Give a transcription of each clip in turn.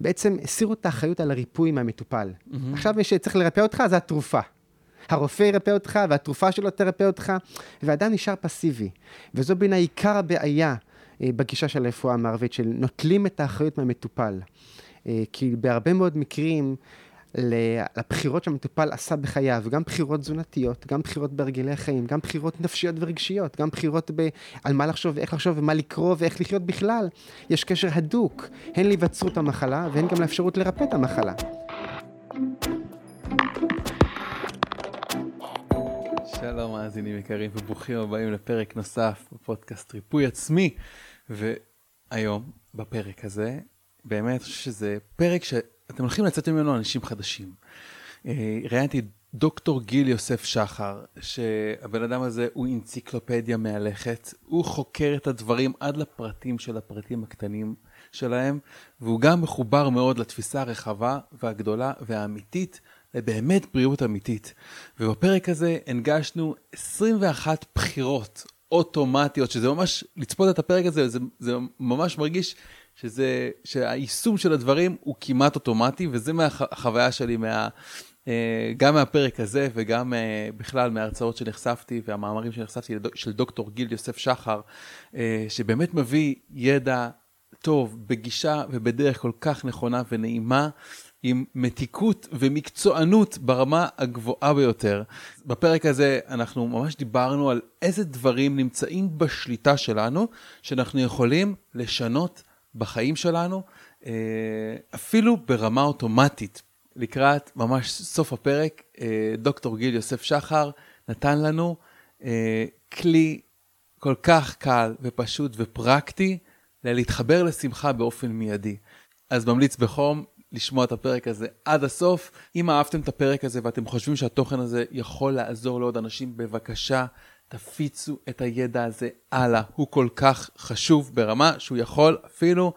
בעצם הסירו את האחריות על הריפוי מהמטופל. Mm-hmm. עכשיו מי שצריך לרפא אותך זה התרופה. הרופא ירפא אותך והתרופה שלו תרפא אותך, ואדם נשאר פסיבי. וזו בעיניי עיקר הבעיה אה, בגישה של הרפואה המערבית, של נוטלים את האחריות מהמטופל. אה, כי בהרבה מאוד מקרים, לבחירות שהמטופל עשה בחייו, גם בחירות תזונתיות, גם בחירות בהרגלי החיים, גם בחירות נפשיות ורגשיות, גם בחירות ב... על מה לחשוב ואיך לחשוב ומה לקרוא ואיך לחיות בכלל. יש קשר הדוק, הן להיווצרות המחלה והן גם לאפשרות לרפא את המחלה. שלום מאזינים יקרים וברוכים הבאים לפרק נוסף בפודקאסט ריפוי עצמי והיום בפרק הזה באמת שזה פרק שאתם הולכים לצאת ממנו אנשים חדשים. אה, ראיינתי דוקטור גיל יוסף שחר שהבן אדם הזה הוא אנציקלופדיה מהלכת הוא חוקר את הדברים עד לפרטים של הפרטים הקטנים שלהם והוא גם מחובר מאוד לתפיסה הרחבה והגדולה והאמיתית לבאמת בריאות אמיתית. ובפרק הזה הנגשנו 21 בחירות אוטומטיות, שזה ממש, לצפות את הפרק הזה, זה, זה ממש מרגיש שזה, שהיישום של הדברים הוא כמעט אוטומטי, וזה מהחוויה שלי מה... אה, גם מהפרק הזה וגם אה, בכלל מההרצאות שנחשפתי והמאמרים שנחשפתי של דוקטור גיל יוסף שחר, אה, שבאמת מביא ידע טוב בגישה ובדרך כל כך נכונה ונעימה, עם מתיקות ומקצוענות ברמה הגבוהה ביותר. בפרק הזה אנחנו ממש דיברנו על איזה דברים נמצאים בשליטה שלנו, שאנחנו יכולים לשנות בחיים שלנו, אה, אפילו ברמה אוטומטית. לקראת ממש סוף הפרק, אה, דוקטור גיל יוסף שחר נתן לנו אה, כלי כל כך קל ופשוט ופרקטי להתחבר לשמחה באופן מיידי. אז ממליץ בחום לשמוע את הפרק הזה עד הסוף. אם אהבתם את הפרק הזה ואתם חושבים שהתוכן הזה יכול לעזור לעוד אנשים, בבקשה תפיצו את הידע הזה הלאה. הוא כל כך חשוב ברמה שהוא יכול אפילו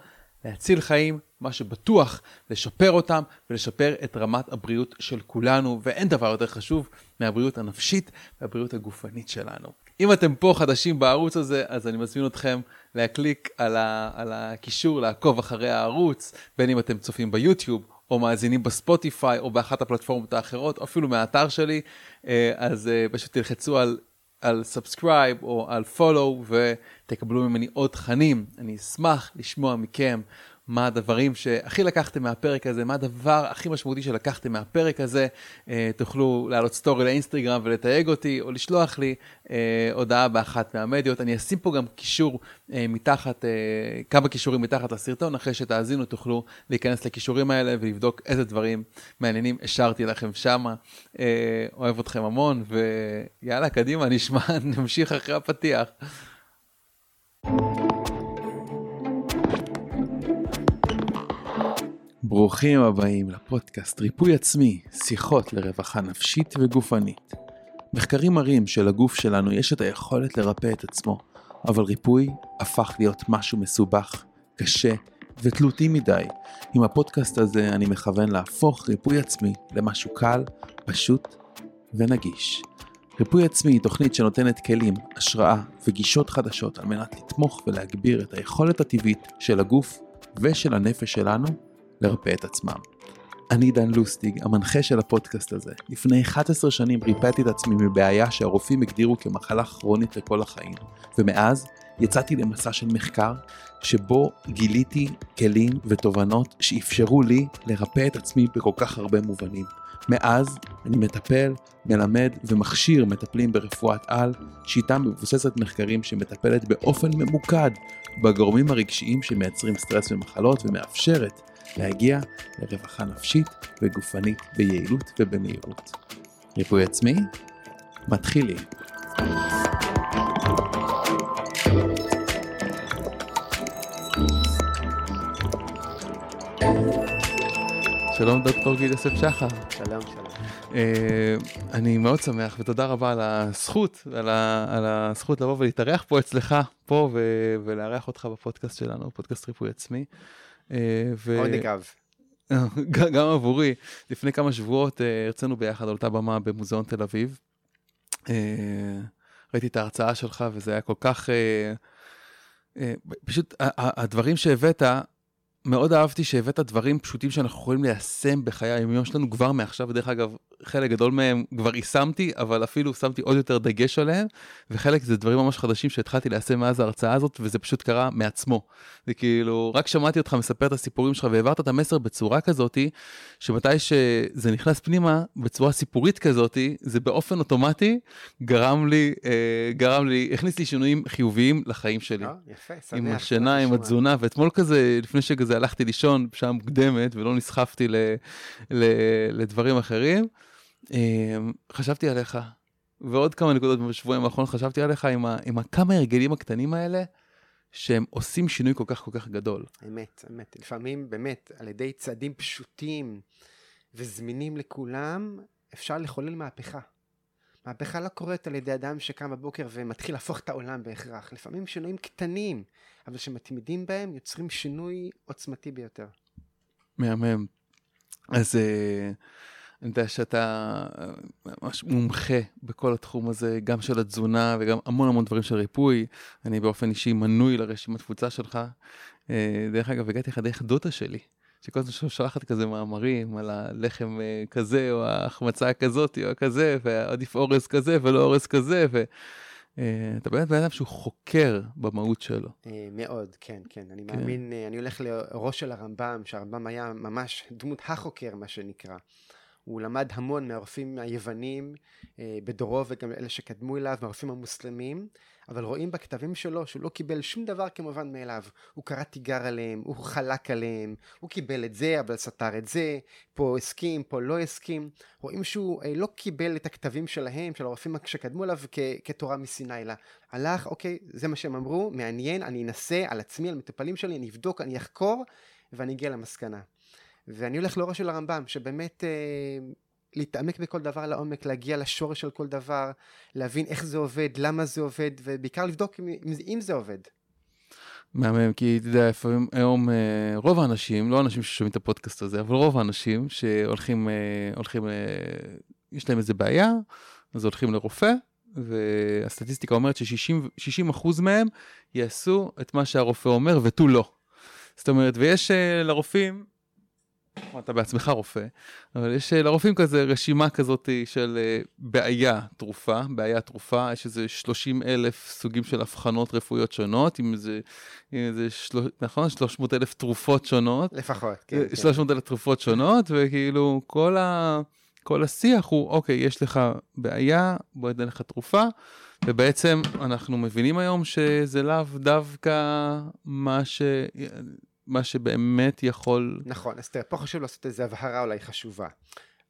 להציל חיים, מה שבטוח לשפר אותם ולשפר את רמת הבריאות של כולנו, ואין דבר יותר חשוב מהבריאות הנפשית והבריאות הגופנית שלנו. אם אתם פה חדשים בערוץ הזה, אז אני מזמין אתכם להקליק על, ה, על הקישור, לעקוב אחרי הערוץ, בין אם אתם צופים ביוטיוב, או מאזינים בספוטיפיי, או באחת הפלטפורמות האחרות, או אפילו מהאתר שלי, אה, אז אה, פשוט תלחצו על, על subscribe או על follow ותקבלו ממני עוד תכנים. אני אשמח לשמוע מכם מה הדברים שהכי לקחתם מהפרק הזה, מה הדבר הכי משמעותי שלקחתם מהפרק הזה. אה, תוכלו להעלות סטורי לאינסטגרם ולתייג אותי, או לשלוח לי אה, הודעה באחת מהמדיות. אני אשים פה גם קישור אה, מתחת, כמה קישורים מתחת לסרטון, אחרי שתאזינו תוכלו להיכנס לקישורים האלה ולבדוק איזה דברים מעניינים השארתי לכם שמה. אוהב אתכם המון, ויאללה, קדימה, נשמע, נמשיך אחרי הפתיח. ברוכים הבאים לפודקאסט ריפוי עצמי, שיחות לרווחה נפשית וגופנית. מחקרים מראים שלגוף שלנו יש את היכולת לרפא את עצמו, אבל ריפוי הפך להיות משהו מסובך, קשה ותלותי מדי. עם הפודקאסט הזה אני מכוון להפוך ריפוי עצמי למשהו קל, פשוט ונגיש. ריפוי עצמי היא תוכנית שנותנת כלים, השראה וגישות חדשות על מנת לתמוך ולהגביר את היכולת הטבעית של הגוף ושל הנפש שלנו לרפא את עצמם. אני דן לוסטיג, המנחה של הפודקאסט הזה. לפני 11 שנים ריפאתי את עצמי מבעיה שהרופאים הגדירו כמחלה כרונית לכל החיים, ומאז יצאתי למסע של מחקר שבו גיליתי כלים ותובנות שאפשרו לי לרפא את עצמי בכל כך הרבה מובנים. מאז אני מטפל, מלמד ומכשיר מטפלים ברפואת על, שיטה מבוססת מחקרים שמטפלת באופן ממוקד בגורמים הרגשיים שמייצרים סטרס ומחלות ומאפשרת להגיע לרווחה נפשית וגופנית ביעילות ובמהירות. ריפוי עצמי? מתחילים. שלום דוקטור גיל יוסף שחר. שלום, שלום. Uh, אני מאוד שמח ותודה רבה על הזכות, על, ה, על הזכות לבוא ולהתארח פה אצלך, פה ו- ולארח אותך בפודקאסט שלנו, פודקאסט ריפוי עצמי. עונג אה, אב. גם עבורי. לפני כמה שבועות אה, הרצינו ביחד על אותה במה במוזיאון תל אביב. אה, ראיתי את ההרצאה שלך וזה היה כל כך... פשוט הדברים שהבאת מאוד אהבתי שהבאת דברים פשוטים שאנחנו יכולים ליישם בחיי היומיום שלנו כבר מעכשיו, ודרך אגב, חלק גדול מהם כבר יישמתי, אבל אפילו שמתי עוד יותר דגש עליהם, וחלק זה דברים ממש חדשים שהתחלתי ליישם מאז ההרצאה הזאת, וזה פשוט קרה מעצמו. זה כאילו, רק שמעתי אותך מספר את הסיפורים שלך והעברת את המסר בצורה כזאתי, שמתי שזה נכנס פנימה בצורה סיפורית כזאתי, זה באופן אוטומטי גרם לי, אה, גרם לי, הכניס לי שינויים חיוביים לחיים שלי. אה, יפה, שמח. עם השינה, עם התזונה, ואתמול כזה, לפני שכזה הלכתי לישון בשעה מוקדמת ולא נסחפתי ל, ל, לדברים אחרים, חשבתי עליך, ועוד כמה נקודות בשבועיים האחרונים חשבתי עליך עם, ה, עם הכמה הרגלים הקטנים האלה, שהם עושים שינוי כל כך כל כך גדול. אמת, אמת. לפעמים באמת, על ידי צעדים פשוטים וזמינים לכולם, אפשר לחולל מהפכה. מהפכה לא קורית על ידי אדם שקם בבוקר ומתחיל להפוך את העולם בהכרח. לפעמים שינויים קטנים, אבל שמתמידים בהם יוצרים שינוי עוצמתי ביותר. מהמם. אז אה, אני יודע שאתה ממש מומחה בכל התחום הזה, גם של התזונה וגם המון המון דברים של ריפוי. אני באופן אישי מנוי לרשימת תפוצה שלך. אה, דרך אגב, הגעתי לך דרך דודה שלי. שכל הזמן שולחת כזה מאמרים על הלחם אה, כזה, או ההחמצה כזאת, או כזה, ועדיף אורז כזה ולא אורז כזה, ואתה באמת בן אדם שהוא חוקר במהות שלו. מאוד, כן, כן. אני כן. מאמין, אני הולך לאורו של הרמב"ם, שהרמב"ם היה ממש דמות החוקר, מה שנקרא. הוא למד המון מהרופאים היוונים אה, בדורו וגם אלה שקדמו אליו, מהרופאים המוסלמים, אבל רואים בכתבים שלו שהוא לא קיבל שום דבר כמובן מאליו. הוא קרא תיגר עליהם, הוא חלק עליהם, הוא קיבל את זה אבל סתר את זה, פה הסכים, פה לא הסכים. רואים שהוא אה, לא קיבל את הכתבים שלהם, של הרופאים שקדמו אליו כתורה מסיני, אלא הלך, אוקיי, זה מה שהם אמרו, מעניין, אני אנסה על עצמי, על מטופלים שלי, אני אבדוק, אני אחקור, ואני אגיע למסקנה. ואני הולך לאורו של הרמב"ם, שבאמת אה, להתעמק בכל דבר לעומק, להגיע לשורש של כל דבר, להבין איך זה עובד, למה זה עובד, ובעיקר לבדוק אם, אם, זה עובד. מהמם, כי אתה יודע, לפעמים היום אה, רוב האנשים, לא אנשים ששומעים את הפודקאסט הזה, אבל רוב האנשים שהולכים, אה, הולכים, אה, יש להם איזה בעיה, אז הולכים לרופא, והסטטיסטיקה אומרת ש-60% מהם יעשו את מה שהרופא אומר ותו לא. זאת אומרת, ויש לרופאים אתה בעצמך רופא, אבל יש אה, לרופאים כזה רשימה כזאת של אה, בעיה תרופה, בעיה תרופה, יש איזה 30 אלף סוגים של אבחנות רפואיות שונות, עם איזה, עם איזה של... נכון? 300 אלף תרופות שונות. לפחות, כן. 300 כן. אלף תרופות שונות, וכאילו כל, ה... כל השיח הוא, אוקיי, יש לך בעיה, בוא ניתן לך תרופה. ובעצם אנחנו מבינים היום שזה לאו דווקא מה ש... מה שבאמת יכול... נכון, אז תראה, פה חשוב לעשות איזו הבהרה אולי חשובה.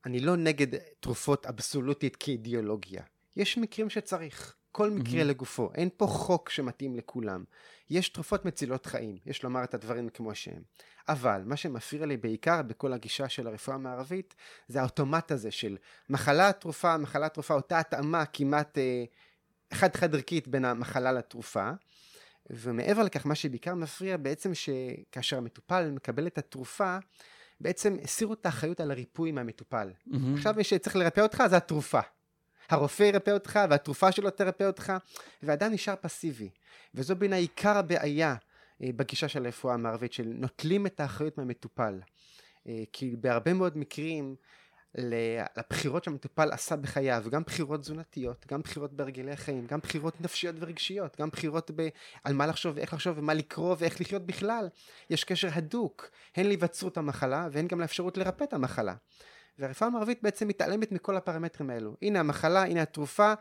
אני לא נגד תרופות אבסולוטית כאידיאולוגיה. יש מקרים שצריך. כל מקרה mm-hmm. לגופו, אין פה חוק שמתאים לכולם. יש תרופות מצילות חיים, יש לומר את הדברים כמו שהם. אבל מה שמפריע לי בעיקר בכל הגישה של הרפואה המערבית, זה האוטומט הזה של מחלה תרופה, מחלה תרופה, אותה התאמה כמעט אה, חד-חד ערכית בין המחלה לתרופה. ומעבר לכך, מה שבעיקר מפריע בעצם שכאשר המטופל מקבל את התרופה, בעצם הסירו את האחריות על הריפוי מהמטופל. Mm-hmm. עכשיו מי שצריך לרפא אותך זה התרופה. הרופא ירפא אותך והתרופה שלו תרפא אותך, ואדם נשאר פסיבי. וזו בין העיקר הבעיה אה, בגישה של הרפואה המערבית, של נוטלים את האחריות מהמטופל. אה, כי בהרבה מאוד מקרים לבחירות שהמטופל עשה בחייו, גם בחירות תזונתיות, גם בחירות בהרגלי החיים, גם בחירות נפשיות ורגשיות, גם בחירות ב... על מה לחשוב ואיך לחשוב ומה לקרוא ואיך לחיות בכלל. יש קשר הדוק, הן להיווצרות המחלה והן גם לאפשרות לרפא את המחלה. והרפואה המערבית בעצם מתעלמת מכל הפרמטרים האלו. הנה המחלה, הנה התרופה,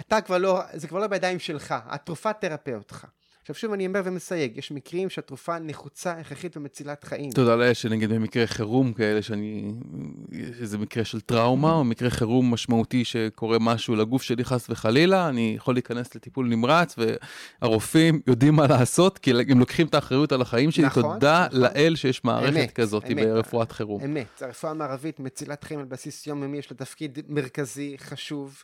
אתה כבר לא, זה כבר לא בידיים שלך, התרופה תרפא אותך. עכשיו שוב אני אומר ומסייג, יש מקרים שהתרופה נחוצה, הכרחית ומצילת חיים. תודה לאל שנגיד במקרה חירום כאלה, שאני, איזה מקרה של טראומה, או מקרה חירום משמעותי שקורה משהו לגוף שלי חס וחלילה, אני יכול להיכנס לטיפול נמרץ, והרופאים יודעים מה לעשות, כי הם לוקחים את האחריות על החיים שלי, נכון, תודה נכון. לאל שיש מערכת אמת, כזאת אמת, ברפואת חירום. אמת, הרפואה המערבית מצילת חיים על בסיס יומיומי, יש לה תפקיד מרכזי, חשוב.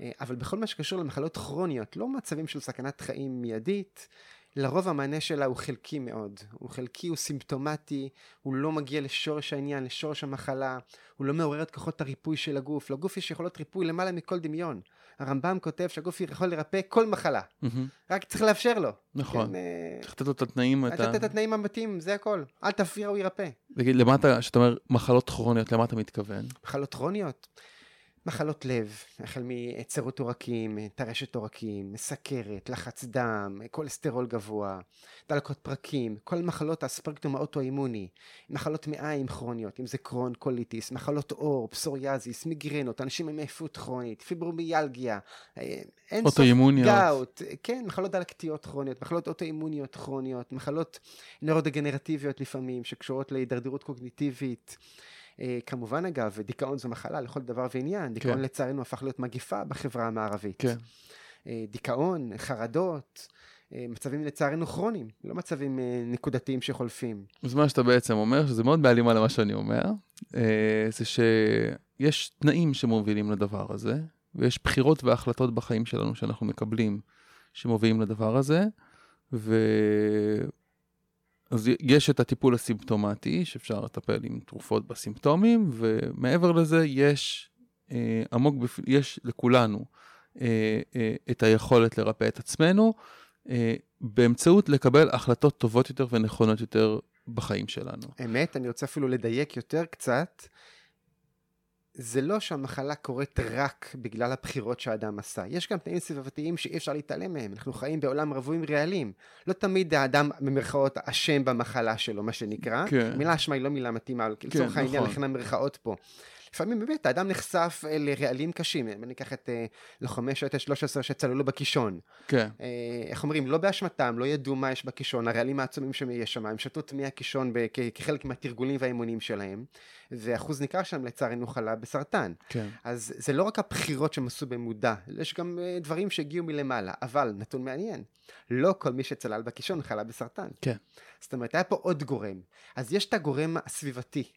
אה, אבל בכל מה שקשור למחלות כרוניות, לא מצבים של סכנת חיים מיידית, לרוב המענה שלה הוא חלקי מאוד. הוא חלקי, הוא סימפטומטי, הוא לא מגיע לשורש העניין, לשורש המחלה, הוא לא מעורר את כוחות הריפוי של הגוף. לגוף יש יכולות ריפוי למעלה מכל דמיון. הרמב"ם כותב שהגוף יכול לרפא כל מחלה, מהמם. רק צריך לאפשר לו. נכון. כן, אה, צריך לתת לו את התנאים. לתת את התנאים המתאימים, זה הכל. אל תפריע, הוא ירפא. תגיד, למה אתה, כשאתה אומר מחלות כרוניות, למה אתה מתכוון? מחלות כרוניות, מחלות לב, החל מהיצרות עורקים, טרשת עורקים, סכרת, לחץ דם, כולסטרול גבוה, דלקות פרקים, כל מחלות הספקטרום האוטואימוני, מחלות מעיים כרוניות, אם זה קרון, קוליטיס, מחלות עור, פסוריאזיס, מיגרנות, אנשים עם עייפות כרונית, פיברומיאלגיה, אה, הן אוטואימוניות. גאוט, כן, מחלות דלקתיות כרוניות, מחלות אוטואימוניות כרוניות, מחלות נוירודגנרטיביות לפעמים, שקשורות להידרדרות קוגניטיבית. אה, כמובן אגב, דיכאון זו מחלה לכל דבר ועניין, דיכאון כן. לצערנו הפך להיות מגיפה בחברה המערבית. כן. אה, דיכאון, חרדות, אה, מצבים לצערנו כרוניים, לא מצבים נקודתיים שחולפים. אז מה שאתה בעצם אומר, שזה מאוד בהלימה למה שאני אומר, זה שיש תנאים שמובילים לדבר הזה, ויש בחירות והחלטות בחיים שלנו שאנחנו מקבלים שמובילים לדבר הזה, ו... אז יש את הטיפול הסימפטומטי, שאפשר לטפל עם תרופות בסימפטומים, ומעבר לזה יש אה, עמוק, בפ... יש לכולנו אה, אה, את היכולת לרפא את עצמנו, אה, באמצעות לקבל החלטות טובות יותר ונכונות יותר בחיים שלנו. אמת, אני רוצה אפילו לדייק יותר קצת. זה לא שהמחלה קורית רק בגלל הבחירות שהאדם עשה. יש גם תנאים סביבתיים שאי אפשר להתעלם מהם. אנחנו חיים בעולם רווי רעלים. לא תמיד האדם, במרכאות, אשם במחלה שלו, מה שנקרא. כן. מילה אשמה היא לא מילה מתאימה, אבל לצורך העניין, נכון. לכן המרכאות פה. לפעמים באמת האדם נחשף אה, לרעלים קשים. אם אני אקח את אה, לוחמי שייטת 13 שצללו בקישון. כן, אה, איך אומרים, לא באשמתם, לא ידעו מה יש בקישון, הרעלים העצומים שיש שם, הם שתו את מי הקישון כחלק מהתרגולים והאימונים שלהם, ואחוז ניכר שם לצערנו חלה בסרטן. כן. אז זה לא רק הבחירות שהם עשו במודע, יש גם דברים שהגיעו מלמעלה, אבל נתון מעניין, לא כל מי שצלל בקישון חלה בסרטן. כן. זאת אומרת, היה פה עוד גורם. אז יש את הגורם הסביבתי.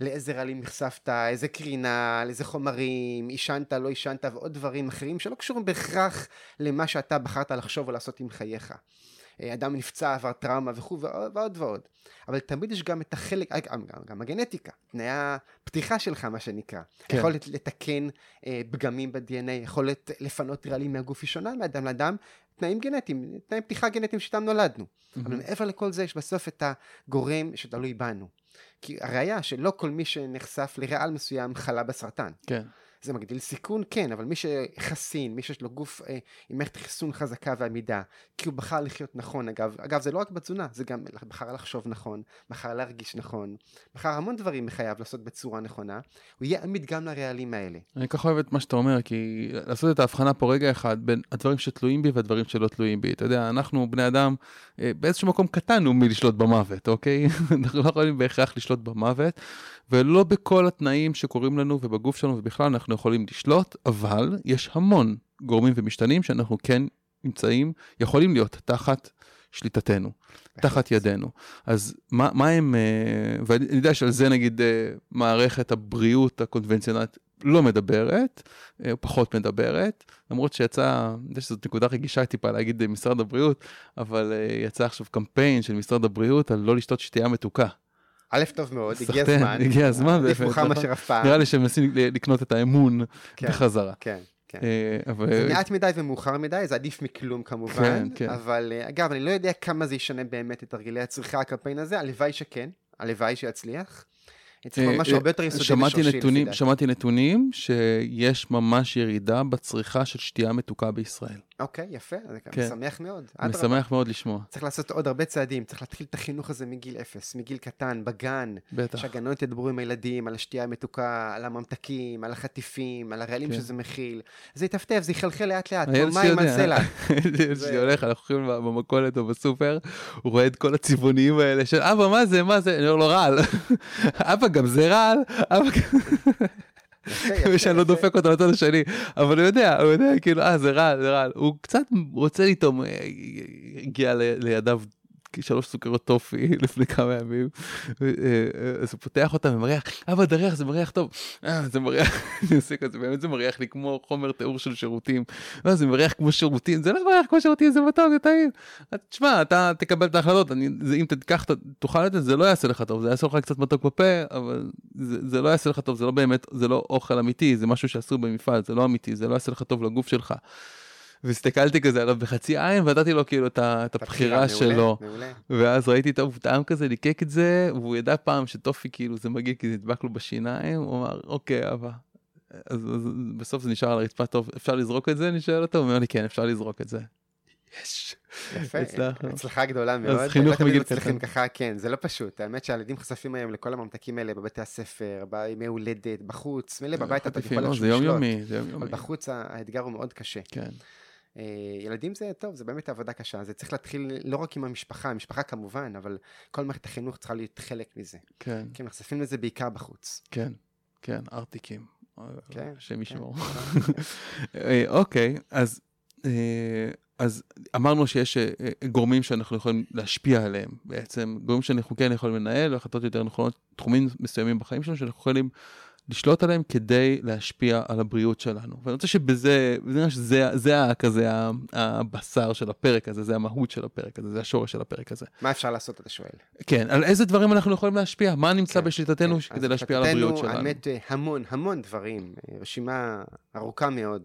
לאיזה רעלים נחשפת, איזה קרינה, לאיזה חומרים, עישנת, לא עישנת, ועוד דברים אחרים שלא קשורים בהכרח למה שאתה בחרת לחשוב או לעשות עם חייך. אה, אדם נפצע, עבר טראומה וכו' ועוד ועוד. אבל תמיד יש גם את החלק, אה, גם, גם, גם הגנטיקה, תנאי הפתיחה שלך, מה שנקרא. כן. יכולת לתקן אה, פגמים ב-DNA, יכולת לפנות רעלים מהגוף היא שונה מאדם לאדם, תנאים גנטיים, תנאי פתיחה גנטיים שאיתם נולדנו. אבל מעבר לכל זה יש בסוף את הגורם שתלוי בנו. כי הראיה שלא כל מי שנחשף לרעל מסוים חלה בסרטן. כן. זה מגדיל סיכון, כן, אבל מי שחסין, מי שיש לו גוף אה, עם מערכת חיסון חזקה ועמידה, כי הוא בחר לחיות נכון, אגב, אגב, זה לא רק בתזונה, זה גם בחר לחשוב נכון, בחר להרגיש נכון, בחר המון דברים בחייו לעשות בצורה נכונה, הוא יהיה עמיד גם לרעלים האלה. אני כל כך אוהב את מה שאתה אומר, כי לעשות את ההבחנה פה רגע אחד בין הדברים שתלויים בי והדברים שלא תלויים בי. אתה יודע, אנחנו בני אדם אה, באיזשהו מקום קטן הוא מלשלוט במוות, אוקיי? אנחנו לא יכולים בהכרח לשלוט במוות, ולא בכל התנאים שקורים לנו ובגוף שלנו ובכלל אנחנו יכולים לשלוט, אבל יש המון גורמים ומשתנים שאנחנו כן נמצאים, יכולים להיות תחת שליטתנו, תחת ידינו. אז מה, מה הם, אה, ואני יודע שעל זה נגיד אה, מערכת הבריאות הקונבנציונלית לא מדברת, אה, פחות מדברת, למרות שיצא, אני יודע שזאת נקודה רגישה טיפה להגיד משרד הבריאות, אבל יצא עכשיו קמפיין של משרד הבריאות על לא לשתות שתייה מתוקה. א', טוב מאוד, הגיע הזמן. הגיע הזמן, עדיף באמת, מאוחר נכון? מאשר אף פעם. נראה לי שהם מנסים לקנות את האמון כן. בחזרה. כן, כן. אה, אבל זה מעט מדי ומאוחר מדי, זה עדיף מכלום כמובן, כן, כן. אבל אה, אגב, אני לא יודע כמה זה ישנה באמת את הרגלי הצריכה, הקמפיין הזה, הלוואי שכן, הלוואי שיצליח. צריך אה, ממש הרבה יותר יסודי שמעתי ושורשי לפי נתונים, דעתי. שמעתי נתונים שיש ממש ירידה בצריכה של שתייה מתוקה בישראל. אוקיי, יפה, זה כן. משמח מאוד. אני אדרבה. שמח מאוד לשמוע, צריך לעשות עוד הרבה צעדים, צריך להתחיל את החינוך הזה מגיל אפס, מגיל קטן, בגן, בטח. שהגננות ידברו עם הילדים על השתייה המתוקה, על הממתקים, על החטיפים, על הרעלים כן. שזה מכיל. זה יטפטף, זה יחלחל לאט לאט, כמו מים על סלע. הילד שלי הולך, אנחנו הולכים במכולת או בסופר, הוא רואה את כל הצבעוניים האלה של אבא מה זה, מה זה, אני אומר לו רעל, אבא גם זה רעל, אבא ושאני לא. דופק אותו לצד השני, אבל הוא יודע, הוא יודע, כאילו, אה, זה רעל, זה רעל. הוא קצת רוצה לטעום, אה, הגיע ל- לידיו שלוש סוכרות טופי לפני כמה ימים, אה, אז הוא פותח אותם ומריח, אבא דריח זה מריח טוב, אה, זה מריח, אני עושה כזה, באמת זה מריח לי כמו חומר תיאור של שירותים, זה מריח כמו שירותים, זה לא מריח כמו שירותים, זה מתוק, זה טעים. תשמע, אתה תקבל את ההחלטות, אם תיקח, תאכל את זה, זה לא יעשה לך טוב, זה יעשה לך קצת מתוק בפה, אבל זה, זה לא יעשה לך טוב, זה לא באמת, זה לא אוכל אמיתי, זה משהו שעשו במפעל, זה לא אמיתי, זה לא יעשה לך טוב לגוף שלך. והסתכלתי כזה עליו בחצי עין ונתתי לו כאילו את הבחירה שלו. ואז ראיתי הוא טעם כזה, ליקק את זה, והוא ידע פעם שטופי כאילו זה מגיע כי זה נדבק לו בשיניים, הוא אמר אוקיי אבא. אז, אז בסוף זה נשאר על הרצפה טוב, אפשר לזרוק את זה? אני שואל אותו, הוא אומר לי כן אפשר לזרוק את זה. יש. יפה, הצלחה גדולה מאוד. אז חינוך מגיל קטן. ככה, כן, זה לא פשוט. האמת שהילדים חשופים היום לכל הממתקים האלה בבתי הספר, בימי הולדת, בחוץ, מילא בבית אתה יכול לשלוט. זה יומיומי, זה יומיומי. אבל בחוץ האתגר הוא מאוד קשה. כן. אה, ילדים זה טוב, זה באמת עבודה קשה, זה צריך להתחיל לא רק עם המשפחה, המשפחה כמובן, אבל כל מערכת החינוך צריכה להיות חלק מזה. כן. כי הם נחשפים לזה בעיקר בחוץ. כן, כן, ארטיקים. כן. השם כן, ישמור. אה, אוקיי, אז... אה, אז אמרנו שיש גורמים שאנחנו יכולים להשפיע עליהם, בעצם גורמים שאנחנו כן יכולים לנהל, החלטות יותר נכונות, תחומים מסוימים בחיים שלנו שאנחנו יכולים לשלוט עליהם כדי להשפיע על הבריאות שלנו. ואני רוצה שבזה, זה, זה, זה כזה הבשר של הפרק הזה, זה המהות של הפרק הזה, זה השורש של הפרק הזה. מה אפשר לעשות, אתה שואל? כן, על איזה דברים אנחנו יכולים להשפיע? מה נמצא כן, בשליטתנו כן. כדי להשפיע על הבריאות שלנו? האמת, המון, המון דברים, רשימה ארוכה מאוד.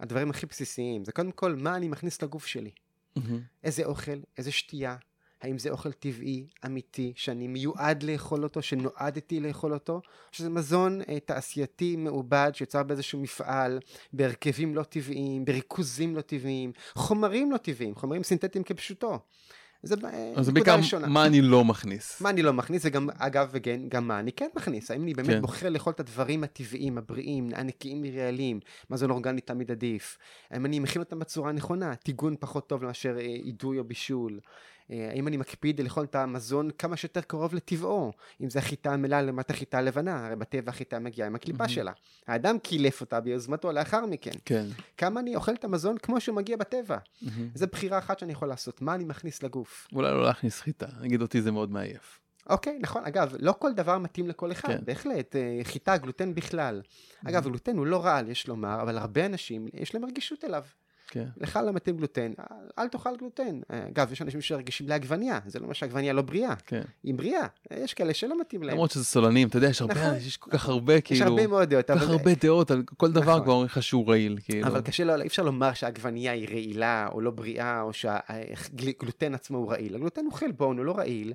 הדברים הכי בסיסיים, זה קודם כל, מה אני מכניס לגוף שלי? Mm-hmm. איזה אוכל, איזה שתייה, האם זה אוכל טבעי, אמיתי, שאני מיועד לאכול אותו, שנועדתי לאכול אותו, או שזה מזון אה, תעשייתי מעובד שיוצר באיזשהו מפעל, בהרכבים לא טבעיים, בריכוזים לא טבעיים, חומרים לא טבעיים, חומרים סינתטיים כפשוטו. זה אז בעיקר מה אני לא מכניס. מה אני לא מכניס, וגם, אגב, וגם, גם מה אני כן מכניס. האם אני באמת כן. בוחר לאכול את הדברים הטבעיים, הבריאים, הנקיים מרעלים, מזון אורגני תמיד עדיף. האם אני מכין אותם בצורה הנכונה, טיגון פחות טוב מאשר אידוי או בישול. אה, האם אני מקפיד לאכול את המזון כמה שיותר קרוב לטבעו, אם זה החיטה המלאה לעומת החיטה הלבנה, הרי בטבע החיטה מגיעה עם הקליפה mm-hmm. שלה. האדם קילף אותה ביוזמתו לאחר מכן. כן. כמה אני אוכל את המזון כמו שהוא מגיע בטבע. Mm-hmm. זו בחירה אחת שאני יכול לעשות, מה אני מכניס לגוף. אולי לא להכניס חיטה, נגיד אותי זה מאוד מעייף. אוקיי, נכון. אגב, לא כל דבר מתאים לכל אחד, כן. בהחלט. אה, חיטה, גלוטן בכלל. אגב, גלוטן הוא לא רעל, יש לומר, אבל הרבה אנשים, יש להם רגישות אליו. כן. לך לא מתאים גלוטן, אל תאכל גלוטן. אגב, יש אנשים שרגישים לעגבניה, זה לא אומר שעגבניה לא בריאה. כן. היא בריאה, יש כאלה שלא מתאים להם. למרות שזה סולנים, אתה יודע, יש הרבה, נכון. יש כל כך הרבה, כאילו... יש הרבה מאוד דעות. כל כך הרבה דעות על כל דבר נכון. כבר אומרים לך שהוא רעיל, כאילו. אבל קשה, לא, אי אפשר לומר שהעגבניה היא רעילה או לא בריאה, או שהגלוטן עצמו הוא רעיל. הגלוטן הוא חלבון, הוא לא רעיל.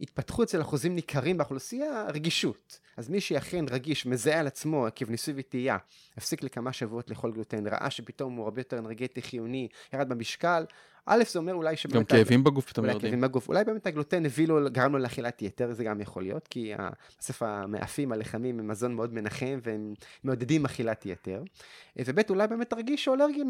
התפתחו אצל אחוזים ניכרים באוכלוסייה רגישות. אז מי שאכן רגיש, מזהה על עצמו עקב ניסוי וטעייה, הפסיק לכמה שבועות לאכול גלוטן, ראה שפתאום הוא הרבה יותר אנרגטי חיוני, ירד במשקל, א', זה אומר אולי שבאמת... גם כאבים בגוף פתאום יורדים. כאבים בגוף. אולי באמת הגלוטן הביא לו, גרם לו לאכילת יתר, זה גם יכול להיות, כי בסוף המאפים, הלחמים, הם מזון מאוד מנחם, והם מעודדים אכילת יתר. וב', אולי באמת תרגיש שהוא אלרגי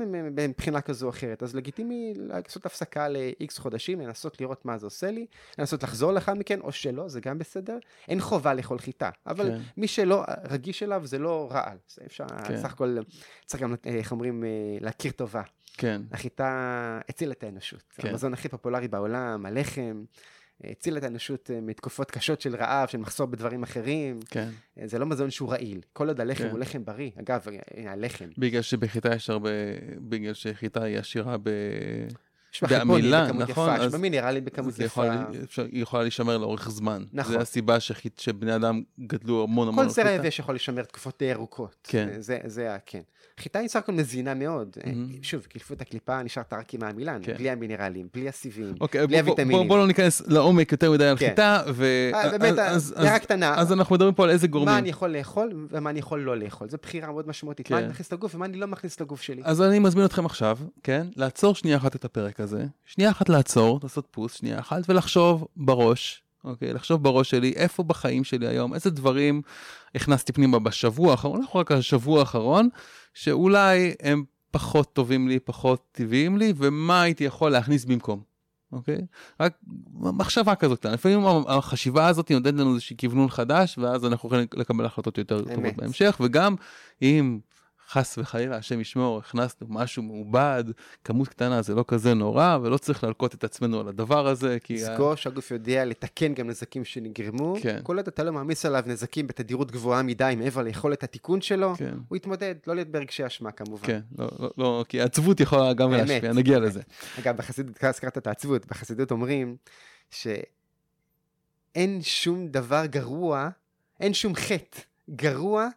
מבחינה כזו או אחרת. אז לגיטימי לעשות הפסקה ל-X חודשים, לנסות לראות מה זה עושה לי, לנסות לחזור לאחר מכן, או שלא, זה גם בסדר. אין חובה לאכול חיטה, אבל כן. מי שלא רגיש אליו, זה לא רעל. אפשר, כן. סך הכל, צריך גם, איך אומרים, אה, להכיר טובה. כן. החיטה הצילה את האנושות. כן. המזון הכי פופולרי בעולם, הלחם. הציל את האנושות אה, מתקופות קשות של רעב, של מחסור בדברים אחרים. כן. אה, זה לא מזון שהוא רעיל. כל עוד הלחם כן. הוא לחם בריא. אגב, אה, הלחם. בגלל שבחיטה יש הרבה, בגלל שחיטה היא עשירה ב... יש חיפוני בכמות נכון, יפה, יש בה מינרלים בכמות יפה. יכול, אפשר, היא יכולה להישמר לאורך זמן. נכון. זה הסיבה שחית, שבני אדם גדלו המון המון. כל זרע יבש יכול לשמר תקופות ארוכות. כן. זה, זה, כן. חיטה היא סך הכל מזינה מאוד. Mm-hmm. שוב, קילפו את הקליפה, נשארת רק עם העמילן, כן. בלי המינרלים, בלי הסיבים, אוקיי, בלי בוא, הוויטמינים. בוא, בוא לא ניכנס לעומק יותר מדי על כן. חיטה, ו... אה, באמת, הערה קטנה. אז אנחנו מדברים פה על איזה גורמים. מה אני יכול לאכול ומה אני יכול לא לאכול. זו בחירה מאוד משמעותית. כן. מה אני מכניס לגוף ומה אני לא מכניס לגוף שלי. אז אני מזמין אתכם עכשיו, כן, לעצור שנייה אחת את הפרק הזה, שנייה אחת לעצור, לעשות פוס, שנייה אחת, ולחשוב בראש, אוקיי, לחשוב בראש שלי, איפה בחיים שלי היום, איזה דברים הכנסתי פנימה בשבוע האחרון, לא רק השבוע האחרון, שאולי הם פחות טובים לי, פחות טבעיים לי, ומה הייתי יכול להכניס במקום, אוקיי? רק מחשבה כזאת לפעמים החשיבה הזאת נותנת לנו איזשהו כיוונון חדש, ואז אנחנו יכולים לקבל החלטות יותר טובות בהמשך, וגם אם חס וחלילה, השם ישמור, הכנסנו משהו מעובד, כמות קטנה זה לא כזה נורא, ולא צריך להלקוט את עצמנו על הדבר הזה, כי... לזכור שהגוף יודע לתקן גם נזקים שנגרמו. כן. כל עוד אתה לא מעמיס עליו נזקים בתדירות גבוהה מדי מעבר ליכולת התיקון שלו, כן. הוא יתמודד, לא להיות ברגשי אשמה כמובן. כן, לא, לא, לא, כי העצבות יכולה גם באמת, להשפיע, נגיע באמת. לזה. אגב, בחסידות, הזכרת את העצבות, בחסידות אומרים שאין שום דבר גרוע, אין שום חטא גרוע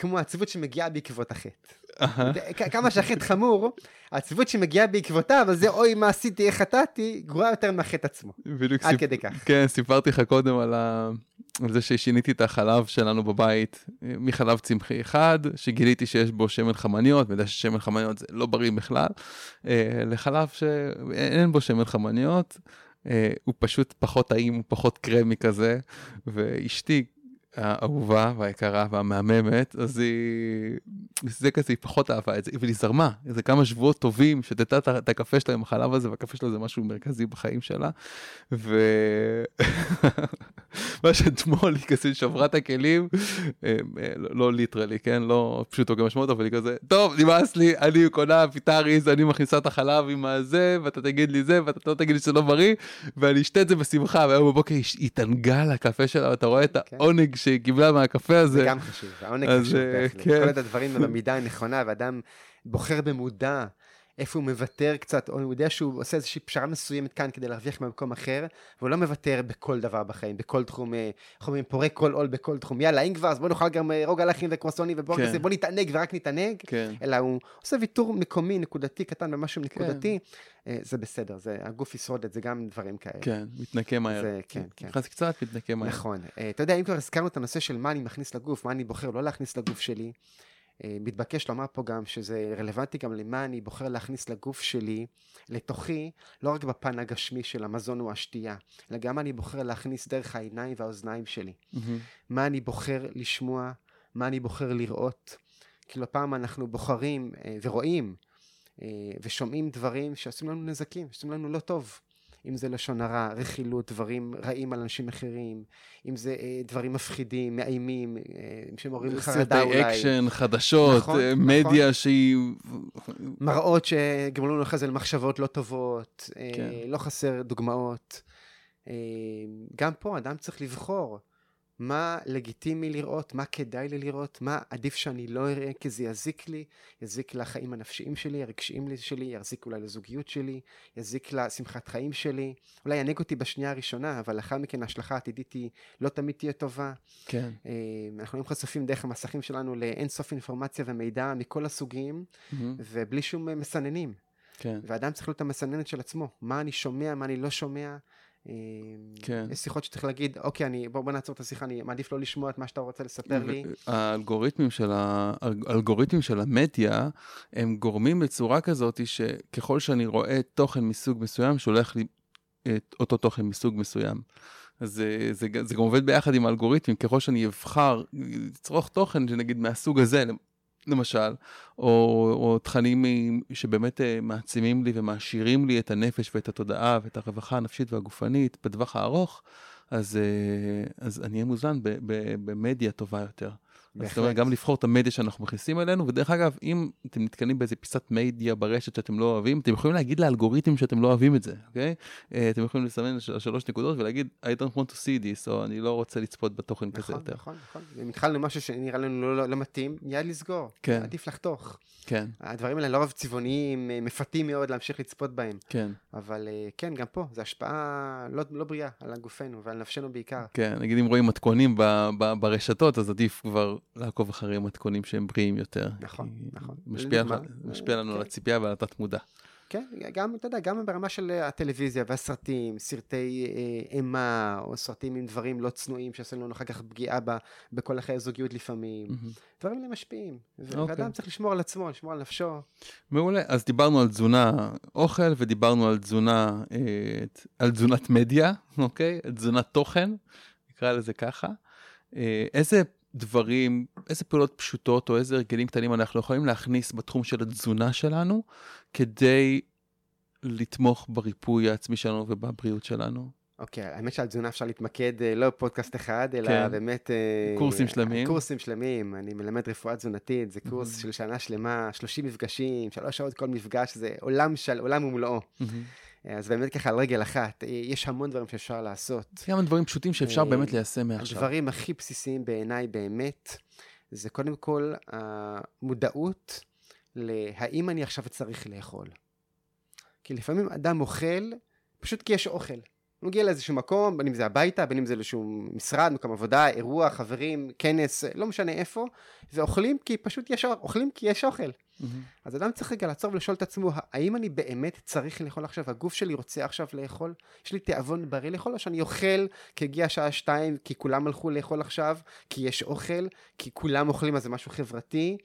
כמו העצבות שמגיעה בעקבות החטא. כמה שהחטא חמור, העצבות שמגיעה בעקבותיו, אז זה אוי מה עשיתי, איך חטאתי, גרועה יותר מהחטא עצמו. בדיוק עד כדי כך. כן, סיפרתי לך קודם על, ה... על זה ששיניתי את החלב שלנו בבית אה, מחלב צמחי אחד, שגיליתי שיש בו שמן חמניות, ויודע ששמן חמניות זה לא בריא בכלל, אה, לחלב שאין בו שמן חמניות, אה, הוא פשוט פחות טעים, הוא פחות קרמי כזה, ואשתי האהובה והיקרה והמהממת, אז היא, זה כזה, היא פחות אהבה את זה, אבל היא זרמה, איזה כמה שבועות טובים, שתתה את הקפה שלה עם החלב הזה, והקפה שלה זה משהו מרכזי בחיים שלה, ו... מה שאתמול היא כזה שברה את הכלים, אה, לא- literally, כן? לא כפשוטו כמשמעות, אבל היא כזה, טוב, נמאס לי, אני קונה ויטאריז, אני מכניסה את החלב עם הזה, ואתה תגיד לי זה, ואתה לא תגיד לי שזה לא בריא, ואני אשתה את זה בשמחה, והיום בבוקר היא התענגה על הקפה שלה, ואתה רואה את כן. העונג שהיא קיבלה מהקפה הזה. זה גם חשוב, העונג חשוב אה, בהחלט. כן. כל עוד הדברים במידה הנכונה, ואדם בוחר במודע איפה הוא מוותר קצת, או הוא יודע שהוא עושה איזושהי פשרה מסוימת כאן כדי להרוויח במקום אחר, והוא לא מוותר בכל דבר בחיים, בכל תחום, אה, איך אומרים, פורק כל עול בכל תחום. יאללה, אם כבר, אז בוא נאכל גם אה, רוגע לחים וקרואסונים ובוא כן. בוא נתענג ורק נתענג. כן. אלא הוא עושה ויתור מקומי, נקודתי, קטן במשהו נקודתי, אה, זה בסדר, זה, הגוף ישרוד את זה, גם דברים כאלה. כן, מתנקה מהר. זה, כן, כן. נכנס קצת, מתנקה מהר. נכון. אתה יודע, אם כבר הזכרנו את הנושא של מה אני מכניס לגוף, מה אני בוחר לא להכניס לגוף שלי, מתבקש לומר פה גם שזה רלוונטי גם למה אני בוחר להכניס לגוף שלי, לתוכי, לא רק בפן הגשמי של המזון או השתייה, אלא גם אני בוחר להכניס דרך העיניים והאוזניים שלי. מהמם. מה אני בוחר לשמוע, מה אני בוחר לראות. כאילו פעם אנחנו בוחרים אה, ורואים אה, ושומעים דברים שעושים לנו נזקים, שעושים לנו לא טוב. אם זה לשון הרע, רכילות, דברים רעים על אנשים אחרים, אם זה אה, דברים מפחידים, מאיימים, אה, שמעוררים חרדה, סרטי אולי, אקשן, חדשות, נכון, אה, נכון. מדיה שהיא... מראות שגרמו לנו אחרי זה למחשבות לא טובות, אה, כן. לא חסר דוגמאות. אה, גם פה אדם צריך לבחור מה לגיטימי לראות, מה כדאי לי לראות, מה עדיף שאני לא אראה כי זה יזיק לי, יזיק לחיים הנפשיים שלי, הרגשיים לי- שלי, יזיק אולי לזוגיות שלי, יזיק לשמחת חיים שלי, אולי ינהיג אותי בשנייה הראשונה, אבל לאחר מכן ההשלכה העתידית היא לא תמיד תהיה טובה. כן. אה, אנחנו היום חשופים דרך המסכים שלנו לאין סוף אינפורמציה ומידע מכל הסוגים, מהמם. ובלי שום מסננים. כן. ואדם צריך להיות המסננת של עצמו, מה אני שומע, מה אני לא שומע. אה, כן. יש שיחות שצריך להגיד, אוקיי, אני, בוא, בוא נעצור את השיחה, אני מעדיף לא לשמוע את מה שאתה רוצה לספר לי. האלגוריתמים של, ה... האלגוריתמים של המדיה, הם גורמים בצורה כזאת שככל שאני רואה תוכן מסוג מסוים, שולח לי את אותו תוכן מסוג מסוים. אז זה, זה, זה גם עובד ביחד עם האלגוריתמים, ככל שאני אבחר לצרוך תוכן, שנגיד מהסוג הזה, למשל, או, או תכנים שבאמת אה, מעצימים לי ומעשירים לי את הנפש ואת התודעה ואת הרווחה הנפשית והגופנית בטווח הארוך, אז, אה, אז אני אהיה מוזן במדיה טובה יותר. אז זאת אומרת, בהחלט. גם לבחור את המדיה שאנחנו מכניסים אלינו, ודרך אגב, אם אתם נתקלים באיזה פיסת מדיה ברשת שאתם לא אוהבים, אתם יכולים להגיד לאלגוריתם שאתם לא אוהבים את זה, אוקיי? אה, אתם יכולים לסמן של- שלוש נקודות ולהגיד, I don't want to see this, או אני לא רוצה לצפות בתוכן כזה נכון, יותר. נכון, נכון. אם התחלנו משהו שנראה לנו לא, לא, לא מתאים, מיד לסגור. כן. עדיף לחתוך. כן, הדברים האלה לרוב צבעוניים, אה, מפתים מאוד להמשיך לצפות בהם. כן, אבל אה, כן, גם פה, זו השפעה לא, לא בריאה על גופנו ועל נפשנו בעיקר. כן. נגיד אם רואים מתכונים ב- ב- ברשתות, אז עדיף כבר לעקוב אחרי מתכונים שהם בריאים יותר. נכון, נכון. משפיע, לדוגמה, משפיע לנו כן. על הציפייה ועל התת מודע. כן, גם, אתה יודע, גם ברמה של אה, הטלוויזיה והסרטים, סרטי אה, אימה, או סרטים עם דברים לא צנועים שעושים לנו אחר כך פגיעה ב, בכל החיי הזוגיות לפעמים. מהמם. דברים האלה משפיעים. ו- אוקיי. ואדם צריך לשמור על עצמו, לשמור על נפשו. מעולה, אז דיברנו על תזונה אוכל ודיברנו על תזונה, אה, על תזונת מדיה, אוקיי? תזונת תוכן, נקרא לזה ככה. אה, איזה דברים, איזה פעולות פשוטות או איזה הרגלים קטנים אנחנו יכולים להכניס בתחום של התזונה שלנו כדי לתמוך בריפוי העצמי שלנו ובבריאות שלנו? אוקיי, האמת שעל תזונה אפשר להתמקד לא פודקאסט אחד, אלא כן. באמת... קורסים שלמים. קורסים שלמים, אני מלמד רפואה תזונתית, זה קורס של שנה שלמה, 30 מפגשים, שלוש שעות כל מפגש, זה עולם של, עולם ומלואו. אז באמת ככה על רגל אחת, יש המון דברים שאפשר לעשות. כמה דברים פשוטים שאפשר באמת ליישם מעכשיו. הדברים הכי בסיסיים בעיניי באמת, זה קודם כל המודעות להאם אני עכשיו צריך לאכול. כי לפעמים אדם אוכל פשוט כי יש אוכל. הוא מגיע לאיזשהו מקום, בין אם זה הביתה, בין אם זה לאיזשהו משרד, מקום עבודה, אירוע, חברים, כנס, לא משנה איפה, ואוכלים כי פשוט יש אוכל, אוכלים כי יש אוכל. Mm-hmm. אז אדם צריך רגע לעצור ולשאול את עצמו, האם אני באמת צריך לאכול עכשיו? הגוף שלי רוצה עכשיו לאכול? יש לי תיאבון בריא לאכול, או שאני אוכל כי הגיע השעה שתיים, כי כולם הלכו לאכול עכשיו, כי יש אוכל, כי כולם אוכלים אז זה משהו חברתי?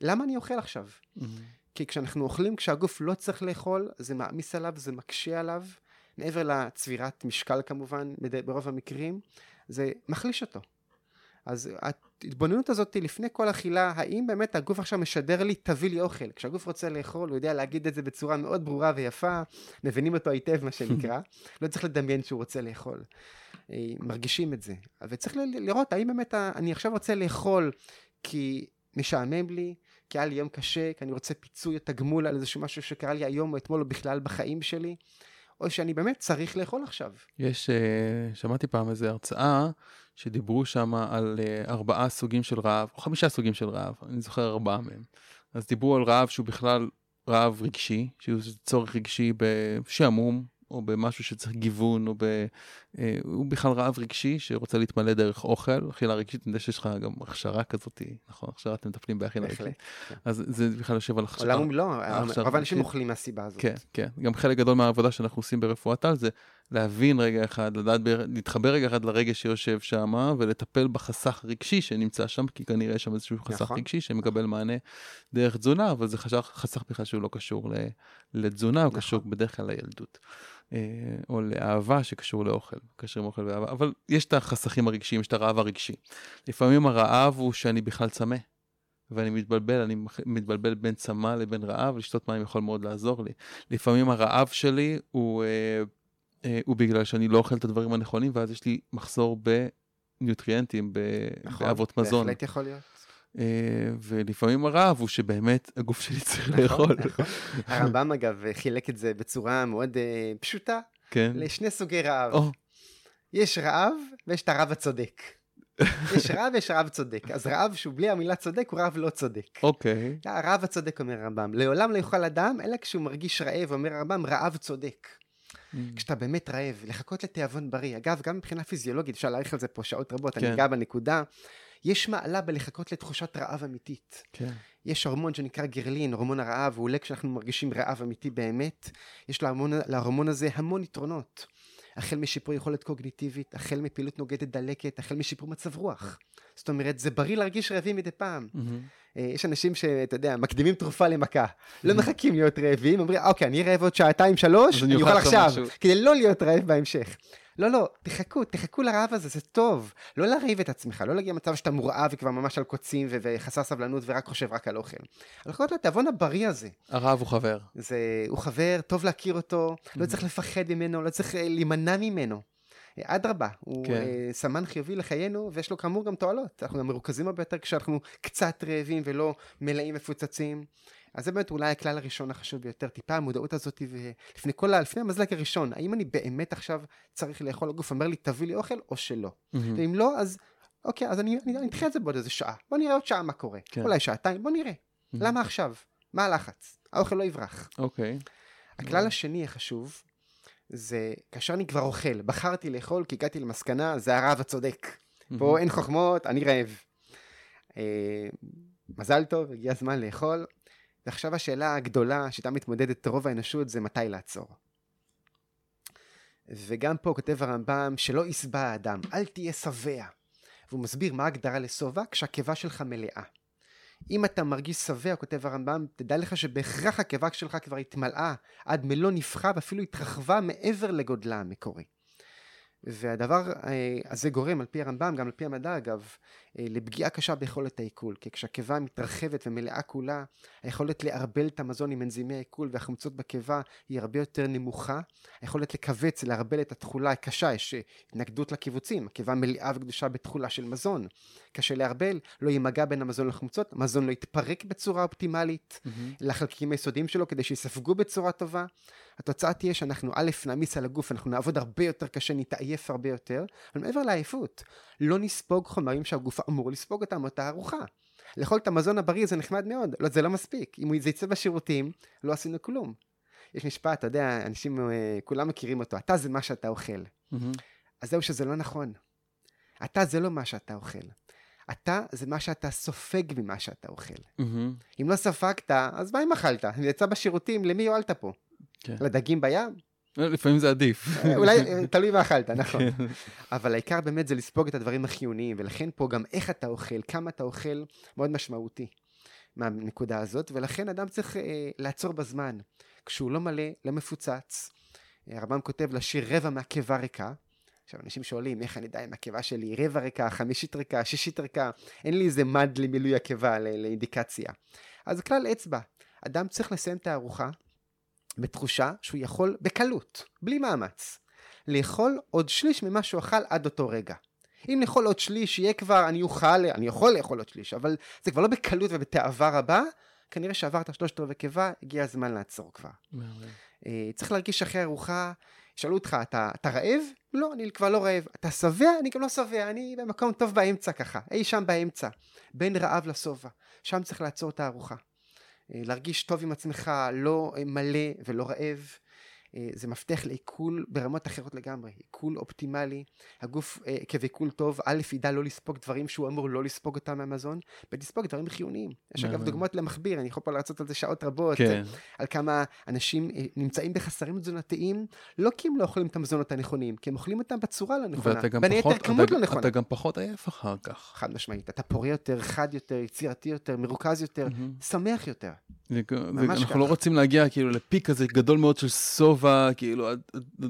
למה אני אוכל עכשיו? Mm-hmm. כי כשאנחנו אוכלים, כשהגוף לא צריך לאכול, זה מעמיס עליו, זה מקשה עליו. מעבר לצבירת משקל כמובן, ברוב המקרים, זה מחליש אותו. אז ההתבוננות הזאת לפני כל אכילה, האם באמת הגוף עכשיו משדר לי, תביא לי אוכל. כשהגוף רוצה לאכול, הוא יודע להגיד את זה בצורה מאוד ברורה ויפה, מבינים אותו היטב, מה שנקרא. לא צריך לדמיין שהוא רוצה לאכול. מרגישים את זה. וצריך לראות האם באמת אני עכשיו רוצה לאכול כי משעמם לי, כי היה לי יום קשה, כי אני רוצה פיצוי או תגמול על איזשהו משהו שקרה לי היום או אתמול או בכלל בחיים שלי. או שאני באמת צריך לאכול עכשיו. יש, שמעתי פעם איזה הרצאה שדיברו שם על ארבעה סוגים של רעב, או חמישה סוגים של רעב, אני זוכר ארבעה מהם. אז דיברו על רעב שהוא בכלל רעב רגשי, שהוא צורך רגשי בשעמום, או במשהו שצריך גיוון, או ב... אה, הוא בכלל רעב רגשי שרוצה להתמלא דרך אוכל, אכילה רגשית, אני יודע שיש לך גם הכשרה כזאת, נכון? הכשרה אתם מטפלים באכילה רגשית. כן. אז זה בכלל יושב על הכשרה. עולם ומלואו, רוב האנשים אוכלים מהסיבה הזאת. כן, כן. גם חלק גדול מהעבודה שאנחנו עושים ברפואת על זה להבין רגע אחד, לדעת, להתחבר רגע אחד לרגש שיושב שם, ולטפל בחסך רגשי שנמצא שם, כי כנראה יש שם איזשהו חסך נכון. רגשי שמקבל מענה דרך תזונה, אבל זה חסך, חסך בכלל שהוא לא קשור לתזונה, הוא נכון. קשור בדרך כלל לילדות. אה, או לאהבה שקשור לאוכל, קשר עם אוכל ואהבה, אבל יש את החסכים הרגשיים, יש את הרעב הרגשי. לפעמים הרעב הוא שאני בכלל צמא, ואני מתבלבל, אני מתבלבל בין צמא לבין רעב, לשתות מים יכול מאוד לעזור לי. לפעמים הרעב שלי הוא, אה, הוא בגלל שאני לא אוכל את הדברים הנכונים, ואז יש לי מחסור בניוטריאנטים, נכון, באבות מזון. בהחלט יכול להיות. אה, ולפעמים הרעב הוא שבאמת הגוף שלי צריך נכון, לאכול. נכון. הרמב"ם אגב חילק את זה בצורה מאוד אה, פשוטה כן. לשני סוגי רעב. או, יש רעב ויש את הרעב הצודק. יש רעב ויש רעב צודק. אז רעב שהוא בלי המילה צודק הוא רעב לא צודק. אוקיי. הרעב הצודק אומר הרמב"ם, לעולם לא יאכל אדם אלא כשהוא מרגיש רעב, אומר הרמב"ם רעב צודק. Mm. כשאתה באמת רעב, לחכות לתיאבון בריא. אגב, גם מבחינה פיזיולוגית, אפשר להעריך על זה פה שעות רבות, אני כן. אגע בנקודה. יש מעלה בלחכות לתחושת רעב אמיתית. כן. יש הורמון שנקרא גרלין, הורמון הרעב, הוא עולה כשאנחנו מרגישים רעב אמיתי באמת. יש להורמון, להורמון הזה המון יתרונות. החל משיפור יכולת קוגניטיבית, החל מפעילות נוגדת דלקת, החל משיפור מצב רוח. זאת אומרת, זה בריא להרגיש רעבים מדי פעם. מהמם. אה, יש אנשים שאתה יודע, מקדימים תרופה למכה. לא מחכים להיות רעבים, אומרים, אוקיי, אני רעב עוד שעתיים, שלוש, אני אוכל עכשיו, משהו." כדי לא להיות רעב בהמשך. לא, לא, תחכו, תחכו לרעב הזה, זה טוב. לא להרעיב את עצמך, לא להגיע למצב שאתה מורעב וכבר ממש על קוצים ו- וחסר סבלנות ורק חושב רק על אוכל. אבל לחכות לתיאבון הבריא הזה. הרעב הוא חבר. זה, הוא חבר, טוב להכיר אותו, לא צריך לפחד ממנו, לא צריך אה, להימנע ממנו. אה, אדרבה, הוא כן. אה, סמן חיובי לחיינו, ויש לו כאמור גם תועלות. אנחנו גם מרוכזים הרבה יותר כשאנחנו קצת רעבים ולא מלאים מפוצצים. אז זה באמת אולי הכלל הראשון החשוב ביותר, טיפה המודעות הזאת, ולפני כל ה... לפני המזלג הראשון, האם אני באמת עכשיו צריך לאכול, הגוף אומר לי, תביא לי אוכל, או שלא. מהמם. ואם לא, אז אוקיי, אז אני, אני, אני אדחה את זה בעוד איזה שעה. בוא נראה עוד שעה מה קורה. כן. אולי שעתיים, בוא נראה. למה עכשיו? מה הלחץ? האוכל לא יברח. אוקיי. הכלל השני החשוב, זה כאשר אני כבר אוכל, בחרתי לאכול כי הגעתי למסקנה, זה הרעב הצודק. פה אין חוכמות, אני רעב. אה, מזל טוב, הגיע הזמן לאכול. ועכשיו השאלה הגדולה שאיתה מתמודדת רוב האנושות זה מתי לעצור. וגם פה כותב הרמב"ם שלא ישבע האדם, אל תהיה שבע. והוא מסביר מה ההגדרה לשובע כשהקיבה שלך מלאה. אם אתה מרגיש שבע, כותב הרמב"ם, תדע לך שבהכרח הקיבה שלך כבר התמלאה עד מלוא נפחה ואפילו התרחבה מעבר לגודלה המקורי. והדבר אה, הזה גורם, על פי הרמב"ם, גם על פי המדע אגב, לפגיעה קשה ביכולת העיכול. כי כשהקיבה מתרחבת ומלאה כולה, היכולת לערבל את המזון עם אנזימי העיכול והחמצות בקיבה היא הרבה יותר נמוכה. היכולת לכווץ, לערבל את התכולה היא קשה, יש התנגדות לקיבוצים. הקיבה מלאה וקדושה בתכולה של מזון. קשה לערבל, לא יהיה מגע בין המזון לחמצות, המזון לא יתפרק בצורה אופטימלית mm-hmm. לחלקים היסודיים שלו כדי שיספגו בצורה טובה. התוצאה תהיה שאנחנו א', נעמיס על הגוף, אנחנו נעבוד הרבה יותר קשה, נתעייף הרבה יותר, אבל מעבר לעייפות, לא נספוג חומרים שהגוף אמור לספוג אותם, אותה ארוחה. לאכול את המזון הבריא זה נחמד מאוד, לא, זה לא מספיק. אם זה יצא בשירותים, לא עשינו כלום. יש משפט, אתה יודע, אנשים, אה, כולם מכירים אותו, אתה זה מה שאתה אוכל. Mm-hmm. אז זהו שזה לא נכון. אתה זה לא מה שאתה אוכל. אתה זה מה שאתה סופג ממה שאתה אוכל. Mm-hmm. אם לא ספגת, אז מה אם אכלת? יצא בשירותים, למי יועלת פה? כן. לדגים בים? אה, לפעמים זה עדיף. אה, אולי, אה, תלוי מה אכלת, נכון. כן. אבל העיקר באמת זה לספוג את הדברים החיוניים, ולכן פה גם איך אתה אוכל, כמה אתה אוכל, מאוד משמעותי מהנקודה הזאת, ולכן אדם צריך אה, לעצור בזמן. כשהוא לא מלא, לא מפוצץ. הרמב"ם כותב לשיר רבע מהקיבה ריקה. עכשיו, אנשים שואלים, איך אני יודע אם הקיבה שלי רבע ריקה, חמישית ריקה, שישית ריקה, אין לי איזה מד למילוי הקיבה, לאינדיקציה. אז כלל אצבע, אדם צריך לסיים את הארוחה בתחושה שהוא יכול בקלות, בלי מאמץ, לאכול עוד שליש ממה שהוא אכל עד אותו רגע. אם לאכול עוד שליש, יהיה כבר, אני אוכל, אני יכול לאכול עוד שליש, אבל זה כבר לא בקלות ובתאווה רבה, כנראה שעברת שלושת רבעי קיבה, הגיע הזמן לעצור כבר. אה, צריך להרגיש אחרי ארוחה, שאלו אותך, אתה, אתה רעב? לא, אני כבר לא רעב. אתה שבע? אני גם לא שבע, אני במקום טוב באמצע ככה, אי שם באמצע, בין רעב לשובע. שם צריך לעצור את הארוחה. אה, להרגיש טוב עם עצמך, לא אה, מלא ולא רעב. אה, זה מפתח לעיכול ברמות אחרות לגמרי, עיכול אופטימלי, הגוף עקב עיכול טוב, א' ידע לא לספוג דברים שהוא אמור לא לספוג אותם מהמזון, ולספוג דברים חיוניים. יש אגב דוגמאות למכביר, אני יכול פה לעשות על זה שעות רבות, כן. על כמה אנשים נמצאים בחסרים תזונתיים, לא כי הם לא אוכלים את המזונות הנכונים, כי הם אוכלים אותם בצורה לא נכונה, בין היתר כמות לא נכונה. אתה גם פחות עייף אחר כך. חד משמעית, אתה פורה יותר, חד יותר, יצירתי יותר, מרוכז יותר, שמח יותר. אנחנו לא רוצים להגיע כאילו לפיק כזה גדול מאוד של שובע, כאילו עד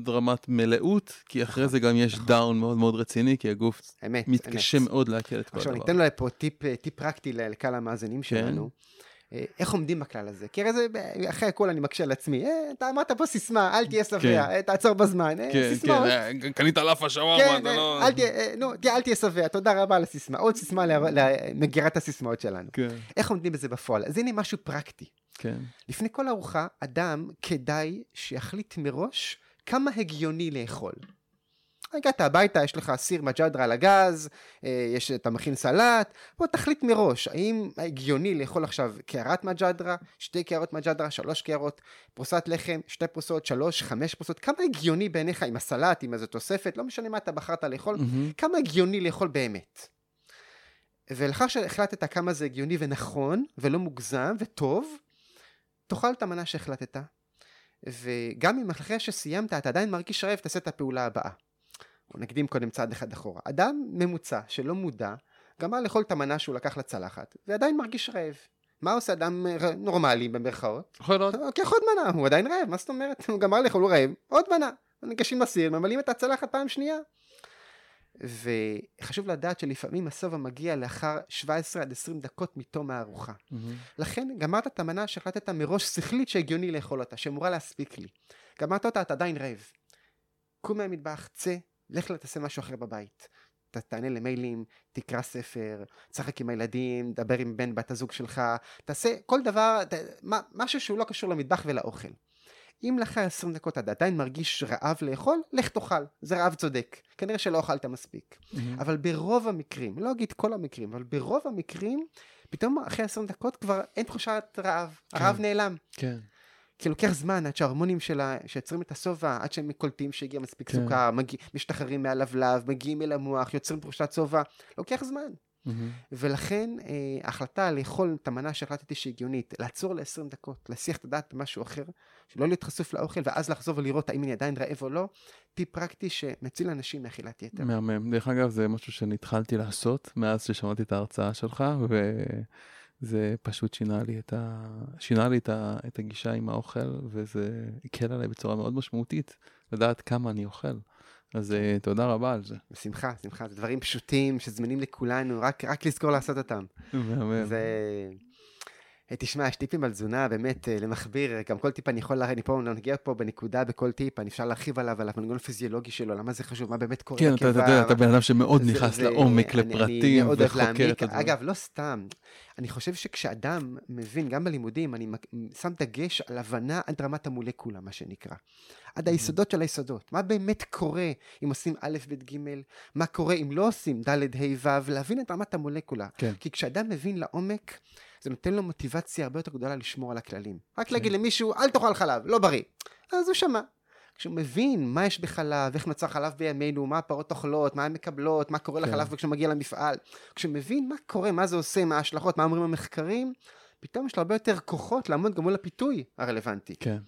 רמת מלאות, כי אחרי זה גם יש down מאוד מאוד רציני, כי הגוף מתקשה מאוד לעכל את כל הדבר. עכשיו ניתן לו פה טיפ פרקטי לקהל המאזינים כן. שלנו. אה, איך עומדים בכלל הזה? כי הרי זה, אחרי הכל אני מקשה על עצמי, אה, אתה אמרת פה סיסמה, אל תהיה שבע, כן. אה, תעצור בזמן, כן. כן, קנית לאפה שווארמה, אתה לא... אל תהיה, נו, אל תהיה שבע, תודה רבה על הסיסמה, עוד סיסמה למגירת הסיסמאות שלנו. כן. איך עומדים בזה בפועל? אז הנה משהו פרקטי. כן. לפני כל ארוחה, אדם כדאי שיחליט מראש כמה הגיוני לאכול. הגעת הביתה, יש לך סיר מג'דרה על הגז, אה, יש, אתה מכין סלט, בוא תחליט מראש, האם הגיוני לאכול עכשיו קערת מג'דרה, שתי קערות מג'דרה, שלוש קערות, פרוסת לחם, שתי פרוסות, שלוש, חמש פרוסות, כמה הגיוני בעיניך עם הסלט, עם איזו תוספת, לא משנה מה אתה בחרת לאכול, mm-hmm. כמה הגיוני לאכול באמת. ולאחר שהחלטת כמה זה הגיוני ונכון, ולא מוגזם וטוב, תאכל את המנה שהחלטת, וגם אם אחרי שסיימת אתה עדיין מרגיש רעב, תעשה את הפעולה הבאה. או נקדים קודם צעד אחד אחורה. אדם ממוצע שלא מודע, גמר לאכול את המנה שהוא לקח לצלחת, ועדיין מרגיש רעב. מה עושה אדם נורמלי במרכאות? אוכל עוד. לוקח עוד מנה, הוא עדיין רעב, מה זאת אומרת? הוא גמר לאכול, הוא רעב, עוד מנה. ניגשים לסיר, ממלאים את הצלחת פעם שנייה. וחשוב לדעת שלפעמים השובע מגיע לאחר 17 עד 20 דקות מתום הארוחה. Mm-hmm. לכן גמרת את המנה שהחלטת מראש שכלית שהגיוני לאכול אותה, שאמורה להספיק לי. גמרת אותה, אתה עדיין רעב. קום מהמטבח, צא, לך תעשה משהו אחר בבית. ת, תענה למיילים, תקרא ספר, תשחק עם הילדים, דבר עם בן בת הזוג שלך, תעשה כל דבר, ת, מה, משהו שהוא לא קשור למטבח ולאוכל. אם לאחר 20 דקות אתה עדיין מרגיש רעב לאכול, לך תאכל, זה רעב צודק. כנראה שלא אכלת מספיק. Mm-hmm. אבל ברוב המקרים, לא אגיד כל המקרים, אבל ברוב המקרים, פתאום אחרי 20 דקות כבר אין תחושת רעב, כן. הרעב נעלם. כן. כי לוקח זמן עד שההורמונים שלה, שיוצרים את השובע, עד שהם קולטים שהגיע מספיק כן. סוכר, מגיע, משתחררים מהלבלב, מגיעים אל המוח, יוצרים תחושת שובע, לוקח זמן. Mm-hmm. ולכן אה, ההחלטה לאכול את המנה שהחלטתי שהיא הגיונית, לעצור ל-20 דקות, להסיח את הדעת במשהו אחר, שלא להיות חשוף לאוכל, ואז לחזור ולראות האם אני עדיין רעב או לא, טיפ פרקטי שמציל אנשים מאכילת יתר. מהמם. דרך אגב, זה משהו שאני התחלתי לעשות מאז ששמעתי את ההרצאה שלך, ו... זה פשוט שינה לי את, ה... שינה לי את, ה... את הגישה עם האוכל וזה הקל עליי בצורה מאוד משמעותית לדעת כמה אני אוכל. אז אה, תודה רבה על זה. בשמחה, שמחה, זה דברים פשוטים שזמינים לכולנו, רק, רק לזכור לעשות אותם. מהמם. זה... אה, תשמע, יש טיפים על תזונה, באמת, אה, למכביר, גם כל טיפ אני יכול, לה- אני פה נגיע פה בנקודה בכל טיפ, אני אפשר להרחיב עליו, על המנגנון הפיזיולוגי שלו, למה זה חשוב, מה באמת קורה כן, אתה יודע, אתה בן אדם שמאוד נכנס לעומק, אני- לפרטים, אני וחוקר להעמיק. את הדברים. אגב, לא סתם, אני חושב שכשאדם מבין, גם בלימודים, אני שם דגש על הבנה עד רמת המולקולה, מה שנקרא. עד היסודות של היסודות. מה באמת קורה אם עושים א', ב', ג', מה קורה אם לא עושים ד', ה', ו', להבין את רמת המולקולה. כן. כי כשאדם מבין לעומק, זה נותן לו מוטיבציה הרבה יותר גדולה לשמור על הכללים. רק כן. להגיד למישהו, אל תאכל חלב, לא בריא. אז הוא שמע. כשהוא מבין מה יש בחלב, איך נוצר חלב בימינו, מה הפרות אוכלות, מה הן מקבלות, מה קורה כן. לחלב כשהוא מגיע למפעל, כשהוא מבין מה קורה, מה זה עושה, מה ההשלכות, מה אומרים המחקרים, פתאום יש לו הרבה יותר כוחות לעמוד גם מול הפיתוי הרלוונטי. כן.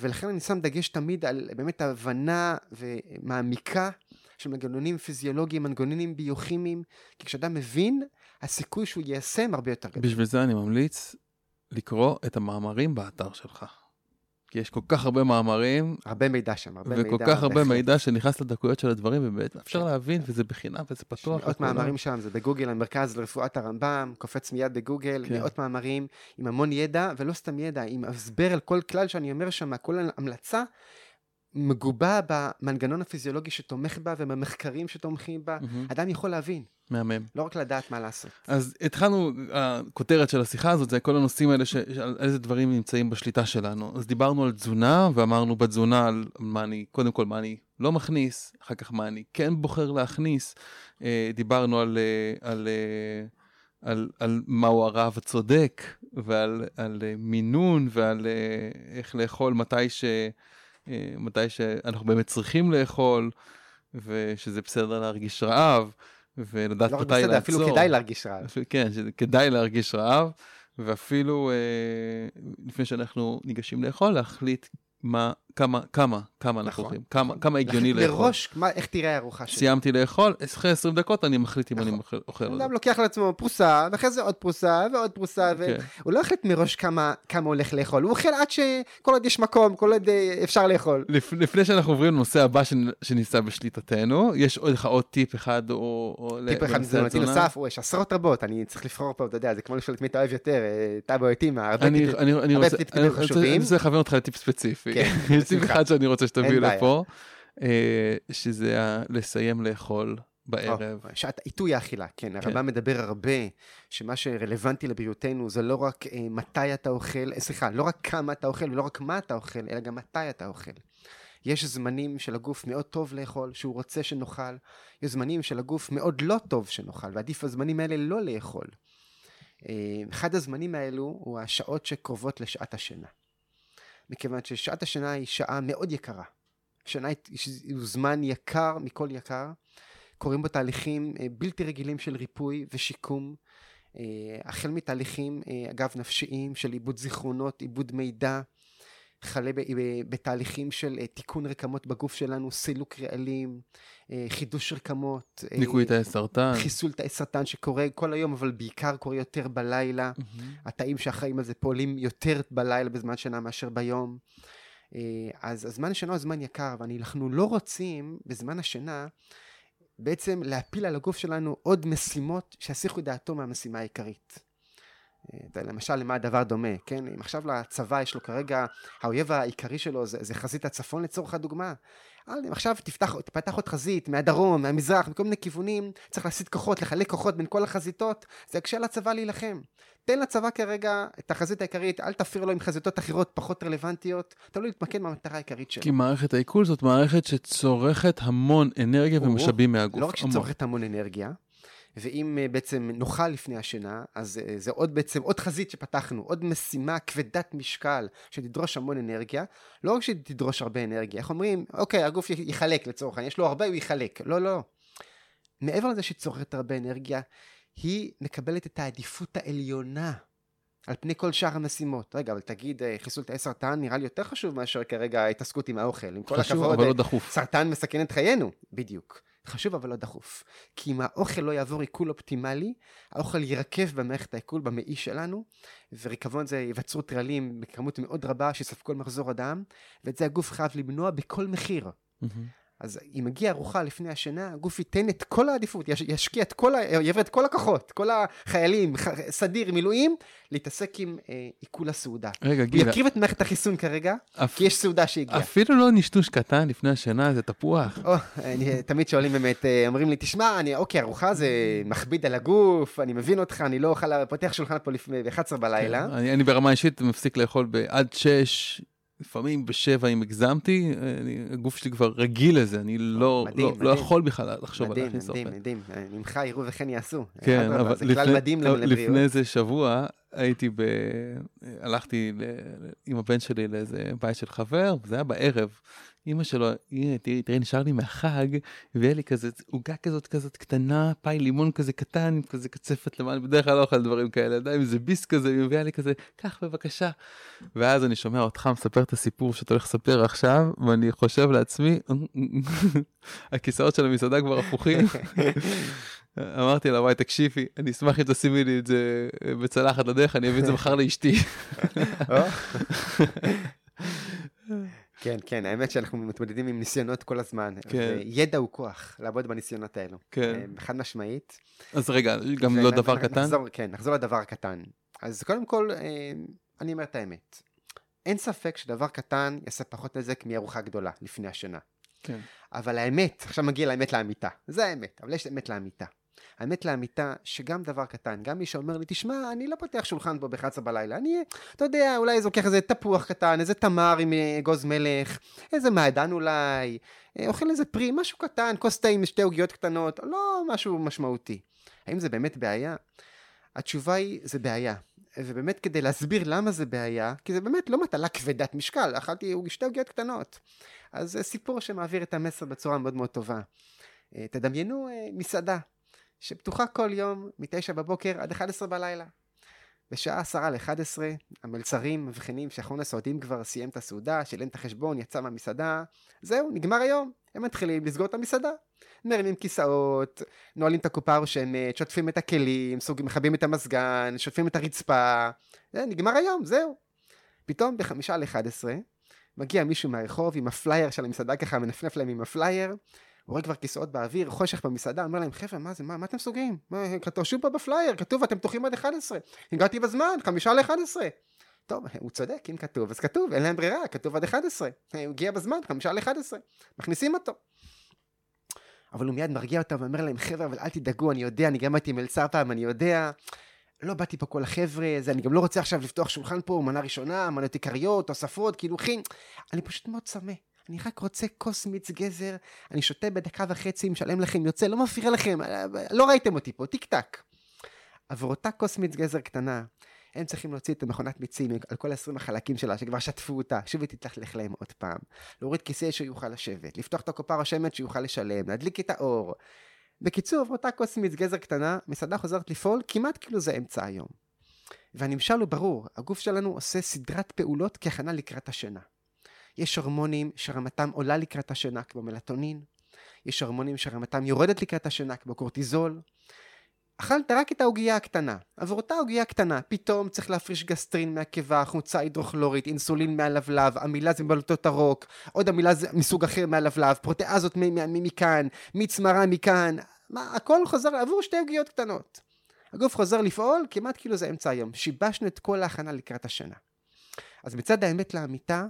ולכן אני שם דגש תמיד על באמת הבנה ומעמיקה של מנגנונים פיזיולוגיים, מנגנונים ביוכימיים, כי כשאדם מבין, הסיכוי שהוא יישם הרבה יותר גדול. בשביל זה אני ממליץ לקרוא את המאמרים באתר שלך. כי יש כל כך הרבה מאמרים, הרבה מידע שם, הרבה מידע. וכל כך הרבה בהחלט. מידע שנכנס לדקויות של הדברים, ובאמת אפשר להבין, וזה בחינם, וזה פתוח. מאות לכולם. מאמרים שם, זה בגוגל, המרכז לרפואת הרמב"ם, קופץ מיד בגוגל, כן. מאות מאמרים עם המון ידע, ולא סתם ידע, עם הסבר על כל כלל שאני אומר שם, כל המלצה מגובה במנגנון הפיזיולוגי שתומך בה ובמחקרים שתומכים בה. אדם יכול להבין, מהמם. לא רק לדעת מה לעשות. אז התחלנו, הכותרת של השיחה הזאת זה כל הנושאים האלה, ש- על איזה דברים נמצאים בשליטה שלנו. אז דיברנו על תזונה, ואמרנו בתזונה על מה אני, קודם כל מה אני לא מכניס, אחר כך מה אני כן בוחר להכניס. אה, דיברנו על, אה, על, אה, על, על מהו הרעב הצודק, ועל על אה, מינון, ועל אה, איך לאכול מתי, ש, אה, מתי שאנחנו באמת צריכים לאכול, ושזה בסדר להרגיש רעב. ולדעת לא מתי בסדר, לעצור. אפילו כדאי להרגיש רעב. אפילו- כן, שכדאי להרגיש רעב, ואפילו אה, לפני שאנחנו ניגשים לאכול, להחליט מה, כמה, כמה, כמה אנחנו נכון, אוכלים, כמה, כמה הגיוני לאכול. מראש מה- איך תראה הארוחה שלי. סיימתי לאכול, אחרי 20 דקות אני מחליט אם אני נכון. אוכל- אוכל או. אדם לוקח לעצמו פרוסה, ואחרי זה עוד פרוסה, ועוד פרוסה, כן. והוא לא החליט מראש כמה הולך לאכול, הוא אוכל עד שכל עוד יש מקום, כל עוד אה, אפשר לאכול. לפ- לפני שאנחנו עוברים לנושא הבא שנ- שנמצא בשליטתנו, יש עוד לך עוד טיפ אחד או... טיפ אחד התזונה? נוסף, יש עשרות רבות, אני צריך לבחור פה, אתה יודע, זה כמו לשאול את מי אתה אוהב יותר, אה, טאבו או איטימה, הרבה טיפים. חשובים. אני רוצה לכוון אותך לטיפ ספציפי. כן, יש טיפ. אחד שאני רוצה שתביא. לפה, אה, שזה ה- לסיים לאכול בערב. או, שעת עיתוי האכילה, כן, כן. הרמב"ם מדבר הרבה, שמה שרלוונטי לבריאותנו זה לא רק אה, מתי אתה אוכל, אה, סליחה, לא רק כמה אתה אוכל ולא רק מה אתה אוכל, אלא גם מתי אתה אוכל. יש זמנים של הגוף מאוד טוב לאכול, שהוא רוצה שנאכל, יש זמנים של הגוף מאוד לא טוב שנאכל, ועדיף בזמנים האלה לא לאכול. אה, אחד הזמנים האלו הוא השעות שקרובות לשעת השינה. מכיוון ששעת השינה היא שעה מאוד יקרה. שינה היא זמן יקר מכל יקר. קורים בו תהליכים אה, בלתי רגילים של ריפוי ושיקום. אה, החל מתהליכים, אה, אגב, נפשיים של עיבוד זיכרונות, עיבוד מידע, וכלה בתהליכים של אה, תיקון רקמות בגוף שלנו, סילוק רעלים, אה, חידוש רקמות. אה, ניקוי תאי סרטן. חיסול תאי סרטן שקורה כל היום, אבל בעיקר קורה יותר בלילה. התאים שאחראים על זה פועלים יותר בלילה בזמן שינה מאשר ביום. אז הזמן השינה הוא זמן יקר, ואנחנו לא רוצים בזמן השינה בעצם להפיל על הגוף שלנו עוד משימות שיסיחו את דעתו מהמשימה העיקרית. אה, למשל, למה הדבר דומה, כן? אם עכשיו לצבא יש לו כרגע, האויב העיקרי שלו זה, זה חזית הצפון לצורך הדוגמה. אם עכשיו תפתח, תפתח עוד חזית מהדרום, מהמזרח, מכל מיני כיוונים, צריך להסיט כוחות, לחלק כוחות בין כל החזיתות, זה יקשה לצבא להילחם. תן לצבא כרגע את החזית העיקרית, אל תפריע לו עם חזיתות אחרות פחות רלוונטיות, תן לו להתמקד במטרה העיקרית שלו. כי מערכת העיכול זאת מערכת שצורכת המון אנרגיה ומשאבים מהגוף. לא רק. שצורכת המון אנרגיה, ואם אה, בעצם נאכל לפני השינה, אז אה, זה עוד בעצם, עוד חזית שפתחנו, עוד משימה כבדת משקל שתדרוש המון אנרגיה. לא רק שתדרוש הרבה אנרגיה, איך אומרים, אוקיי, הגוף יחלק לצורך העניין, יש לו הרבה, הוא יחלק. לא, לא. מעבר לזה שהיא צורכת הרבה אנרגיה, היא מקבלת את העדיפות העליונה על פני כל שאר המשימות. רגע, אבל תגיד, אה, חיסול תאי סרטן נראה לי יותר חשוב מאשר כרגע ההתעסקות עם האוכל. עם כל חשוב, הכבוד, אבל לא דחוף. סרטן מסכן את חיינו, בדיוק. חשוב אבל לא דחוף. כי אם האוכל לא יעבור עיכול אופטימלי, האוכל ירקב במערכת העיכול, במעי שלנו, וריקבון זה היווצרות רעלים בכמות מאוד רבה שיספקו על מחזור הדם, ואת זה הגוף חייב למנוע בכל מחיר. מהמם. אז אם מגיעה ארוחה לפני השינה, הגוף ייתן את כל העדיפות, יש, ישקיע את כל, ה, יעביר את כל הכוחות, כל החיילים, ח, סדיר, מילואים, להתעסק עם אה, עיכול הסעודה. רגע, הוא גילה, יקריב את מערכת החיסון כרגע, אפ- כי יש סעודה שהגיעה. אפילו לא נשטוש קטן לפני השינה, זה תפוח. או, אני, תמיד שואלים באמת, אה, אומרים לי, תשמע, אני, אוקיי, ארוחה זה מכביד על הגוף, אני מבין אותך, אני לא אוכל, פותח שולחן פה לפני, ב-11 בלילה. כן, אני, אני ברמה אישית מפסיק לאכול בעד שש, לפעמים בשבע אם הגזמתי, אני, הגוף שלי כבר רגיל לזה, אני לא, מדהים, לא, לא מדהים. יכול בכלל לחשוב על מדהים, להכניס מדהים, אוכל. מדהים, אה, ממך יראו וכן יעשו. כן, אבל זה כלל לפני, מדהים לא, לבריאות. לפני איזה שבוע הייתי ב... הלכתי ל... עם הבן שלי לאיזה בית של חבר, זה היה בערב. אמא שלו, הנה, תראי, תראי, נשאר לי מהחג, וההיה לי כזה עוגה כזאת כזאת קטנה, פאי לימון כזה קטן, עם כזה קצפת למעלה, בדרך כלל לא אוכל דברים כאלה, עם איזה ביס כזה, היא מביאה לי כזה, קח בבקשה. ואז אני שומע אותך מספר את הסיפור שאתה הולך לספר עכשיו, ואני חושב לעצמי, הכיסאות של המסעדה כבר הפוכים. אמרתי לה, וואי, תקשיבי, אני אשמח אם תשימי לי את זה בצלחת לדרך, אני אביא את זה מחר לאשתי. כן, כן, האמת שאנחנו מתמודדים עם ניסיונות כל הזמן. כן. ידע הוא כוח, לעבוד בניסיונות האלו. כן. אה, חד משמעית. אז רגע, גם לא דבר קטן? נחזור, כן, נחזור לדבר הקטן. אז קודם כל, אה, אני אומר את האמת. אין ספק שדבר קטן יעשה פחות נזק מארוחה גדולה לפני השינה. כן. אבל האמת, עכשיו מגיע לאמת לאמיתה. זה האמת, אבל יש אמת לאמיתה. האמת לאמיתה, שגם דבר קטן, גם מי שאומר לי, תשמע, אני לא פותח שולחן פה ב-11 בלילה, אני, אתה יודע, אולי איזה לוקח איזה תפוח קטן, איזה תמר עם אה, אגוז מלך, איזה מעדן אולי, אה, אוכל איזה פרי, משהו קטן, כוס תה עם שתי עוגיות קטנות, לא משהו משמעותי. האם זה באמת בעיה? התשובה היא, זה בעיה. ובאמת כדי להסביר למה זה בעיה, כי זה באמת לא מטלה כבדת משקל, אכלתי שתי עוגיות קטנות. אז זה סיפור שמעביר את המסר בצורה מאוד מאוד טובה. אה, תדמיינו אה, מסעדה שפתוחה כל יום מ-9 בבוקר עד 11 בלילה. בשעה 10 ל-11 המלצרים מבחינים שאחרון הסועדים כבר סיים את הסעודה, שילם את החשבון, יצא מהמסעדה, זהו, נגמר היום. הם מתחילים לסגור את המסעדה. מרימים כיסאות, נועלים את הקופה הרושמת, שוטפים את הכלים, סוגרים, מכבים את המזגן, שוטפים את הרצפה. זה נגמר היום, זהו. פתאום בחמישה ל-11 מגיע מישהו מהרחוב עם הפלייר של המסעדה ככה, מנפנף להם עם הפלייר, רואה כבר כיסאות באוויר, חושך במסעדה, אומר להם, חבר'ה, מה זה, מה, מה אתם סוגרים? מה, רשום פה בפלייר, כתוב, אתם פתוחים עד 11. הגעתי בזמן, חמישה ל-11. טוב, הוא צודק, אם כתוב, אז כתוב, אין להם ברירה, כתוב עד 11. הוא הגיע בזמן, חמישה ל-11. מכניסים אותו. אבל הוא מיד מרגיע אותם ואומר להם, חבר'ה, אבל אל תדאגו, אני יודע, אני גם הייתי מלצר פעם, אני יודע. לא באתי פה כל החבר'ה, זה, אני גם לא רוצה עכשיו לפתוח שולחן פה, מנה ראשונה, מנות עיקריות, תוספות, קילוחים. אני פשוט מאוד צמא. אני רק רוצה כוס מיץ גזר, אני שותה בדקה וחצי, משלם לכם, יוצא, לא מפריע לכם, לא ראיתם אותי פה, טיק טק. עבור אותה כוס מיץ גזר קטנה, הם צריכים להוציא את המכונת מיצים על כל 20 החלקים שלה, שכבר שטפו אותה, שוב היא תתלכלך להם עוד פעם. להוריד כיסא שהוא יוכל לשבת, לפתוח את הקופה הרשמת שהוא יוכל לשלם, להדליק את האור. בקיצור, אותה כוס מיץ גזר קטנה, מסעדה חוזרת לפעול כמעט כאילו זה אמצע היום. והנמשל הוא ברור, הגוף שלנו עושה סדרת פעולות כהכנה לקראת השינה. יש הורמונים שרמתם עולה לקראת השינה כמו מלטונין, יש הורמונים שרמתם יורדת לקראת השינה כמו קורטיזול. אכלת רק את העוגייה הקטנה, עבור אותה עוגייה קטנה, פתאום צריך להפריש גסטרין מהקיבה, חומצה הידרוכלורית, אינסולין מהלבלב, המילז מבלוטות הרוק, עוד המילז מסוג אחר מהלבלב, פרוטאזות מכאן, מיץ מרה מכאן, מה, הכל חוזר עבור שתי עוגיות קטנות. הגוף חוזר לפעול כמעט כאילו זה אמצע היום, שיבשנו את כל ההכנה לקראת השינה. אז מצד האמת לאמיתה,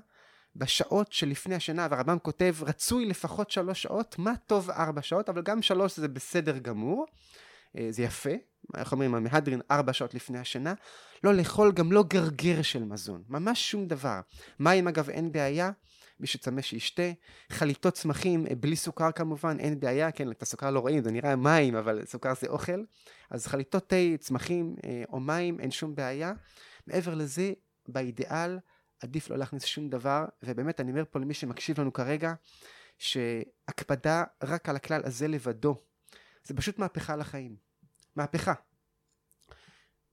בשעות שלפני השינה, והרמב"ם כותב, רצוי לפחות שלוש שעות, מה טוב ארבע שעות, אבל גם שלוש זה בסדר גמור, זה יפה, איך אומרים, המהדרין ארבע שעות לפני השינה, לא לאכול גם לא גרגר של מזון, ממש שום דבר. מים אגב אין בעיה, מי שצמא שישתה, חליטות צמחים בלי סוכר כמובן, אין בעיה, כן, את הסוכר לא רואים, זה נראה מים, אבל סוכר זה אוכל, אז חליטות תה, צמחים או מים, אין שום בעיה. מעבר לזה, באידיאל, עדיף לא להכניס שום דבר, ובאמת אני אומר פה למי שמקשיב לנו כרגע, שהקפדה רק על הכלל הזה לבדו, זה פשוט מהפכה לחיים. מהפכה.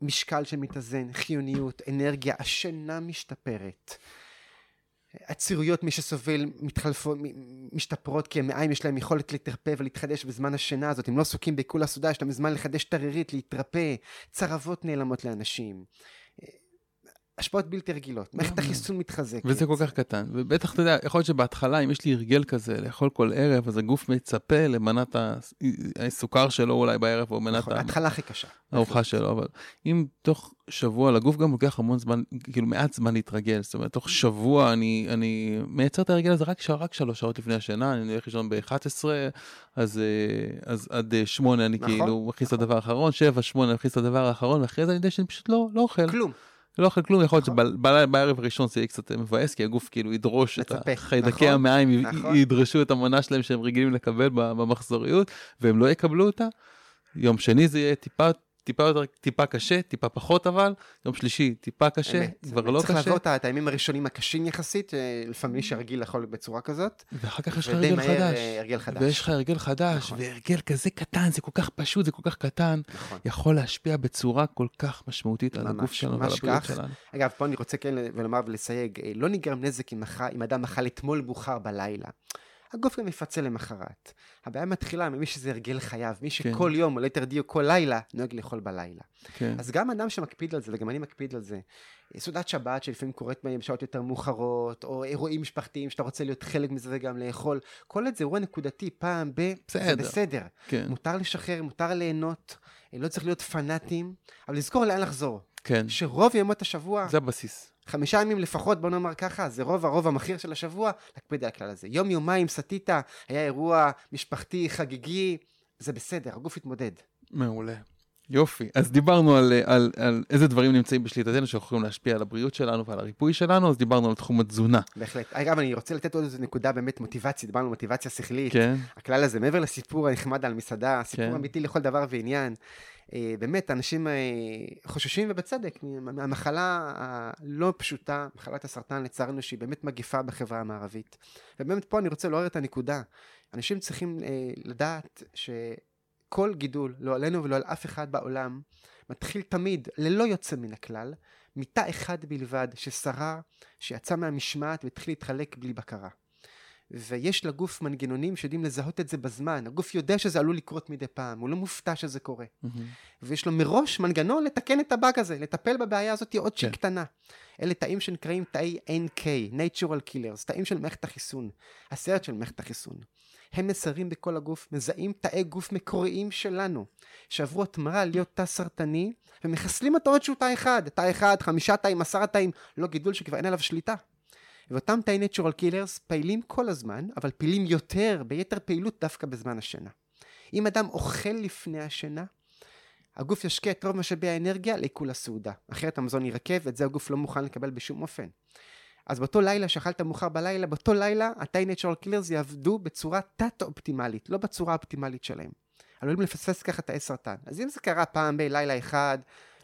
משקל שמתאזן, חיוניות, אנרגיה, השינה משתפרת. הצירויות, מי שסובל, מתחלפות, משתפרות, כי המעיים יש להם יכולת להתרפא ולהתחדש בזמן השינה הזאת. הם לא עסוקים בעיכול הסעודה, יש להם זמן לחדש את הרירית, להתרפא. צרבות נעלמות לאנשים. השפעות בלתי רגילות, מערכת החיסון מתחזקת. וזה כל כך קטן, ובטח אתה יודע, יכול להיות שבהתחלה אם יש לי הרגל כזה לאכול כל ערב, אז הגוף מצפה למנת הסוכר שלו אולי בערב, או מנת נכון, ההתחלה הכי קשה. הארוחה שלו, אבל אם תוך שבוע, לגוף גם לוקח המון זמן, כאילו מעט זמן להתרגל, זאת אומרת, תוך שבוע אני, אני מייצר את הרגל הזה רק, רק שלוש שעות לפני השינה, אני הולך לישון ב-11, אז, אה, אז עד אה, שמונה אני נכון, כאילו מכניס נכון. את הדבר האחרון, שבע, שמונה, מכניס את הדבר האחרון, ואחרי זה אני יודע שאני פשוט לא, לא אוכל. כלום. לא אוכל כלום, יכול להיות שבערב הראשון זה יהיה קצת מבאס, כי הגוף כאילו ידרוש את החיידקי נכון, המעיים, נכון. ידרשו את המנה שלהם שהם רגילים לקבל במחזוריות, והם לא יקבלו אותה. יום שני זה יהיה טיפה טיפה יותר, טיפה קשה, טיפה פחות אבל, יום שלישי טיפה קשה, אמת, כבר אמת. לא צריך קשה. צריך לעבור את הימים הראשונים הקשים יחסית, אה, לפעמים מי שרגיל לאכול בצורה כזאת. ואחר כך יש לך הרגל חדש. אה, הרגל חדש. ויש לך הרגל חדש, נכון. והרגל כזה קטן, זה כל כך פשוט, זה כל כך קטן, נכון. יכול להשפיע בצורה כל כך משמעותית ממש, על הגוף שלנו ועל הבריאות שלנו. אגב, פה אני רוצה כן לומר ולסייג, אה, לא נגרם נזק אם אדם אכל אתמול מאוחר בלילה. הגוף גם יפצה למחרת. הבעיה מתחילה ממי שזה הרגל חייו, מי כן. שכל כן. יום, או ליתר דיוק כל לילה, נוהג לאכול בלילה. כן. אז גם אדם שמקפיד על זה, וגם אני מקפיד על זה, סעודת שבת שלפעמים קורית בהם שעות יותר מאוחרות, או אירועים משפחתיים שאתה רוצה להיות חלק מזה וגם לאכול, כל את זה אירוע נקודתי, פעם ב... בסדר. זה בסדר. כן. מותר לשחרר, מותר ליהנות, לא צריך להיות פנאטים, אבל לזכור לאן לחזור. כן. שרוב ימות השבוע... זה הבסיס. חמישה ימים לפחות, בוא נאמר ככה, זה רוב הרוב המכיר של השבוע, להקפיד על הכלל הזה. יום יומיים סטית, היה אירוע משפחתי, חגיגי, זה בסדר, הגוף יתמודד. מעולה. יופי, אז דיברנו על, על, על איזה דברים נמצאים בשליטתנו שיכולים להשפיע על הבריאות שלנו ועל הריפוי שלנו, אז דיברנו על תחום התזונה. בהחלט. אגב, אני רוצה לתת עוד איזו נקודה באמת מוטיבציה, דיברנו על מוטיבציה שכלית. כן. הכלל הזה, מעבר לסיפור הנחמד על מסעדה, סיפור כן. אמיתי לכל דבר ועניין. אה, באמת, אנשים אה, חוששים ובצדק מהמחלה הלא פשוטה, מחלת הסרטן לצערנו, שהיא באמת מגיפה בחברה המערבית. ובאמת פה אני רוצה לעורר את הנקודה. אנשים צריכים אה, לדעת שכל גידול, לא עלינו ולא על אף אחד בעולם, מתחיל תמיד, ללא יוצא מן הכלל, מיטה אחד בלבד ששרה, שיצא מהמשמעת והתחיל להתחלק בלי בקרה. ויש לגוף מנגנונים שיודעים לזהות את זה בזמן. הגוף יודע שזה עלול לקרות מדי פעם, הוא לא מופתע שזה קורה. Mm-hmm. ויש לו מראש מנגנון לתקן את הבאג הזה, לטפל בבעיה הזאת עוד כן. שהיא קטנה. אלה תאים שנקראים תאי NK, Natural Killers, תאים של מערכת החיסון, הסיירת של מערכת החיסון. הם מסיירים בכל הגוף, מזהים תאי גוף מקוריים שלנו, שעברו התמרה להיות תא סרטני, ומחסלים אותו עוד שהוא תא אחד, תא אחד, חמישה תאים, עשרה תאים, לא גידול שכבר אין עליו שליטה. ואותם תאי natural killers פעילים כל הזמן, אבל פעילים יותר, ביתר פעילות דווקא בזמן השינה. אם אדם אוכל לפני השינה, הגוף ישקיע את רוב משאבי האנרגיה לעיכול הסעודה. אחרת המזון יירקב, ואת זה הגוף לא מוכן לקבל בשום אופן. אז באותו לילה שאכלת מאוחר בלילה, באותו לילה התאי natural killers יעבדו בצורה תת-אופטימלית, לא בצורה האופטימלית שלהם. עלולים לפספס ככה תאי סרטן. אז אם זה קרה פעם בלילה אחד,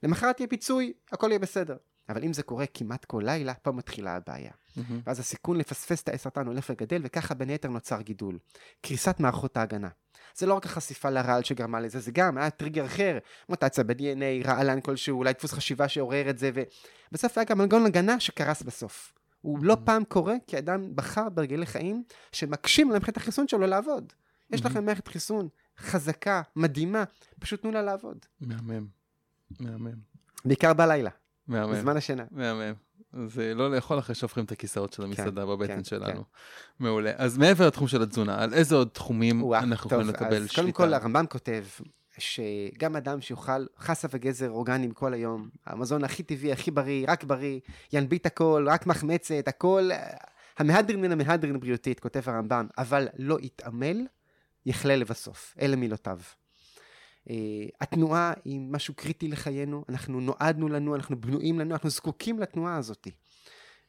למחרת יהיה פיצוי, הכל יהיה בסדר. אבל אם זה קורה כמעט כל לילה, פה מתחילה הבעיה. Mm-hmm. ואז הסיכון לפספס את הסרטן הולך וגדל, וככה בין היתר נוצר גידול. קריסת מערכות ההגנה. זה לא רק החשיפה לרעל שגרמה לזה, זה גם היה טריגר אחר, מוטציה ב-DNA, רעלן כלשהו, אולי דפוס חשיבה שעורר את זה, ובסוף היה גם מנגנון הגנה שקרס בסוף. הוא לא פעם קורה כי אדם בחר בהרגלי חיים שמקשים על מערכת החיסון שלו לעבוד. יש לכם מערכת חיסון חזקה, מדהימה, פשוט תנו לה לעבוד. מהמם, מהמם. בעיקר בלילה. מהמם. בזמן השינה. מהמם. זה לא לאכול אחרי שהופכים את הכיסאות של המסעדה כן, בבטן כן, שלנו. כן. מעולה. אז מעבר לתחום של התזונה, על איזה עוד תחומים ווא, אנחנו טוב, יכולים לקבל אז שליטה? קודם כל הרמב"ם כותב שגם אדם שיאכל חסה וגזר אורגניים כל היום, המזון הכי טבעי, הכי בריא, רק בריא, ינביט הכל, רק מחמצת, הכל, המהדרין מן המהדרין בריאותית, כותב הרמב"ם, אבל לא יתעמל, יכלה לבסוף. אלה מילותיו. Uh, התנועה היא משהו קריטי לחיינו, אנחנו נועדנו לנו, אנחנו בנויים לנו, אנחנו זקוקים לתנועה הזאת.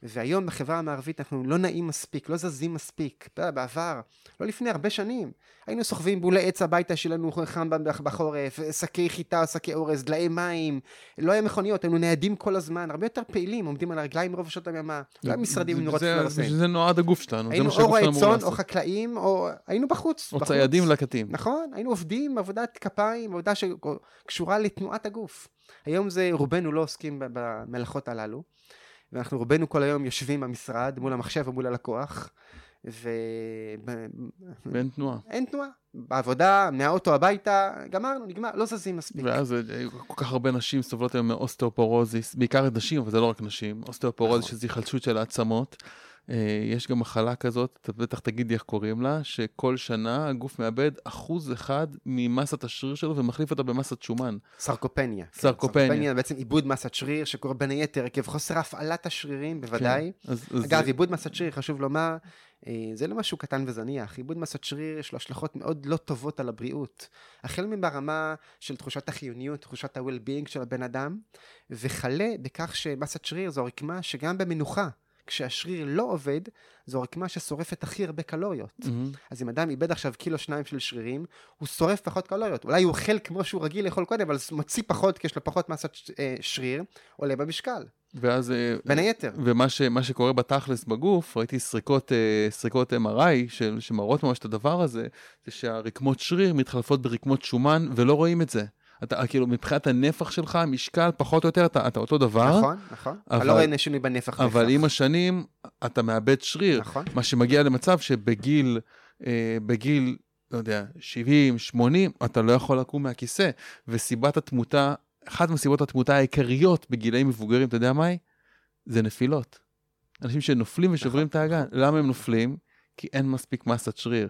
והיום בחברה המערבית אנחנו לא נעים מספיק, לא זזים מספיק. בעבר, לא לפני הרבה שנים, היינו סוחבים בולי עץ הביתה שלנו חם בחורף, שקי חיטה, שקי אורז, דלאי מים, לא היה מכוניות, היינו ניידים כל הזמן, הרבה יותר פעילים, עומדים על הרגליים רוב שעות הימה, לא היה משרדים עם נורות פלורסנט. זה נועד הגוף שלנו, היינו או רועי צאן, או חקלאים, או היינו בחוץ. או ציידים לקטים. נכון, היינו עובדים עבודת כפיים, עבודה שקשורה לתנועת הגוף. היום זה, רובנו לא עוסקים במלאכות הללו. ואנחנו רובנו כל היום יושבים במשרד מול המחשב ומול הלקוח, ו... ואין תנועה. אין תנועה. בעבודה, מהאוטו הביתה, גמרנו, נגמר, לא זזים מספיק. ואז אה, כל כך הרבה נשים סובלות היום מאוסטאופורוזיס, בעיקר נשים, אבל זה לא רק נשים, אוסטאופורוזיס נכון. שזה היחלשות של העצמות. אה, יש גם מחלה כזאת, אתה בטח תגיד לי איך קוראים לה, שכל שנה הגוף מאבד אחוז אחד ממסת השריר שלו ומחליף אותה במסת שומן. סרקופניה. כן, סרקופניה. סרקופניה בעצם עיבוד מסת שריר, שקורה בין היתר עקב חוסר הפעלת השרירים, בוודאי. כן. אז, אז אגב, זה- עיבוד מסת שריר, חשוב לומר, אה, זה לא משהו קטן וזניח. עיבוד מסת שריר יש לו השלכות מאוד לא טובות על הבריאות. החל מברמה של תחושת החיוניות, תחושת ה-well-being של הבן אדם, וכלה בכך שמסת שריר זו הרקמה שגם במנוחה, כשהשריר לא עובד, זו הרקמה ששורפת הכי הרבה קלוריות. מהמם. אז אם אדם איבד עכשיו קילו שניים של שרירים, הוא שורף פחות קלוריות. אולי הוא אוכל כמו שהוא רגיל לאכול קודם, אבל מוציא פחות, כי יש לו פחות מסת ש- אה, שריר, עולה במשקל. ואז... אה, בין היתר. ומה ש, שקורה בתכלס בגוף, ראיתי סריקות, אה, סריקות MRI של, שמראות ממש את הדבר הזה, זה שהרקמות שריר מתחלפות ברקמות שומן ולא רואים את זה. אתה כאילו מבחינת הנפח שלך, משקל פחות או יותר, אתה, אתה אותו דבר, נכון, נכון. אבל אבל- לא רואה שינוי בנפח אבל בהכרח. עם השנים אתה מאבד שריר, נכון. מה שמגיע למצב שבגיל, אה, בגיל, לא יודע, 70, 80, אתה לא יכול לקום מהכיסא, וסיבת התמותה, אחת מסיבות התמותה העיקריות בגילאים מבוגרים, אתה יודע מה היא? זה נפילות. אנשים שנופלים ושוברים את האגן. למה הם נופלים? כי אין מספיק מסת שריר.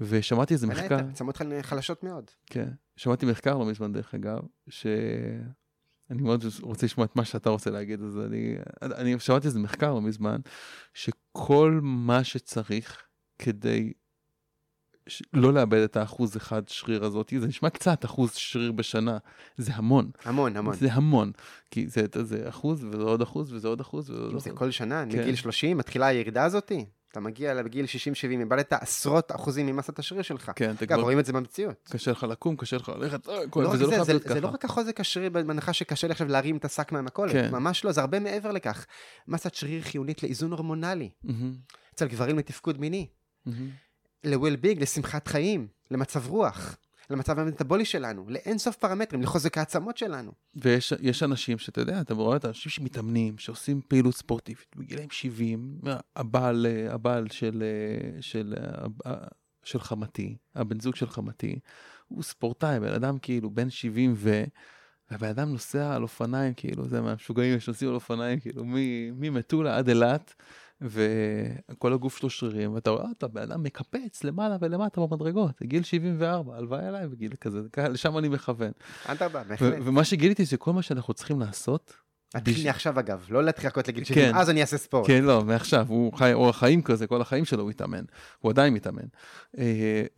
ושמעתי איזה מחקר, היתר, עצמות חלשות מאוד. כן, שמעתי מחקר לא מזמן דרך אגב, ש... אני מאוד רוצה לשמוע את מה שאתה רוצה להגיד, אז אני, אני שמעתי איזה מחקר לא מזמן, שכל מה שצריך כדי ש... לא לאבד את האחוז אחד שריר הזאת, זה נשמע קצת אחוז שריר בשנה, זה המון, המון, המון. זה המון, כי זה, זה אחוז וזה עוד אחוז וזה עוד אחוז וזה עוד אחוז. זה כל שנה, כן. מגיל 30 מתחילה הירידה הזאתי. אתה מגיע לגיל 60-70, איבדת עשרות אחוזים ממסת השריר שלך. כן, אתה אגב, כבר רואים את זה במציאות. קשה לך לקום, קשה לך ללכת, אה, לא רק וזה לא זה, חייב זה, להיות זה לא. רק החוזק השריר בהנחה שקשה לי עכשיו להרים את השק מהמכולת, כן. ממש לא, זה הרבה מעבר לכך. מסת שריר חיונית לאיזון הורמונלי, מהמם, אצל גברים לתפקוד מיני, מהמם. ל-well-being, לשמחת חיים, למצב רוח, למצב המטבולי שלנו, לאין סוף פרמטרים, לחוזק העצמות שלנו. ויש יש אנשים שאתה יודע, אתה רואה את האנשים שמתאמנים, שעושים פעילות ספורטיבית, בגילאים 70, הבעל, אה, הבעל של, אה, של, אה, של חמתי, הבן זוג של חמתי, הוא ספורטאי, בן אדם כאילו בן 70 ו... והבן אדם נוסע על אופניים, כאילו, זה מהמשוגעים שנוסעים על אופניים, כאילו, ממטולה עד אילת, וכל הגוף שלו שרירים, ואתה רואה אותו, הבן אדם מקפץ למעלה ולמטה במדרגות, גיל 74, הלוואי עליי בגיל כזה, לשם אני מכוון. אדרבה, ו- בהחלט. ומה שגיליתי זה כל מה שאנחנו צריכים לעשות, תתחיל בש- מעכשיו אגב, לא להתחיל לחכות לגיל 70, כן. אז אני אעשה ספורט. כן לא מעכשיו הוא חי אורח חיים כזה כל החיים שלו הוא התאמן הוא עדיין מתאמן. אה,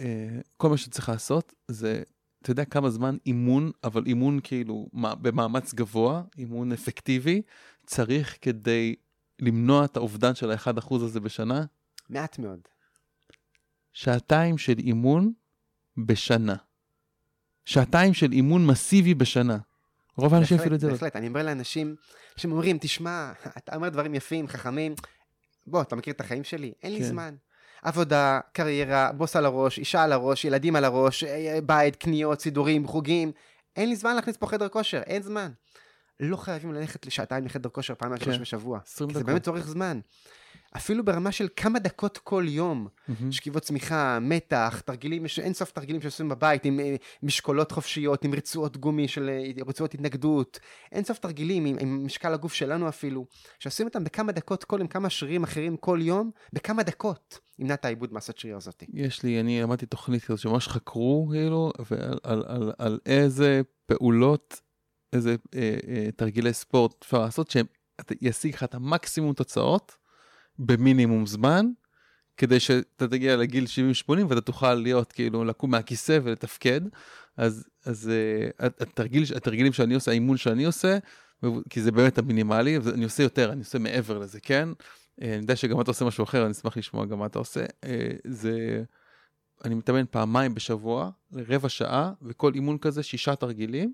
אה, כל מה שצריך לעשות זה אתה יודע כמה זמן אימון אבל אימון כאילו במאמץ גבוה אימון אפקטיבי צריך כדי למנוע את האובדן של האחד אחוז הזה בשנה מעט מאוד. שעתיים של אימון בשנה. שעתיים של אימון מסיבי בשנה. רוב האנשים אפילו את זה לא. בהחלט, אני אומר לאנשים שאומרים, תשמע, אתה אומר דברים יפים, חכמים, בוא, אתה מכיר את החיים שלי? אין לי כן. זמן. עבודה, קריירה, בוס על הראש, אישה על הראש, ילדים על הראש, אה, בית, קניות, סידורים, חוגים. אין לי זמן להכניס פה חדר כושר, אין זמן. לא חייבים ללכת לשעתיים לחדר כושר פעם כן. שלוש בשבוע. 20 כי זה דקות. באמת צורך זמן. אפילו ברמה של כמה דקות כל יום, מהמם. שכיבות צמיחה, מתח, תרגילים, יש אין סוף תרגילים שעושים בבית עם אה, משקולות חופשיות, עם רצועות גומי של אה, רצועות התנגדות, אין סוף תרגילים עם, עם משקל הגוף שלנו אפילו, שעושים אותם בכמה דקות כל עם כמה שרירים אחרים כל יום, בכמה דקות ימנע את העיבוד מסת שריר הזאת. יש לי, אני למדתי תוכנית כזאת שממש חקרו, כאילו, ועל על, על, על איזה פעולות, איזה אה, אה, תרגילי ספורט אפשר לעשות, שישיג לך את המקסימום תוצאות במינימום זמן, כדי שאתה תגיע לגיל 70-80 ואתה תוכל להיות, כאילו, לקום מהכיסא ולתפקד. אז, אז אה, התרגיל, התרגילים שאני עושה, האימון שאני עושה, כי זה באמת המינימלי, ואני עושה יותר, אני עושה מעבר לזה, כן? אה, אני יודע שגם אתה עושה משהו אחר, אני אשמח לשמוע גם מה אתה עושה. אה, זה, אני מתאמן פעמיים בשבוע, לרבע שעה, וכל אימון כזה שישה תרגילים,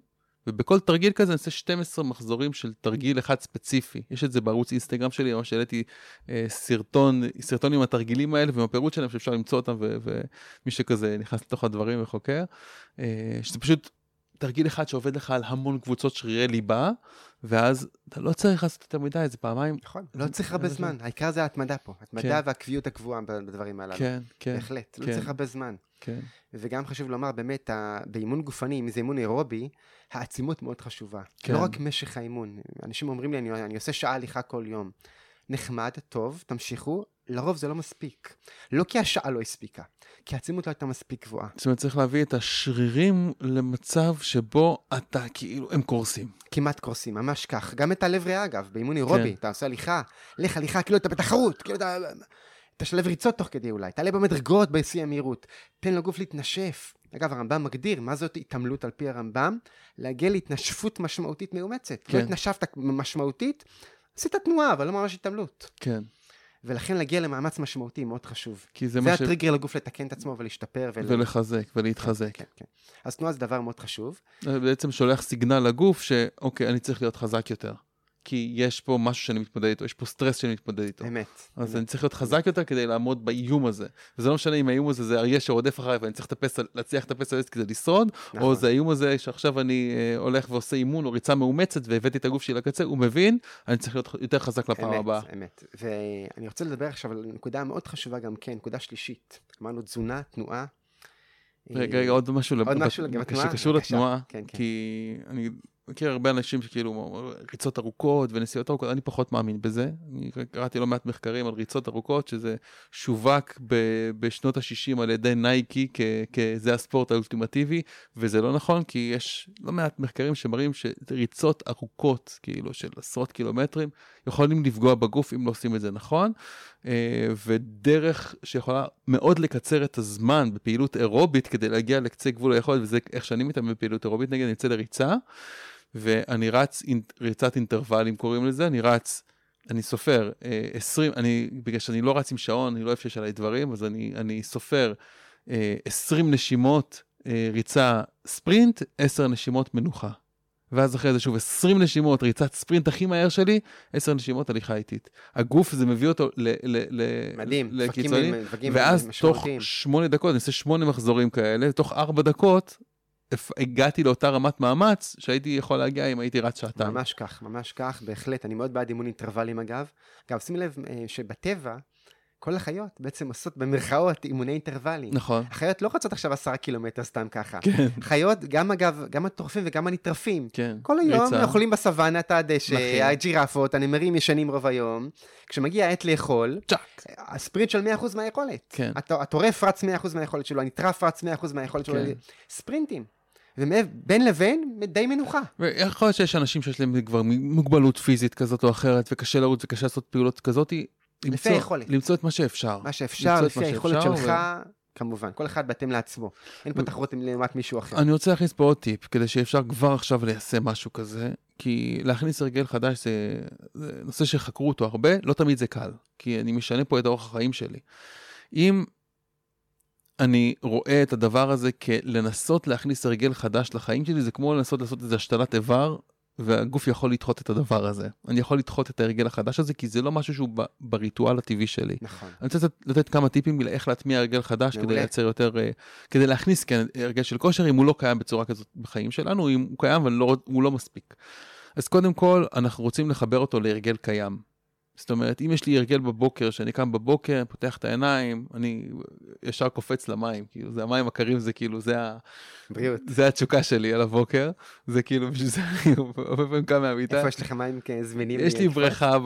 ובכל תרגיל כזה אני עושה 12 מחזורים של תרגיל אחד ספציפי. יש את זה בערוץ אינסטגרם שלי, ממש העליתי אה, סרטון, סרטון עם התרגילים האלה ועם הפירוט שלהם שאפשר למצוא אותם, ומי שכזה נכנס לתוך הדברים וחוקר, אה, שזה פשוט תרגיל אחד שעובד לך על המון קבוצות שרירי ליבה, ואז אתה לא צריך לעשות יותר מדי, זה פעמיים. נכון, לא צריך הרבה זמן, העיקר זה ההתמדה פה, התמדה כן. והקביעות הקבועה בדברים הללו. כן, כן. בהחלט, לא כן. צריך הרבה זמן. כן. וגם חשוב לומר, באמת, ה- באימון גופני, אם זה אימון אירובי, העצימות מאוד חשובה. כן. לא רק משך האימון. אנשים אומרים לי, אני, אני עושה שעה הליכה כל יום. נחמד, טוב, תמשיכו, לרוב זה לא מספיק. לא כי השעה לא הספיקה, כי העצימות לא הייתה מספיק גבוהה. זאת אומרת, צריך להביא את השרירים למצב שבו אתה כאילו, הם קורסים. כמעט קורסים, ממש כך. גם את הלב ריאה, אגב, באימון אירובי, אתה עושה הליכה, לך הליכה, כאילו אתה בתחרות, כאילו אתה... תשלב ריצות תוך כדי אולי, תעלה במדרגות בשיא המהירות, תן לגוף להתנשף. אגב, הרמב"ם מגדיר מה זאת התעמלות על פי הרמב"ם, להגיע להתנשפות משמעותית מאומצת. כן. לא התנשפת משמעותית, עשית תנועה, אבל לא ממש התעמלות. כן. ולכן להגיע למאמץ משמעותי מאוד חשוב. כי זה זה מה ש... הטריגר לגוף לתקן את עצמו ולהשתפר. ול- ולחזק ולהתחזק. כן, כן. אז תנועה זה דבר מאוד חשוב. זה בעצם שולח סיגנל לגוף שאוקיי, אני צריך להיות חזק יותר. כי יש פה משהו שאני מתמודד איתו, יש פה סטרס שאני מתמודד איתו. אמת. אז אני צריך להיות חזק יותר כדי לעמוד באיום הזה. וזה לא משנה אם האיום הזה זה אריה שרודף אחריי ואני צריך לטפס, להצליח לטפס על עץ כדי לשרוד, או נכון. זה האיום הזה שעכשיו אני אה, הולך ועושה אימון או ריצה מאומצת והבאתי את הגוף שלי לקצה, הוא מבין, אני צריך להיות יותר חזק לפעם אמת, הבאה. אמת. ואני רוצה לדבר עכשיו על נקודה מאוד חשובה גם כן, נקודה שלישית. אמרנו תזונה, תנועה. רגע, רגע, עוד משהו, עוד לב- משהו? שקשור. לתנועה, כן, כן. כי אני מכיר הרבה אנשים שכאילו ריצות ארוכות ונסיעות ארוכות, אני פחות מאמין בזה. אני קראתי לא מעט מחקרים על ריצות ארוכות, שזה שווק ב- בשנות ה-60 על ידי נייקי כזה הספורט האולטימטיבי, וזה לא נכון, כי יש לא מעט מחקרים שמראים שריצות ארוכות, כאילו של עשרות קילומטרים, יכולים לפגוע בגוף אם לא עושים את זה נכון, אה, ודרך שיכולה מאוד לקצר את הזמן בפעילות אירובית כדי להגיע לקצה גבול היכולת, וזה איך שאני מתאמן בפעילות אירובית, נגיד אני יוצא לריצה, ואני רץ ריצת אינטרוולים קוראים לזה, אני רץ, אני סופר אה, 20, אני, בגלל שאני לא רץ עם שעון, אני לא אוהב שיש עליי דברים, אז אני, אני סופר אה, 20 נשימות אה, ריצה ספרינט, 10 נשימות מנוחה. ואז אחרי זה שוב 20 נשימות, ריצת ספרינט הכי מהר שלי, 10 נשימות הליכה איטית. הגוף זה מביא אותו ל... ל, ל מדהים, דפקים לקיצונים, דפקים ואז תוך משמעותיים. שמונה דקות, אני עושה שמונה מחזורים כאלה, תוך ארבע דקות הפ- הגעתי לאותה רמת מאמץ שהייתי יכול להגיע אם הייתי רץ שעתיים. ממש כך, ממש כך, בהחלט. אני מאוד בעד אימון אינטרוולים אגב. אגב, שים לב אה, שבטבע, כל החיות בעצם עושות במרכאות אימוני אינטרוולים. נכון. החיות לא רצות עכשיו עשרה קילומטר סתם ככה. כן, חיות, גם אגב, גם הטורפים וגם הנטרפים. כן. כל היום ריצה. אוכלים בסוואנה את הדשא, נכון. הג'ירפות, הנמרים ישנים רוב היום. כשמגיע העת לאכול, צ'אק. הספרינט של 100% מהיכולת. כן. הט- הטורף רץ 100% מהיכולת שלו, הנטרף רץ 100% מהיכולת שלו. כן. ספרינטים. ובין לבין, די מנוחה. ויכול להיות שיש אנשים שיש להם כבר מוגבלות פיזית כזאת או אחרת, וקשה לרוץ וקשה לעשות פעולות כזאת, למצוא, היכולת. למצוא את מה שאפשר. מה שאפשר, לפי מה היכולת שאפשר, שלך, כמובן. כל אחד בהתאם לעצמו. אין פה ו- תחרות לעומת מישהו אחר. אני רוצה להכניס פה עוד טיפ, כדי שאפשר כבר עכשיו ליישם משהו כזה, כי להכניס הרגל חדש זה, זה נושא שחקרו אותו הרבה, לא תמיד זה קל, כי אני משנה פה את אורח החיים שלי. אם אני רואה את הדבר הזה כלנסות להכניס הרגל חדש לחיים שלי, זה כמו לנסות לעשות איזה השתלת איבר, והגוף יכול לדחות את הדבר הזה. אני יכול לדחות את ההרגל החדש הזה, כי זה לא משהו שהוא ב- בריטואל הטבעי שלי. נכון. אני רוצה לתת, לתת כמה טיפים לאיך להטמיע הרגל חדש מעולה. כדי לייצר יותר, אה, כדי להכניס כן, הרגל של כושר, אם הוא לא קיים בצורה כזאת בחיים שלנו, אם הוא קיים אבל לא, הוא לא מספיק. אז קודם כל, אנחנו רוצים לחבר אותו להרגל קיים. זאת אומרת, אם יש לי הרגל בבוקר, שאני קם בבוקר, פותח את העיניים, אני ישר קופץ למים, כאילו, זה המים הקרים, זה כאילו, זה, ה, בריאות. זה התשוקה שלי על הבוקר, זה כאילו, בשביל זה אני הרבה פעמים קם מהמיטה. איפה יש לך מים כ- זמינים? יש לי? בריכה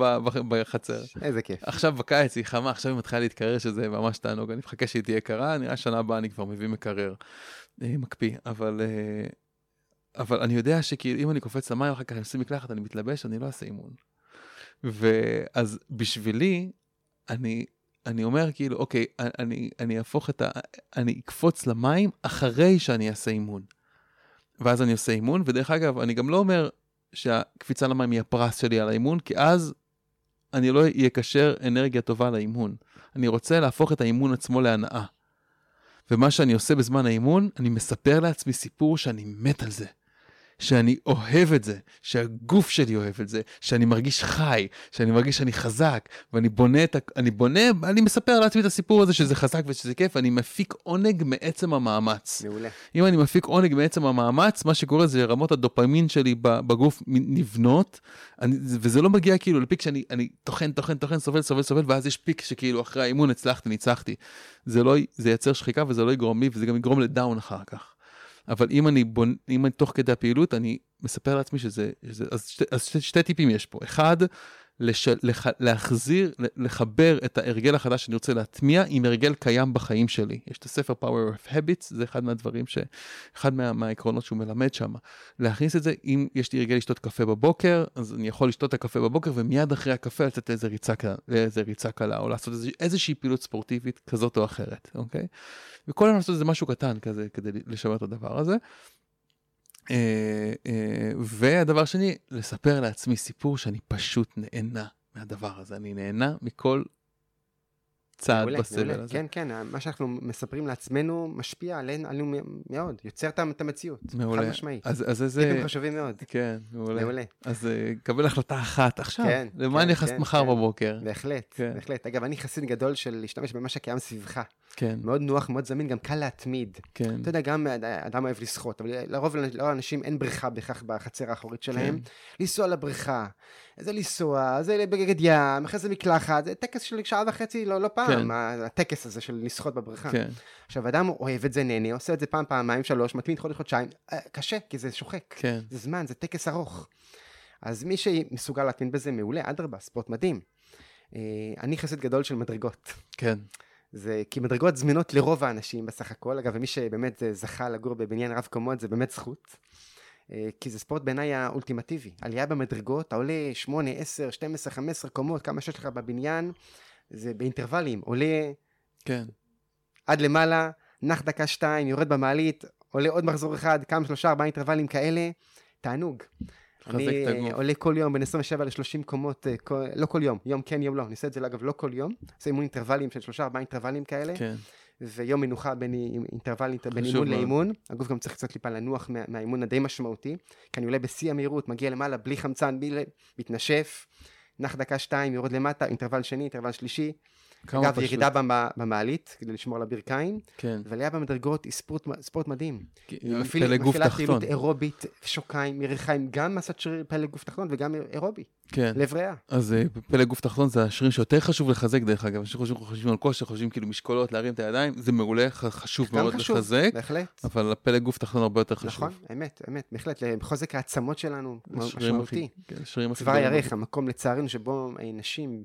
בחצר. איזה כיף. עכשיו בקיץ היא חמה, עכשיו היא מתחילה להתקרר שזה ממש תענוג, אני מחכה שהיא תהיה קרה, נראה שנה הבאה אני כבר מביא מקרר, אה, מקפיא, אבל, אה, אבל אני יודע שכאילו אם אני קופץ למים אחר כך אני עושה מקלחת, אני מתלבש, אני לא אעשה אימון. ואז בשבילי, אני, אני אומר כאילו, אוקיי, אני, אני אהפוך את ה... אני אקפוץ למים אחרי שאני אעשה אימון. ואז אני עושה אימון, ודרך אגב, אני גם לא אומר שהקפיצה למים היא הפרס שלי על האימון, כי אז אני לא אקשר אנרגיה טובה לאימון. אני רוצה להפוך את האימון עצמו להנאה. ומה שאני עושה בזמן האימון, אני מספר לעצמי סיפור שאני מת על זה. שאני אוהב את זה, שהגוף שלי אוהב את זה, שאני מרגיש חי, שאני מרגיש שאני חזק, ואני בונה את ה... אני בונה, אני מספר לעצמי את הסיפור הזה שזה חזק ושזה כיף, אני מפיק עונג מעצם המאמץ. מעולה. אם אני מפיק עונג מעצם המאמץ, מה שקורה זה רמות הדופמין שלי בגוף נבנות, אני, וזה לא מגיע כאילו לפיק שאני אני טוחן, טוחן, טוחן, סובל, סובל, סובל, ואז יש פיק שכאילו אחרי האימון הצלחתי, ניצחתי. זה לא, זה ייצר שחיקה וזה לא יגרום לי, וזה גם יגרום לדאון אחר כך. אבל אם אני בונ... אם אני תוך כדי הפעילות, אני מספר לעצמי שזה, שזה אז, שתי, אז שתי, שתי טיפים יש פה. אחד, לש... לח... להחזיר, לחבר את ההרגל החדש שאני רוצה להטמיע עם הרגל קיים בחיים שלי. יש את הספר Power of Habits, זה אחד מהדברים ש... אחד מה... מהעקרונות שהוא מלמד שם. להכניס את זה, אם יש לי הרגל לשתות קפה בבוקר, אז אני יכול לשתות את הקפה בבוקר ומיד אחרי הקפה לצאת לאיזה ריצה, לאיזה ריצה קלה, או לעשות איזוש... איזושהי פעילות ספורטיבית כזאת או אחרת, אוקיי? וכל הזמן לעשות איזה משהו קטן כזה כדי לשמר את הדבר הזה. אה, אה, והדבר שני, לספר לעצמי סיפור שאני פשוט נהנה מהדבר הזה. אני נהנה מכל צעד מעולה, בסבל מעולה. הזה. כן, כן, מה שאנחנו מספרים לעצמנו משפיע עלינו, עלינו מאוד, יוצר את המציאות. מעולה. חד משמעית. אז, אז איזה... טיפים חשובים מאוד. כן, מעולה. מעולה. אז uh, קבל החלטה אחת עכשיו, כן, למה כן, אני נכנס כן, מחר כן. בבוקר. בהחלט, כן. בהחלט. אגב, אני חסיד גדול של להשתמש במה שקיים סביבך. כן. מאוד נוח, מאוד זמין, גם קל להתמיד. כן. אתה יודע, גם אדם אוהב לשחות, אבל לרוב לאנשים אין בריכה בהכרח בחצר האחורית שלהם. כן. לנסוע לבריכה, זה לנסוע, זה בגד ים, אחרי זה מקלחת, זה טקס של שעה וחצי, לא, לא פעם, כן. הטקס הזה של לשחות בבריכה. כן. עכשיו, אדם אוהב את זה, נהנה, עושה את זה פעם, פעמיים, שלוש, מתמיד חודש, חודשיים, אה, קשה, כי זה שוחק. כן. זה זמן, זה טקס ארוך. אז מי שמסוגל להתמיד בזה, מעולה, אדרבה, ספורט מדהים. אה, אני חסיד גדול של מדרגות. כן. זה כי מדרגות זמינות לרוב האנשים בסך הכל, אגב, ומי שבאמת זכה לגור בבניין רב קומות זה באמת זכות. אה, כי זה ספורט בעיניי האולטימטיבי. עלייה במדרגות, אתה עולה 8, 10, 12, 15 קומות, כמה שיש לך בבניין, זה באינטרוולים. עולה כן. עד למעלה, נח דקה שתיים, יורד במעלית, עולה עוד מחזור אחד, כמה שלושה, ארבעה אינטרוולים כאלה, תענוג. אני אה, עולה כל יום בין 27 ל-30 קומות, אה, כל, לא כל יום, יום כן, יום לא. אני עושה את זה אגב לא כל יום, עושה אימון אינטרוולים של שלושה, ארבעה אינטרוולים כאלה. כן. ויום מנוחה בין אינטרוול, בין אימון לאימון. הגוף גם צריך קצת טיפה לנוח מה, מהאימון הדי משמעותי, כי אני עולה בשיא המהירות, מגיע למעלה בלי חמצן, בלי מתנשף, נח דקה שתיים, יורד למטה, אינטרוול שני, אינטרוול שלישי. אגב, פשוט. ירידה במעלית, כדי לשמור על הברכיים, כן. ועלייה במדרגות היא ספורט, ספורט מדהים. פלג גוף תחתון. מפעילה פעילות אירובית, שוקיים, ירכיים, גם מסת שריר פלג גוף תחתון וגם אירובי. כן. לב ריאה. אז אה, פלג גוף תחתון זה השרירים שיותר חשוב לחזק דרך אגב, אנשים חושבים, חושבים על כושר, חושבים כאילו משקולות, להרים את הידיים, זה מעולה, חשוב מאוד חשוב, לחזק. בהחלט. אבל הפלג גוף תחתון הרבה יותר חשוב. נכון, אמת, אמת, בהחלט, לחוזק העצמות שלנו, משמעותי. כן, צוואר הירך, המקום לצערנו שבו נשים אה,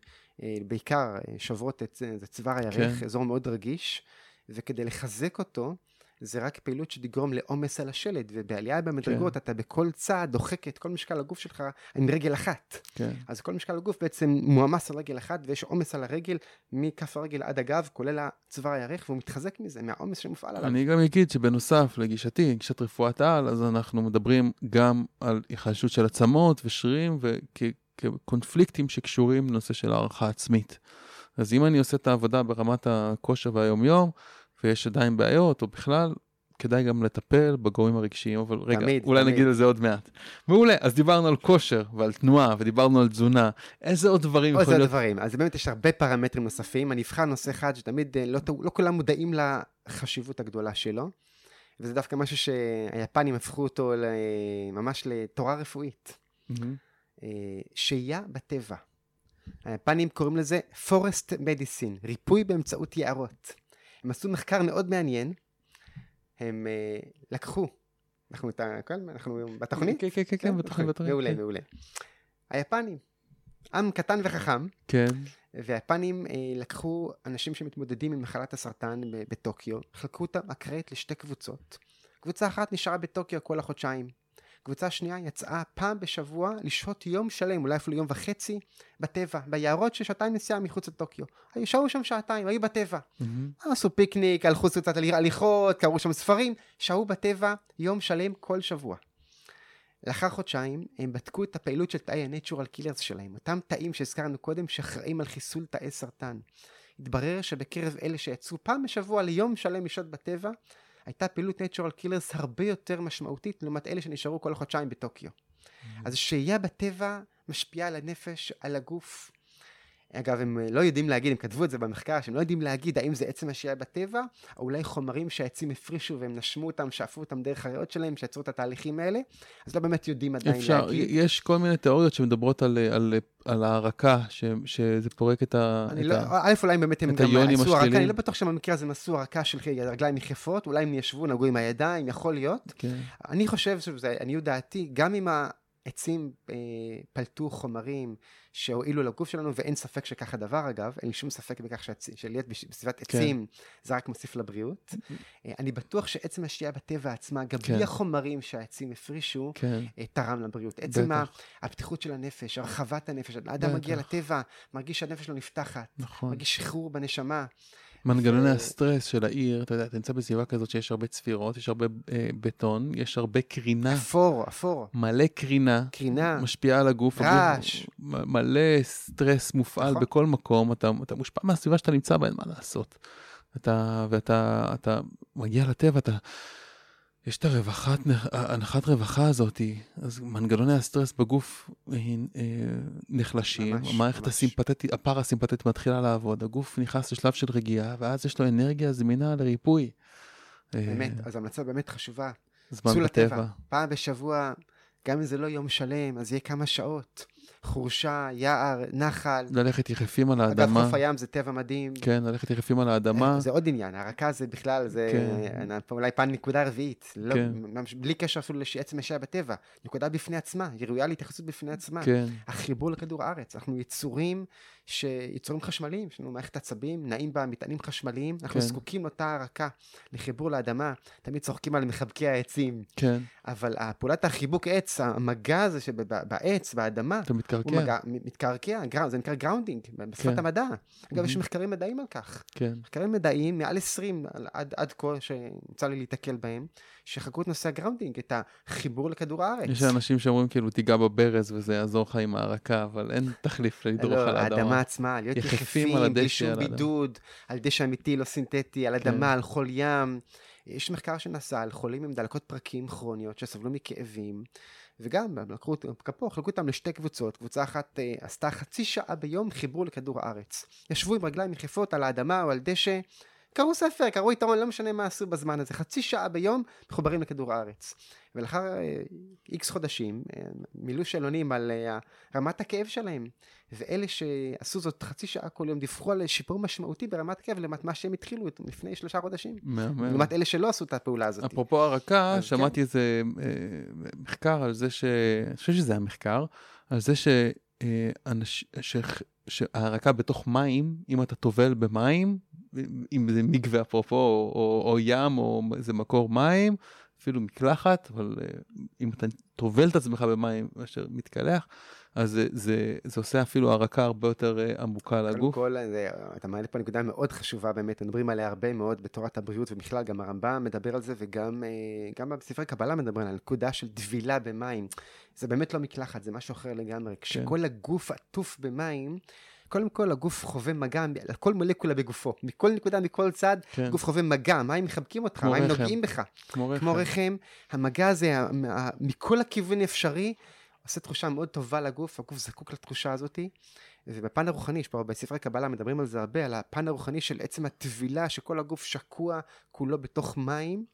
בעיקר אה, שוברות את זה צוואר הירך, כן. אזור מאוד רגיש, וכדי לחזק אותו, זה רק פעילות שתגרום לעומס על השלד, ובעלייה במדרגות כן. אתה בכל צעד דוחק את כל משקל הגוף שלך עם רגל אחת. כן. אז כל משקל הגוף בעצם מועמס על רגל אחת, ויש עומס על הרגל מכף הרגל עד הגב, כולל הצוואר הירך, והוא מתחזק מזה, מהעומס שמופעל עליו. אני גם אגיד שבנוסף לגישתי, גישת רפואת העל, אז אנחנו מדברים גם על היחלשות של עצמות ושרירים, וכ... כקונפליקטים שקשורים לנושא של הערכה עצמית. אז אם אני עושה את העבודה ברמת הכושר והיומיום, ויש עדיין בעיות, או בכלל, כדאי גם לטפל בגורמים הרגשיים, אבל רגע, תמיד, אולי תמיד. נגיד על זה עוד מעט. מעולה, אז דיברנו על כושר ועל תנועה, ודיברנו על תזונה, איזה עוד דברים יכולים להיות? עוד דברים, אז באמת יש הרבה פרמטרים נוספים, אני אבחר נושא אחד שתמיד אה, לא, לא כולם מודעים לחשיבות הגדולה שלו, וזה דווקא משהו שהיפנים הפכו אותו ממש לתורה רפואית. Mm-hmm. שהייה בטבע. היפנים קוראים לזה forest medicine, ריפוי באמצעות יערות. הם עשו מחקר מאוד מעניין, הם uh, לקחו, אנחנו, את ה... כן, אנחנו בתוכנית? כן, כן, כן, כן, בתוכנית, בתוכנית. מעולה, כן. מעולה. היפנים, עם קטן וחכם, כן. והיפנים uh, לקחו אנשים שמתמודדים עם מחלת הסרטן בטוקיו, חלקו אותם אקראית לשתי קבוצות. קבוצה אחת נשארה בטוקיו כל החודשיים. קבוצה שנייה יצאה פעם בשבוע לשהות יום שלם, אולי אפילו יום וחצי, בטבע, ביערות של שעתיים נסיעה מחוץ לטוקיו. היו שהו שם שעתיים, היו בטבע. Mm-hmm. עשו פיקניק, הלכו קצת הליכות, קראו שם ספרים, שהו בטבע יום שלם כל שבוע. לאחר חודשיים הם בדקו את הפעילות של תאי ה-Natural Killers שלהם, אותם תאים שהזכרנו קודם שאחראים על חיסול תאי סרטן. התברר שבקרב אלה שיצאו פעם בשבוע ליום שלם לשהות בטבע, הייתה פעילות Natural Killers הרבה יותר משמעותית לעומת אלה שנשארו כל החודשיים בטוקיו. אז שהייה בטבע משפיעה על הנפש, על הגוף. אגב, הם לא יודעים להגיד, הם כתבו את זה במחקר, שהם לא יודעים להגיד האם זה עצם השהייה בטבע, או אולי חומרים שהעצים הפרישו והם נשמו אותם, שאפו אותם דרך הריאות שלהם, שיצרו את התהליכים האלה, אז לא באמת יודעים עדיין אפשר, להגיד. יש כל מיני תיאוריות שמדברות על, על, על ההרקה, ש, שזה פורק את ה... אני את לא, ה... א', אולי באמת הם גם עשו הרקה. אני לא בטוח שבמקרה הזה הם עשו הרקה של רגליים יחפות, אולי הם ישבו, נגעו עם הידיים, יכול להיות. כן. אני חושב שזה, עניות דעתי, גם אם העצים אה, פלטו חומרים שהועילו לגוף שלנו, ואין ספק שכך הדבר אגב, אין לי שום ספק בכך שלהיות בסביבת כן. עצים זה רק מוסיף לבריאות. אה, אני בטוח שעצם השתייה בטבע עצמה, גם כן. בלי החומרים שהעצים הפרישו, כן. אה, תרם לבריאות. עצם בטח. הפתיחות של הנפש, הרחבת הנפש, האדם מגיע. לטבע, מרגיש שהנפש שלו נפתחת, נכון. מרגיש שחרור בנשמה. מנגנוני ו- הסטרס של העיר, אתה יודע, אתה נמצא בסביבה כזאת שיש הרבה צפירות, יש הרבה אה, בטון, יש הרבה קרינה, אפור, אפור, מלא קרינה, קרינה. משפיעה על הגוף, רעש. מ- מלא סטרס מופעל נכון. בכל מקום, אתה, אתה מושפע מהסביבה שאתה נמצא בה, אין מה לעשות. אתה, ואתה אתה מגיע לטבע, אתה, יש את הרווחת, הנחת רווחה הזאת, אז מנגנוני הסטרס בגוף אה, אה, נחלשים, ממש, המערכת ממש. הסימפטית, הפרסימפטית מתחילה לעבוד, הגוף נכנס לשלב של רגיעה, ואז יש לו אנרגיה זמינה לריפוי. אה, באמת, אז המלצה באמת חשובה. זמן בטבע. פעם בשבוע, גם אם זה לא יום שלם, אז יהיה כמה שעות. חורשה, יער, נחל. ללכת יחפים על אגב, האדמה. חוף הים זה טבע מדהים. כן, ללכת יחפים על האדמה. זה עוד עניין, הרקה זה בכלל, זה כן. אה, אולי פעם נקודה רביעית. לא, כן. בלי קשר אפילו לעצם השעה בטבע. נקודה בפני עצמה, היא ראויה להתייחסות בפני עצמה. כן, החיבור לכדור הארץ, אנחנו יצורים, ש... יצורים חשמליים, יש לנו מערכת עצבים, נעים בה מטענים חשמליים, אנחנו כן. זקוקים לאותה הרקה, לחיבור לאדמה, תמיד צוחקים על מחבקי העצים, כן, אבל פעולת החיבוק עץ, המגע הזה שבעץ, באדמה, אתה הוא מתקרקע. מגע, מתקרקע, gr- זה נקרא grounding, בשפת כן. המדע. אגב, יש Mhm. מחקרים מדעיים על כך. כן, מחקרים מדעיים, מעל 20 על- עד, עד כה, שיצא לי להיתקל בהם, שחקרו את נושא ה grounding, את החיבור לכדור הארץ. יש אנשים שאומרים כאילו תיגע בברז וזה יעזור לך עם ההארקה, אבל אין תחליף לדרוך לא, על האדמה האדמה. עצמה, להיות יחפים על בלי שום. בידוד, על דשא אמיתי, לא סינתטי, על כן. אדמה, על חול ים. יש מחקר שנעשה על חולים עם דלקות פרקים כרוניות שסבלו מכאבים, וגם לקחו אותם, פה חילקו אותם לשתי קבוצות, קבוצה אחת אה, עשתה חצי שעה ביום חיבור לכדור הארץ. ישבו עם רגליים יחפות על האדמה או על דשא, קראו ספר, קראו עיתון, לא משנה מה עשו בזמן הזה, חצי שעה ביום מחוברים לכדור הארץ. ולאחר איקס חודשים, אה, מילאו שאלונים על אה, רמת הכאב שלהם, ואלה שעשו זאת חצי שעה כל יום דיווחו על שיפור משמעותי ברמת הכאב לעומת מה שהם התחילו לפני שלושה חודשים. מהמם. לעומת אלה שלא עשו את הפעולה הזאת. אפרופו הרקה, שמעתי איזה אה, מחקר על זה ש... אני חושב שזה המחקר, על זה. ש... שההרקה בתוך מים, אם אתה טובל במים, אם זה מקווה אפרופו, או, או, או ים, או איזה מקור מים, אפילו מקלחת, אבל אה, אם אתה טובל את עצמך במים מאשר מתקלח, אז זה, זה, זה עושה אפילו הרקה הרבה יותר אה, עמוקה קודם לגוף. כל, זה, אתה מעלה פה נקודה מאוד חשובה באמת, מדברים עליה הרבה מאוד בתורת הבריאות, ובכלל גם הרמב"ם מדבר על זה, וגם אה, גם בספרי קבלה מדברים על הנקודה של טבילה במים. זה באמת לא מקלחת, זה משהו אחר לגמרי. כן. כשכל הגוף עטוף במים, קודם כל הגוף חווה מגע על כל מולקולה בגופו, מכל נקודה, מכל צד, כן. גוף חווה מגע, מים מחבקים אותך, מים רחם. נוגעים בך. כמו רחם. כמו רחם, המגע הזה, מכל הכיוון אפשרי, עושה תחושה מאוד טובה לגוף, הגוף זקוק לתחושה הזאתי. ובפן הרוחני, יש פה בספרי קבלה מדברים על זה הרבה, על הפן הרוחני של עצם הטבילה, שכל הגוף שקוע כולו בתוך מים.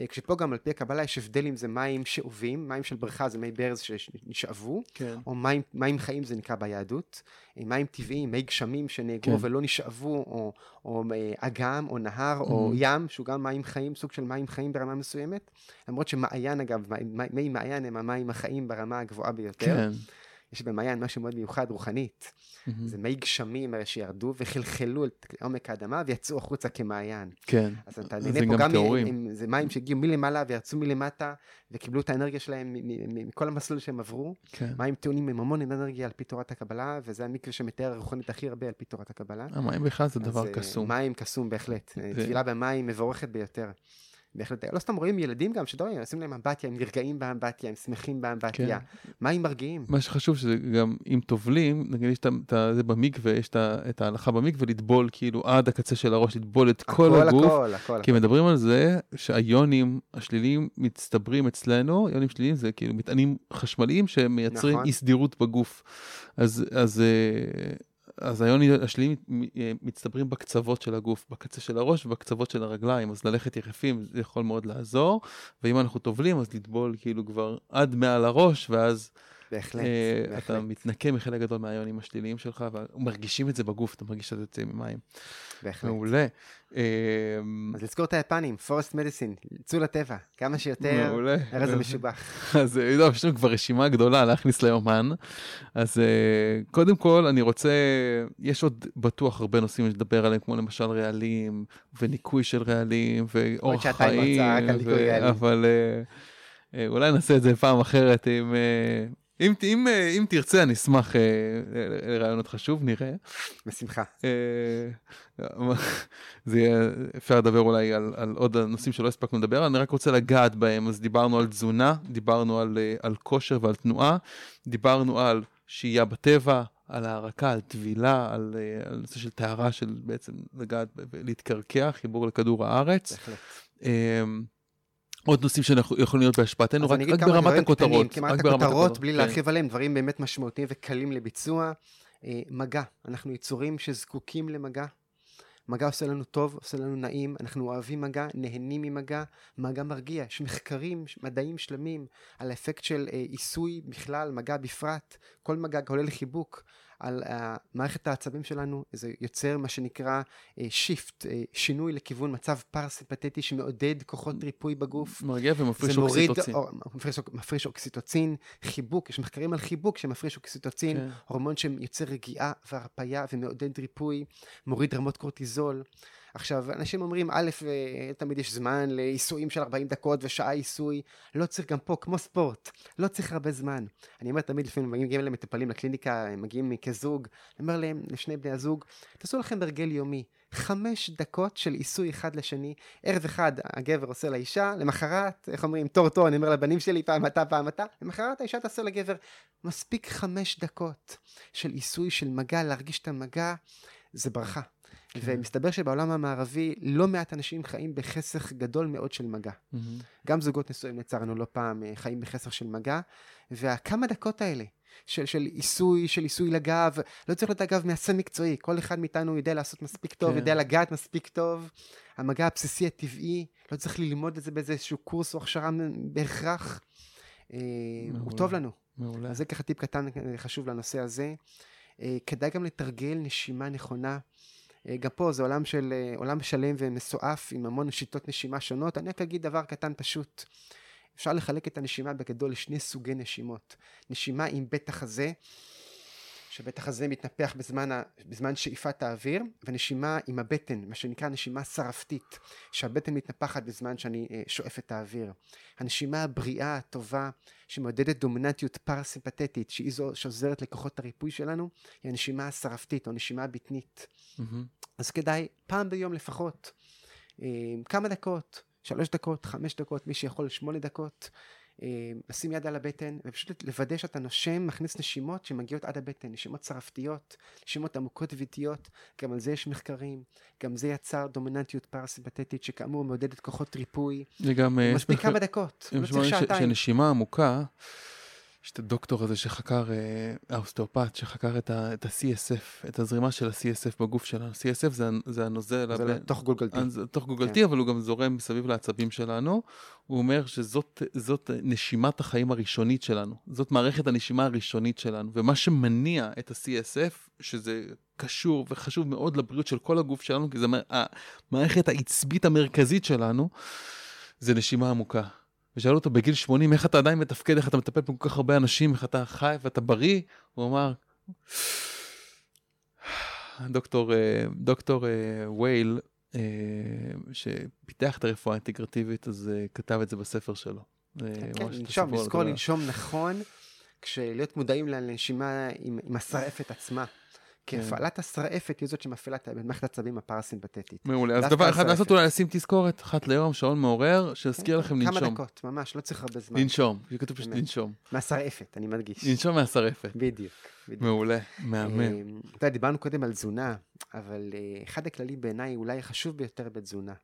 אה, כשפה גם על פי הקבלה יש הבדל אם זה מים שאובים, מים של בריכה זה מי ברז שנשאבו, כן. או מים, מים חיים זה נקרא ביהדות, אה, מים טבעיים, מי גשמים שנאגרו כן. ולא נשאבו, או, או אה, אגם, או נהר, או Mhm. ים, שהוא גם מים חיים, סוג של מים חיים ברמה מסוימת. למרות שמעיין אגב, מי, מי מעיין הם המים החיים ברמה הגבוהה ביותר. כן. יש במעיין משהו מאוד מיוחד רוחנית. מהמם. זה מי גשמים הרי שירדו וחלחלו את עומק האדמה ויצאו החוצה כמעיין. כן. אז אתה נהנה פה גם גם. עם, זה מים שהגיעו מלמעלה וירצו מלמטה וקיבלו את האנרגיה שלהם מכל המסלול שהם עברו. כן. מים טעונים עם המון אנרגיה על פי תורת הקבלה, וזה המקווה שמתאר הרוחנית הכי הרבה על פי תורת הקבלה. המים בכלל זה דבר אה, קסום. מים קסום בהחלט. זה- טבילה במים מבורכת ביותר. בהחלט, לא סתם רואים ילדים גם, שאתה רואה, עושים להם אמבטיה, הם נרגעים באמבטיה, הם שמחים באמבטיה. כן. מה הם מרגיעים? מה שחשוב שזה גם אם טובלים, נגיד יש את זה במקווה, יש את ההלכה במקווה לטבול כאילו עד הקצה של הראש, לטבול את כל הכל, הגוף. הכל, הכל. כי מדברים על זה שהיונים השליליים מצטברים אצלנו, יונים שליליים זה כאילו מטענים חשמליים שמייצרים נכון. אי סדירות בגוף. אז, אז, אה, אז היונים השליליים אה, מצטברים בקצוות של הגוף, בקצה של הראש ובקצוות של הרגליים, אז ללכת יחפים זה יכול מאוד לעזור, ואם אנחנו טובלים אז לטבול כאילו כבר עד מעל הראש, ואז בהחלט, אה, אתה בהחלט, מתנקה מחלק גדול מהיונים השליליים שלך, ומרגישים את זה בגוף, אתה מרגיש שאתה יוצא ממים. בהחלט. מעולה. אה, אז לזכור את היפנים, פורסט מדיסין, צאו לטבע, כמה שיותר, מעולה. הרי זה משובח. אז אה, לא, יש לנו כבר רשימה גדולה להכניס ליומן. אז קודם כל אני רוצה, יש עוד בטוח הרבה נושאים לדבר עליהם, כמו למשל רעלים, וניקוי של רעלים, ואורח שעתיים חיים, הרצאה רק על ניקוי ו- רעלים. אבל אולי נעשה את זה פעם אחרת, אה, אם, אם, אה, אם תרצה אני אשמח אה, ל- לרעיונות חשוב, נראה. בשמחה. אה, זה יהיה, אפשר לדבר אולי על, על עוד הנושאים שלא הספקנו לדבר, אני רק רוצה לגעת בהם, אז דיברנו על תזונה, דיברנו על, אה, על כושר ועל תנועה, דיברנו על שהייה בטבע, על הערקה, על טבילה, על, אה, על נושא של טהרה של בעצם לגעת ולהתקרקע, חיבור לכדור הארץ. בהחלט. עוד נושאים שיכולים להיות בהשפעתנו, רק, רק ברמת דברים קטנים, הכותרות. כמעט ברמת הכותרות, בלי כן. להרחיב עליהם, דברים באמת משמעותיים וקלים לביצוע. אה, מגע, אנחנו יצורים שזקוקים למגע. מגע עושה לנו טוב, עושה לנו נעים, אנחנו אוהבים מגע, נהנים ממגע, מגע מרגיע. יש מחקרים מדעיים שלמים על האפקט של אה, עיסוי בכלל, מגע בפרט, כל מגע כולל חיבוק, על אה, מערכת העצבים שלנו, זה יוצר מה שנקרא shift, שינוי לכיוון מצב פרסימפטי שמעודד כוחות ריפוי בגוף. מרגיע ומפריש אוקסיטוצין. או, מפריש, מפריש אוקסיטוצין, חיבוק, יש מחקרים על חיבוק שמפריש אוקסיטוצין, כן. הורמון שיוצר רגיעה והרפייה ומעודד ריפוי, מוריד רמות קורטיזול. עכשיו, אנשים אומרים, א', אה, תמיד יש זמן לעיסויים של 40 דקות ושעה עיסוי, לא צריך גם פה, כמו ספורט, לא צריך הרבה זמן. אני אומר תמיד, לפעמים מגיעים אליהם מטופלים לקליניקה, הם מגיעים כזוג, אני אומר להם, לשני בני הזוג, תעשו לכם הרגל יומי, חמש דקות של עיסוי אחד לשני, ערב אחד הגבר עושה לאישה, למחרת, איך אומרים, תור תור, אני אומר לבנים שלי, פעם אתה, פעם אתה, למחרת האישה תעשה לגבר. מספיק חמש דקות של עיסוי, של מגע, להרגיש את המגע, זה ברכה. כן. ומסתבר שבעולם המערבי לא מעט אנשים חיים בחסך גדול מאוד של מגע. גם זוגות נשואים לצערנו לא פעם אה, חיים בחסך של מגע, והכמה דקות האלה של, של עיסוי, של עיסוי לגב, לא צריך להיות אגב מעשה מקצועי, כל אחד מאיתנו יודע לעשות מספיק טוב, כן. יודע לגעת מספיק טוב, המגע הבסיסי הטבעי, לא צריך ללמוד את זה באיזה איזשהו קורס או הכשרה בהכרח, אה, הוא. טוב לנו. מעולה. אז זה ככה טיפ קטן אה, חשוב לנושא הזה. כדאי גם לתרגל נשימה נכונה. אה, גם פה זה עולם, של, אה, עולם שלם ומסועף עם המון שיטות נשימה שונות. אני רק אגיד דבר קטן פשוט. אפשר לחלק את הנשימה בגדול לשני סוגי נשימות. נשימה עם בית החזה, שבית החזה מתנפח בזמן, ה, בזמן שאיפת האוויר, ונשימה עם הבטן, מה שנקרא נשימה שרפתית, שהבטן מתנפחת בזמן שאני אה, שואף את האוויר. הנשימה הבריאה, הטובה, שמעודדת דומיננטיות פרסימפטית, שהיא זו שעוזרת לכוחות הריפוי שלנו, היא הנשימה השרפתית או הנשימה הבטנית. מהמם. אז כדאי פעם ביום לפחות, אה, כמה דקות, שלוש דקות, חמש דקות, מי שיכול שמונה דקות, לשים יד על הבטן ופשוט לוודא שאתה נושם, מכניס נשימות שמגיעות עד הבטן, נשימות סרעפתיות, נשימות עמוקות ואיטיות, גם על זה יש מחקרים, גם זה יצר דומיננטיות פרסימפטית שכאמור מעודדת כוחות ריפוי, זה גם... אה, מספיק כמה דקות, לא צריך שעתיים. שנשימה עמוקה, יש את הדוקטור הזה שחקר, אה, האוסטאופט, שחקר את ה- את ה-CSF, את הזרימה של ה-CSF בגוף שלנו. CSF זה זה הנוזל, זה הבין- לתוך גולגולתי. אז זה תוך גולגולתי, כן. אבל הוא גם זורם מסביב לעצבים שלנו. הוא אומר שזאת זאת נשימת החיים הראשונית שלנו. זאת מערכת הנשימה הראשונית שלנו. ומה שמניע את ה-CSF, שזה קשור וחשוב מאוד לבריאות של כל הגוף שלנו, כי זו המערכת העצבית המרכזית שלנו, זה נשימה עמוקה. ושאלו אותו בגיל 80, איך אתה עדיין מתפקד, איך אתה מטפל בכל כך הרבה אנשים, איך אתה חי ואתה בריא? הוא אמר, דוקטור, אה, דוקטור אה, וייל, אה, שפיתח את הרפואה האינטגרטיבית, אז כתב את זה בספר שלו. כן, לנשום, לזכור. לנשום נכון, כשלהיות מודעים לנשימה עם, עם השרעפת עצמה. כי כן. הפעלת השרעפת היא זאת שמפעילה את מערכת העצבים הפרסימפטית. מעולה, אז דבר אחד. לעשות אולי לשים תזכורת אחת ליום, שעון מעורר, שיזכיר לכם כן, כמה לנשום. דקות, ממש, לא צריך הרבה זמן. לנשום, כתוב פשוט. לנשום. מהשרעפת, אני מדגיש. לנשום מהשרעפת. בדיוק. מעולה, מהמם. אה, אתה יודע, דיברנו קודם על תזונה, אבל אה, אחד הכללים בעיניי אולי החשוב ביותר בתזונה.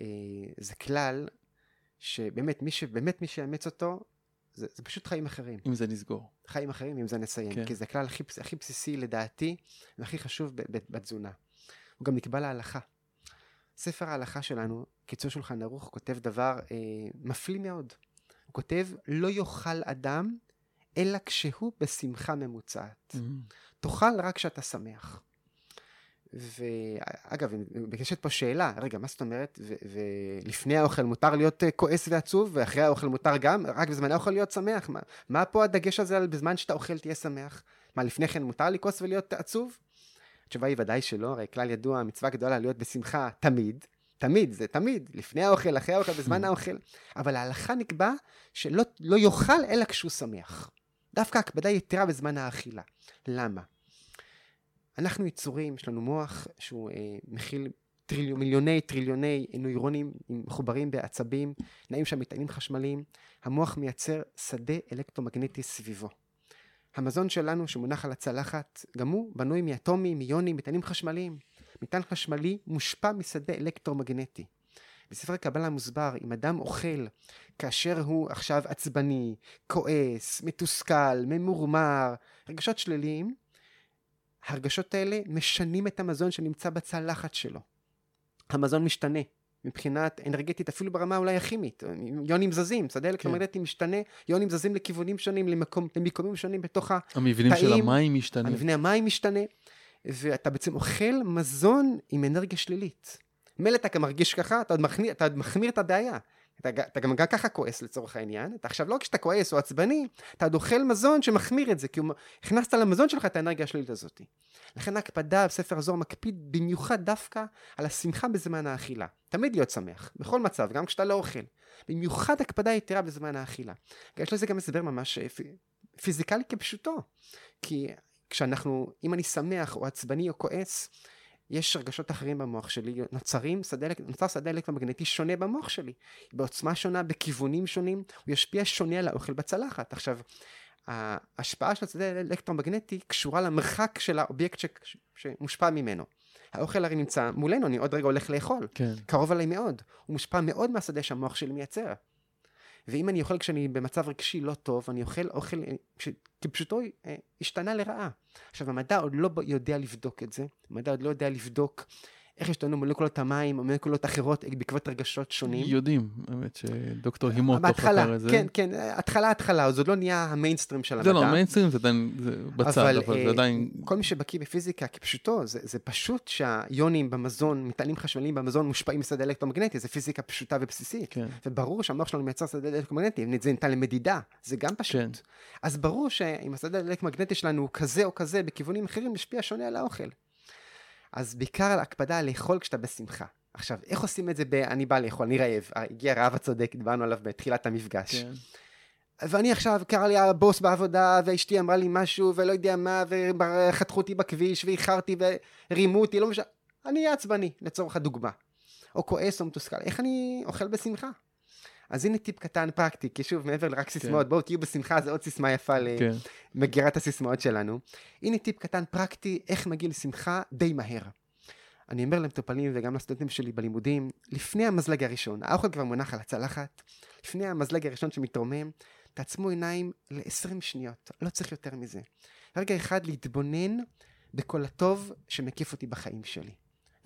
אה, זה כלל שבאמת, מי שבאמת מי שיאמץ אותו, זה, זה פשוט חיים אחרים. עם זה נסגור. חיים אחרים, עם זה נסיים. כן. כי זה הכלל הכי, הכי בסיסי לדעתי, והכי חשוב ב- ב- בתזונה. הוא גם נקבע להלכה. ספר ההלכה שלנו, קיצור שולחן ערוך, כותב דבר אה, מפליא מאוד. הוא כותב, לא יאכל אדם אלא כשהוא בשמחה ממוצעת. תאכל רק כשאתה שמח. ואגב, בקשת פה שאלה, רגע, מה זאת אומרת? ו- ולפני האוכל מותר להיות אה, כועס ועצוב, ואחרי האוכל מותר גם, רק בזמן האוכל להיות שמח? מה, מה פה הדגש הזה על בזמן שאתה אוכל תהיה שמח? מה, לפני כן מותר לכעוס ולהיות עצוב? התשובה היא ודאי שלא, הרי כלל ידוע, מצווה גדולה להיות בשמחה תמיד. תמיד, זה תמיד, לפני האוכל, אחרי האוכל, בזמן האוכל. אבל ההלכה נקבע שלא לא יאכל אלא כשהוא שמח. דווקא הקפדה יתרה בזמן האכילה. למה? אנחנו יצורים, יש לנו מוח שהוא אה, מכיל טריליו, מיליוני טריליוני נוירונים מחוברים בעצבים, נעים שם מטענים חשמליים. המוח מייצר שדה אלקטרומגנטי סביבו. המזון שלנו שמונח על הצלחת, גם הוא בנוי מאטומים, מיונים, מטענים חשמליים. מטען חשמלי מושפע משדה אלקטרומגנטי. בספר הקבלה מוסבר, אם אדם אוכל כאשר הוא עכשיו עצבני, כועס, מתוסכל, ממורמר, רגשות שליליים, הרגשות האלה משנים את המזון שנמצא בצלחת שלו. המזון משתנה. מבחינת אנרגטית, אפילו ברמה אולי הכימית. יונים זזים, שדה אלקטרומגנטי משתנה, יונים זזים לכיוונים שונים, למקום, למיקומים שונים בתוך המבנים של המים משתנים. המבנה המים משתנה, ואתה בעצם אוכל מזון עם אנרגיה שלילית. מילא אתה מרגיש ככה, אתה עוד מחמיר, אתה עוד מחמיר את הבעיה. אתה, אתה גם, ככה כועס לצורך העניין, אתה עכשיו לא כשאתה כועס או עצבני, אתה עוד אוכל מזון שמחמיר את זה, כי הוא, הכנסת למזון שלך את האנרגיה השלילית הזאת. לכן ההקפדה בספר הזוהר מקפיד במיוחד דווקא על השמחה בזמן האכילה. תמיד להיות שמח, בכל מצב, גם כשאתה לא אוכל. במיוחד הקפדה יתרה בזמן האכילה. יש לזה גם הסבר ממש אה, פיזיקלי כפשוטו. כי כשאנחנו, אם אני שמח או עצבני או כועס, יש רגשות אחרים במוח שלי, נוצרים שדה, נוצר שדה אלקטרומגנטי שונה במוח שלי, בעוצמה שונה, בכיוונים שונים, הוא ישפיע שונה על האוכל בצלחת. עכשיו, ההשפעה של השדה האלקטרומגנטי קשורה למרחק של האובייקט ש... שמושפע ממנו. האוכל הרי נמצא מולנו, אני עוד רגע הולך לאכול, כן. קרוב עליי מאוד, הוא מושפע מאוד מהשדה שהמוח שלי מייצר. ואם אני אוכל כשאני במצב רגשי לא טוב, אני אוכל אוכל אה, ש- כפשוטו אה, השתנה לרעה. עכשיו, המדע עוד לא יודע לבדוק את זה, המדע עוד לא יודע לבדוק איך השתנו מולקולות המים או מולקולות אחרות בעקבות רגשות שונים. יודעים, האמת שדוקטור אימוטו חקר את זה. כן, כן, התחלה התחלה, זה עוד לא נהיה המיינסטרים של המדע. זה לא, מיינסטרים זה עדיין זה בצד, אבל אה, זה עדיין... כל מי שבקיא בפיזיקה כפשוטו, זה, זה פשוט שהיונים במזון, מטענים חשמליים במזון מושפעים משדה אלקטרומגנטי, זה פיזיקה פשוטה ובסיסית. כן. וברור שהמוח שלנו מייצר שדה אלקטרומגנטי, זה ניתן למדידה, זה גם פשוט. כן. אז ברור שאם השדה האלקטרומגנטי שלנו הוא כזה או כזה בכיוונים אחרים, משפיע שונה על האוכל. אז בעיקר על הקפדה לאכול כשאתה בשמחה. עכשיו, איך עושים את זה ב... אני בא לאכול, אני רעב. אה, הגיע הרעב הצודק, דיברנו עליו בתחילת המפגש. כן. ואני עכשיו, קרא לי הבוס בעבודה, ואשתי אמרה לי משהו, ולא יודע מה, וחתכו אותי בכביש, ואיחרתי, ורימו אותי, לא משנה. אני עצבני, לצורך הדוגמה. או כועס או מתוסכל. איך אני אוכל בשמחה? אז הנה טיפ קטן פרקטי, כי שוב, מעבר לרק סיסמאות, בואו תהיו בשמחה, זה עוד סיסמה יפה כן. למגירת הסיסמאות שלנו. הנה טיפ קטן פרקטי, איך מגיע לשמחה די מהר. אני אומר למטופלים וגם לסטודנטים שלי בלימודים, לפני המזלג הראשון, האוכל כבר מונח על הצלחת, לפני המזלג הראשון שמתרומם, תעצמו עיניים ל-20 שניות, לא צריך יותר מזה. רגע אחד להתבונן בכל הטוב שמקיף אותי בחיים שלי.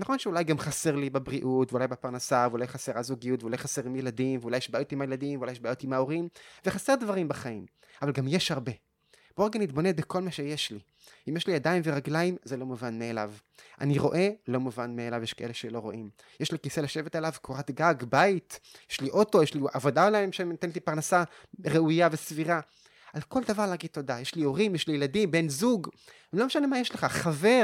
נכון שאולי גם חסר לי בבריאות, ואולי בפרנסה, ואולי חסר הזוגיות, ואולי חסר עם ילדים, ואולי יש בעיות עם הילדים, ואולי יש בעיות עם ההורים, וחסר דברים בחיים, אבל גם יש הרבה. בואו רגע נתבונן בכל מה שיש לי. אם יש לי ידיים ורגליים, זה לא מובן מאליו. אני רואה, לא מובן מאליו, יש כאלה שלא רואים. יש לי כיסא לשבת עליו, קורת גג, בית, יש לי אוטו, יש לי עבודה עליהם שנותנת לי פרנסה ראויה וסבירה. על כל דבר להגיד תודה. יש לי הורים, יש לי ילדים, בן זוג, לא משנה מה יש לך, חבר,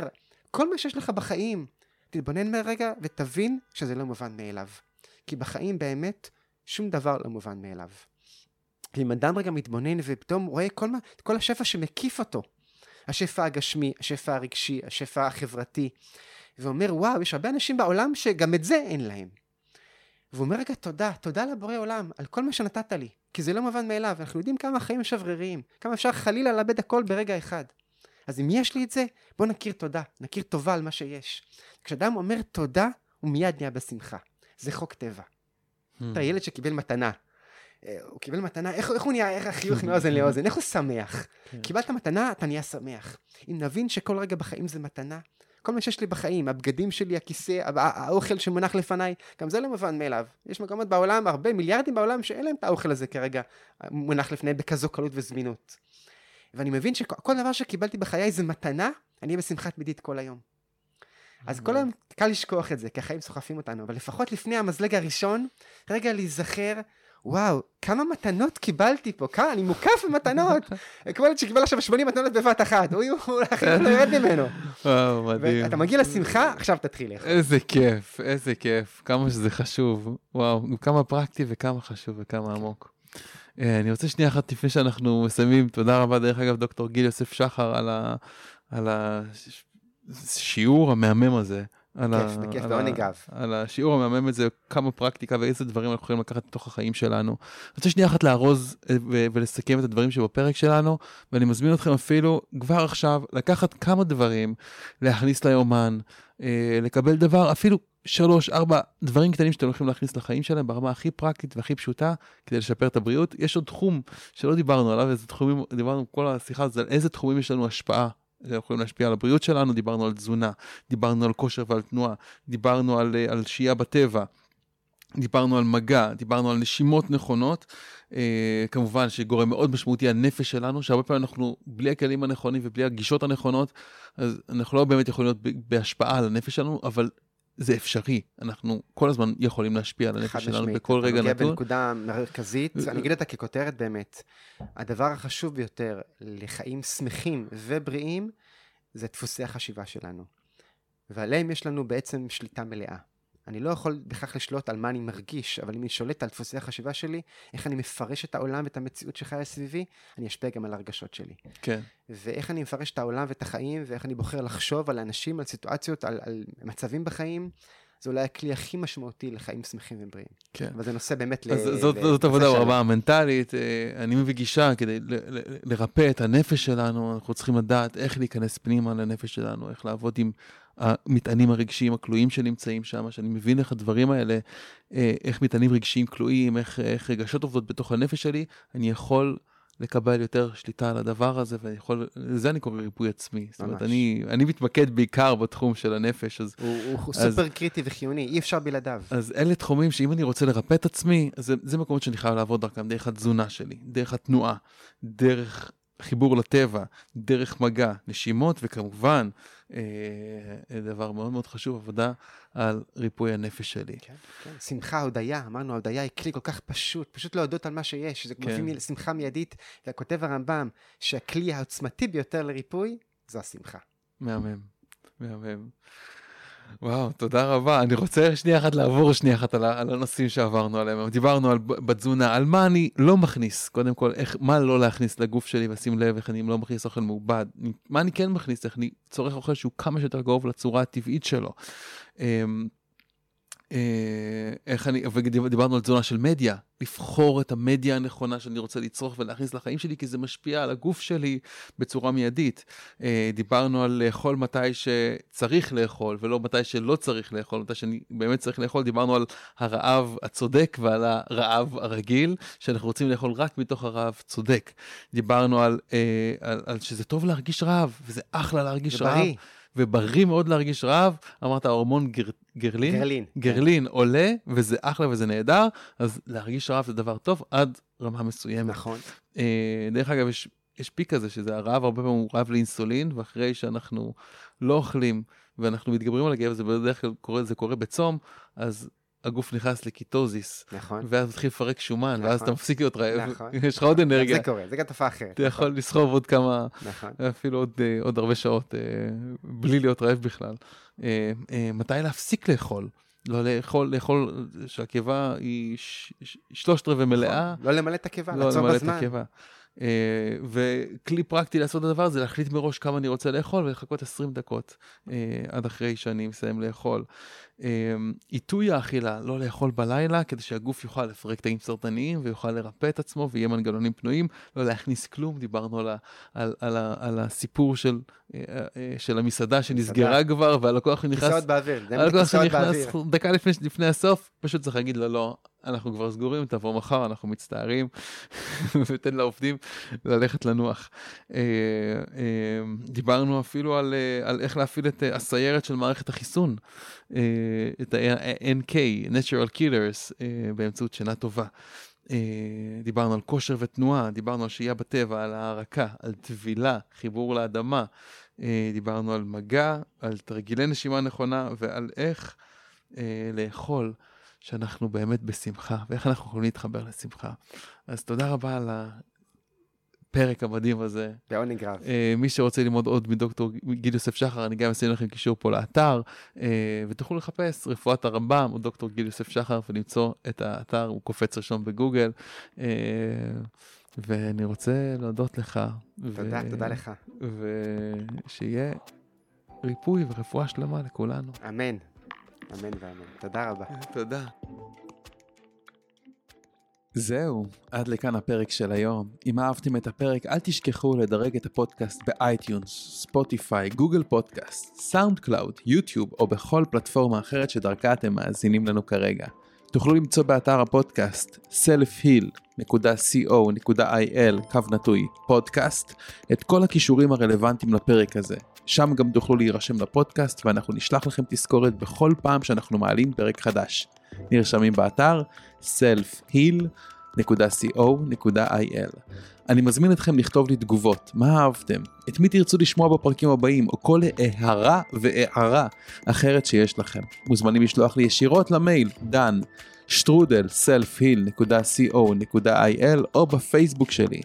כל מה שיש לך בחיים. תתבונן מהרגע ותבין שזה לא מובן מאליו. כי בחיים באמת שום דבר לא מובן מאליו. ואם אדם רגע מתבונן ופתאום רואה כל, מה, כל השפע שמקיף אותו, השפע הגשמי, השפע הרגשי, השפע החברתי, ואומר, וואו, יש הרבה אנשים בעולם שגם את זה אין להם. והוא אומר, רגע, תודה, תודה לבורא עולם על כל מה שנתת לי, כי זה לא מובן מאליו, אנחנו יודעים כמה החיים שבריריים, כמה אפשר חלילה לאבד הכל ברגע אחד. אז אם יש לי את זה, בוא נכיר תודה, נכיר טובה על מה שיש. כשאדם אומר תודה, הוא מיד נהיה בשמחה. זה חוק טבע. Hmm. אתה ילד שקיבל מתנה. אה, הוא קיבל מתנה, איך, איך הוא נהיה, איך החיוך מאוזן לאוזן, איך הוא שמח. כן. קיבלת מתנה, אתה נהיה שמח. אם נבין שכל רגע בחיים זה מתנה, כל מה שיש לי בחיים, הבגדים שלי, הכיסא, האוכל שמונח לפניי, גם זה לא מובן מאליו. יש מקומות בעולם, הרבה מיליארדים בעולם, שאין להם את האוכל הזה כרגע מונח לפניהם בכזו קלות וזמינות. ואני מבין שכל דבר שקיבלתי בחיי זה מתנה, אני אהיה בשמחה תמידית כל היום. אז כל היום קל לשכוח את זה, כי החיים סוחפים אותנו, אבל לפחות לפני המזלג הראשון, רגע להיזכר, וואו, כמה מתנות קיבלתי פה, כמה, אני מוקף במתנות. כמו ילד שקיבל עכשיו 80 מתנות בבת אחת, הוא החיים לא ירד ממנו. וואו, מדהים. ואתה מגיע לשמחה, עכשיו תתחיל איך. איזה כיף, איזה כיף, כמה שזה חשוב. וואו, כמה פרקטי וכמה חשוב וכמה עמוק. אה, אני רוצה שנייה אחת לפני שאנחנו מסיימים, תודה רבה דרך אגב דוקטור גיל יוסף שחר על, ה, על השיעור המהמם הזה. על כיף, ה, בכיף, בעונג אב. על השיעור המהמם הזה, כמה פרקטיקה ואיזה דברים אנחנו יכולים לקחת לתוך החיים שלנו. אני רוצה שנייה אחת לארוז אה, ולסכם את הדברים שבפרק שלנו, ואני מזמין אתכם אפילו כבר עכשיו לקחת כמה דברים, להכניס ליומן, אה, לקבל דבר, אפילו שלוש, ארבע דברים קטנים שאתם הולכים להכניס לחיים שלהם ברמה הכי פרקטית והכי פשוטה כדי לשפר את הבריאות. יש עוד תחום שלא דיברנו עליו, איזה תחומים, דיברנו כל השיחה הזאת על איזה תחומים יש לנו השפעה. יכולים להשפיע על הבריאות שלנו, דיברנו על תזונה, דיברנו על כושר ועל תנועה, דיברנו על, אה, על שהייה בטבע, דיברנו על מגע, דיברנו על נשימות נכונות, אה, כמובן שגורם מאוד משמעותי הנפש שלנו, שהרבה פעמים אנחנו בלי הכלים הנכונים ובלי הגישות הנכונות, אז אנחנו לא באמת יכולים להיות בהשפעה על הנפש שלנו, אבל זה אפשרי, אנחנו כל הזמן יכולים להשפיע על הנפש שלנו משמעית. בכל רגע נתון. אתה נוגע בנקודה מרכזית, אני אגיד אותה ככותרת באמת. הדבר החשוב ביותר לחיים שמחים ובריאים, זה דפוסי החשיבה שלנו. ועליהם יש לנו בעצם שליטה מלאה. אני לא יכול בכך לשלוט על מה אני מרגיש, אבל אם אני שולט על דפוסי החשיבה שלי, איך אני מפרש את העולם ואת המציאות שחיה סביבי, אני אשפיע גם על הרגשות שלי. כן. ואיך אני מפרש את העולם ואת החיים, ואיך אני בוחר לחשוב על אנשים, על סיטואציות, על, על מצבים בחיים, זה אולי הכלי הכי משמעותי לחיים שמחים ובריאים. כן. אבל זה נושא באמת ל... זאת, ל... זאת עבודה ברמה המנטלית, אה, אני מביא גישה כדי ל, ל, לרפא את הנפש שלנו, אנחנו צריכים לדעת איך להיכנס פנימה לנפש שלנו, איך לעבוד עם המטענים הרגשיים הכלואים שנמצאים שם, שאני מבין איך הדברים האלה, אה, איך מטענים רגשיים כלואים, איך, איך רגשות עובדות בתוך הנפש שלי, אני יכול לקבל יותר שליטה על הדבר הזה, ואני יכול, לזה אני קורא ריפוי עצמי. ממש. זאת אומרת, אני, אני מתמקד בעיקר בתחום של הנפש, אז... הוא, הוא אז, סופר קריטי וחיוני, אי אפשר בלעדיו. אז אלה תחומים שאם אני רוצה לרפא את עצמי, אז זה, זה מקומות שאני חייב לעבוד דרכם, דרך התזונה שלי, דרך התנועה, דרך חיבור לטבע, דרך מגע, נשימות, וכמובן, אה, דבר מאוד מאוד חשוב, עבודה על ריפוי הנפש שלי. כן, כן. שמחה, הודיה, אמרנו, הודיה היא כלי כל כך פשוט, פשוט להודות על מה שיש, זה כן. מביא שמחה מיידית, וכותב הרמב"ם שהכלי העוצמתי ביותר לריפוי, זו השמחה. מהמם, מהמם. וואו, תודה רבה. אני רוצה שנייה אחת לעבור שנייה אחת על, על הנושאים שעברנו עליהם. דיברנו על בתזונה, על מה אני לא מכניס, קודם כל, איך, מה לא להכניס לגוף שלי, ושים לב איך אני לא מכניס אוכל מעובד. מה אני כן מכניס, איך אני צורך אוכל שהוא כמה שיותר קרוב לצורה הטבעית שלו. אה, איך אני, ודיברנו על תזונה של מדיה, לבחור את המדיה הנכונה שאני רוצה לצרוך ולהכניס לחיים שלי, כי זה משפיע על הגוף שלי בצורה מיידית. אה, דיברנו על לאכול מתי שצריך לאכול, ולא מתי שלא צריך לאכול, מתי שאני באמת צריך לאכול. דיברנו על הרעב הצודק ועל הרעב הרגיל, שאנחנו רוצים לאכול רק מתוך הרעב צודק. דיברנו על, אה, על, על שזה טוב להרגיש רעב, וזה אחלה להרגיש רעב. בריא. ובריא מאוד להרגיש רעב, אמרת ההורמון גר, גרלין, גרלין, גרלין כן. עולה, וזה אחלה וזה נהדר, אז להרגיש רעב זה דבר טוב עד רמה מסוימת. נכון. אה, דרך אגב, יש, יש פיק כזה, שזה הרעב הרבה פעמים הוא רעב לאינסולין, ואחרי שאנחנו לא אוכלים ואנחנו מתגברים על הגב, זה בדרך כלל קורה, זה קורה בצום, אז הגוף נכנס לקיטוזיס, נכון, ואז מתחיל לפרק שומן, נכון, ואז אתה מפסיק להיות רעב, נכון, יש לך עוד אנרגיה. זה קורה, זה גם תופעה אחרת. אתה יכול לסחוב עוד כמה, נכון, אפילו עוד, אה, עוד הרבה שעות, אה, בלי להיות רעב בכלל. אה, מתי להפסיק לאכול? לא לאכול, לאכול שהקיבה היא שלושת רבעי מלאה. נכון. לא למלא את הקיבה, לא לעצור בזמן. אה, וכלי פרקטי לעשות את הדבר הזה, להחליט מראש כמה אני רוצה לאכול ולחכות 20 דקות עד אחרי שאני מסיים לאכול. עיתוי האכילה, לא לאכול בלילה, כדי שהגוף יוכל לפרק תאים סרטניים ויוכל לרפא את עצמו ויהיה מנגנונים פנויים, לא להכניס כלום, דיברנו על, ה, על, על, ה, על הסיפור של, של המסעדה שנסגרה כבר, והלקוח נכנס... כיסאות באוויר, הלקוח שנכנס דקה לפני, לפני הסוף, פשוט צריך להגיד לו לא, אנחנו כבר סגורים, תבוא מחר, אנחנו מצטערים, ותן לעובדים ללכת לנוח. אה, אה, דיברנו אפילו על, אה, על איך להפעיל את הסיירת של מערכת החיסון, את ה-NK, Natural Killers, באמצעות שינה טובה. דיברנו על כושר ותנועה, דיברנו על שהייה בטבע, על הערקה, על טבילה, חיבור לאדמה, דיברנו על מגע, על תרגילי נשימה נכונה ועל איך לאכול. שאנחנו באמת בשמחה, ואיך אנחנו יכולים להתחבר לשמחה. אז תודה רבה על הפרק המדהים הזה. בעונג רב. Uh, מי שרוצה ללמוד עוד מדוקטור גיל יוסף שחר, אני גם אשים לכם קישור פה לאתר, uh, ותוכלו לחפש רפואת הרמב"ם או דוקטור גיל יוסף שחר ולמצוא את האתר, הוא קופץ ראשון בגוגל. Uh, ואני רוצה להודות לך. תודה, ו... תודה לך. ושיהיה ריפוי ורפואה שלמה לכולנו. אמן. אמן ואמן. תודה רבה. תודה. זהו, עד לכאן הפרק של היום. אם אהבתם את הפרק, אל תשכחו לדרג את הפודקאסט ב iTunes, Spotify, Google Podcast, SoundCloud, YouTube או בכל פלטפורמה אחרת שדרכה אתם מאזינים לנו כרגע. תוכלו למצוא באתר הפודקאסט selfheal.co.il קו נטוי פודקאסט את כל הכישורים הרלוונטיים לפרק הזה. שם גם תוכלו להירשם לפודקאסט ואנחנו נשלח לכם תזכורת בכל פעם שאנחנו מעלים פרק חדש. נרשמים באתר selfheal.co.il אני מזמין אתכם לכתוב לי תגובות, מה אהבתם, את מי תרצו לשמוע בפרקים הבאים, או כל הערה והערה אחרת שיש לכם. מוזמנים לשלוח לי ישירות למייל דן שטרודל selfheal.co.il או בפייסבוק שלי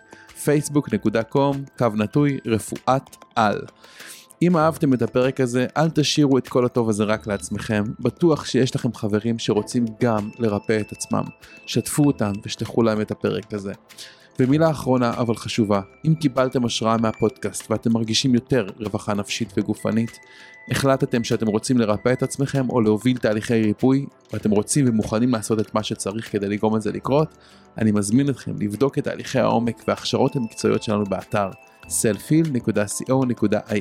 facebook.com קו נטוי רפואת על. אם אהבתם את הפרק הזה, אל תשאירו את כל הטוב הזה רק לעצמכם. בטוח שיש לכם חברים שרוצים גם לרפא את עצמם. שתפו אותם ושלחו להם את הפרק הזה. ומילה אחרונה אבל חשובה, אם קיבלתם השראה מהפודקאסט ואתם מרגישים יותר רווחה נפשית וגופנית, החלטתם שאתם רוצים לרפא את עצמכם או להוביל תהליכי ריפוי, ואתם רוצים ומוכנים לעשות את מה שצריך כדי לגרום לזה לקרות, אני מזמין אתכם לבדוק את תהליכי העומק וההכשרות המקצועיות שלנו באתר selfil.co.il.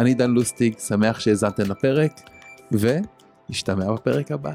אני דן לוסטיג, שמח שהאזנתם לפרק, ונשתמע בפרק הבא.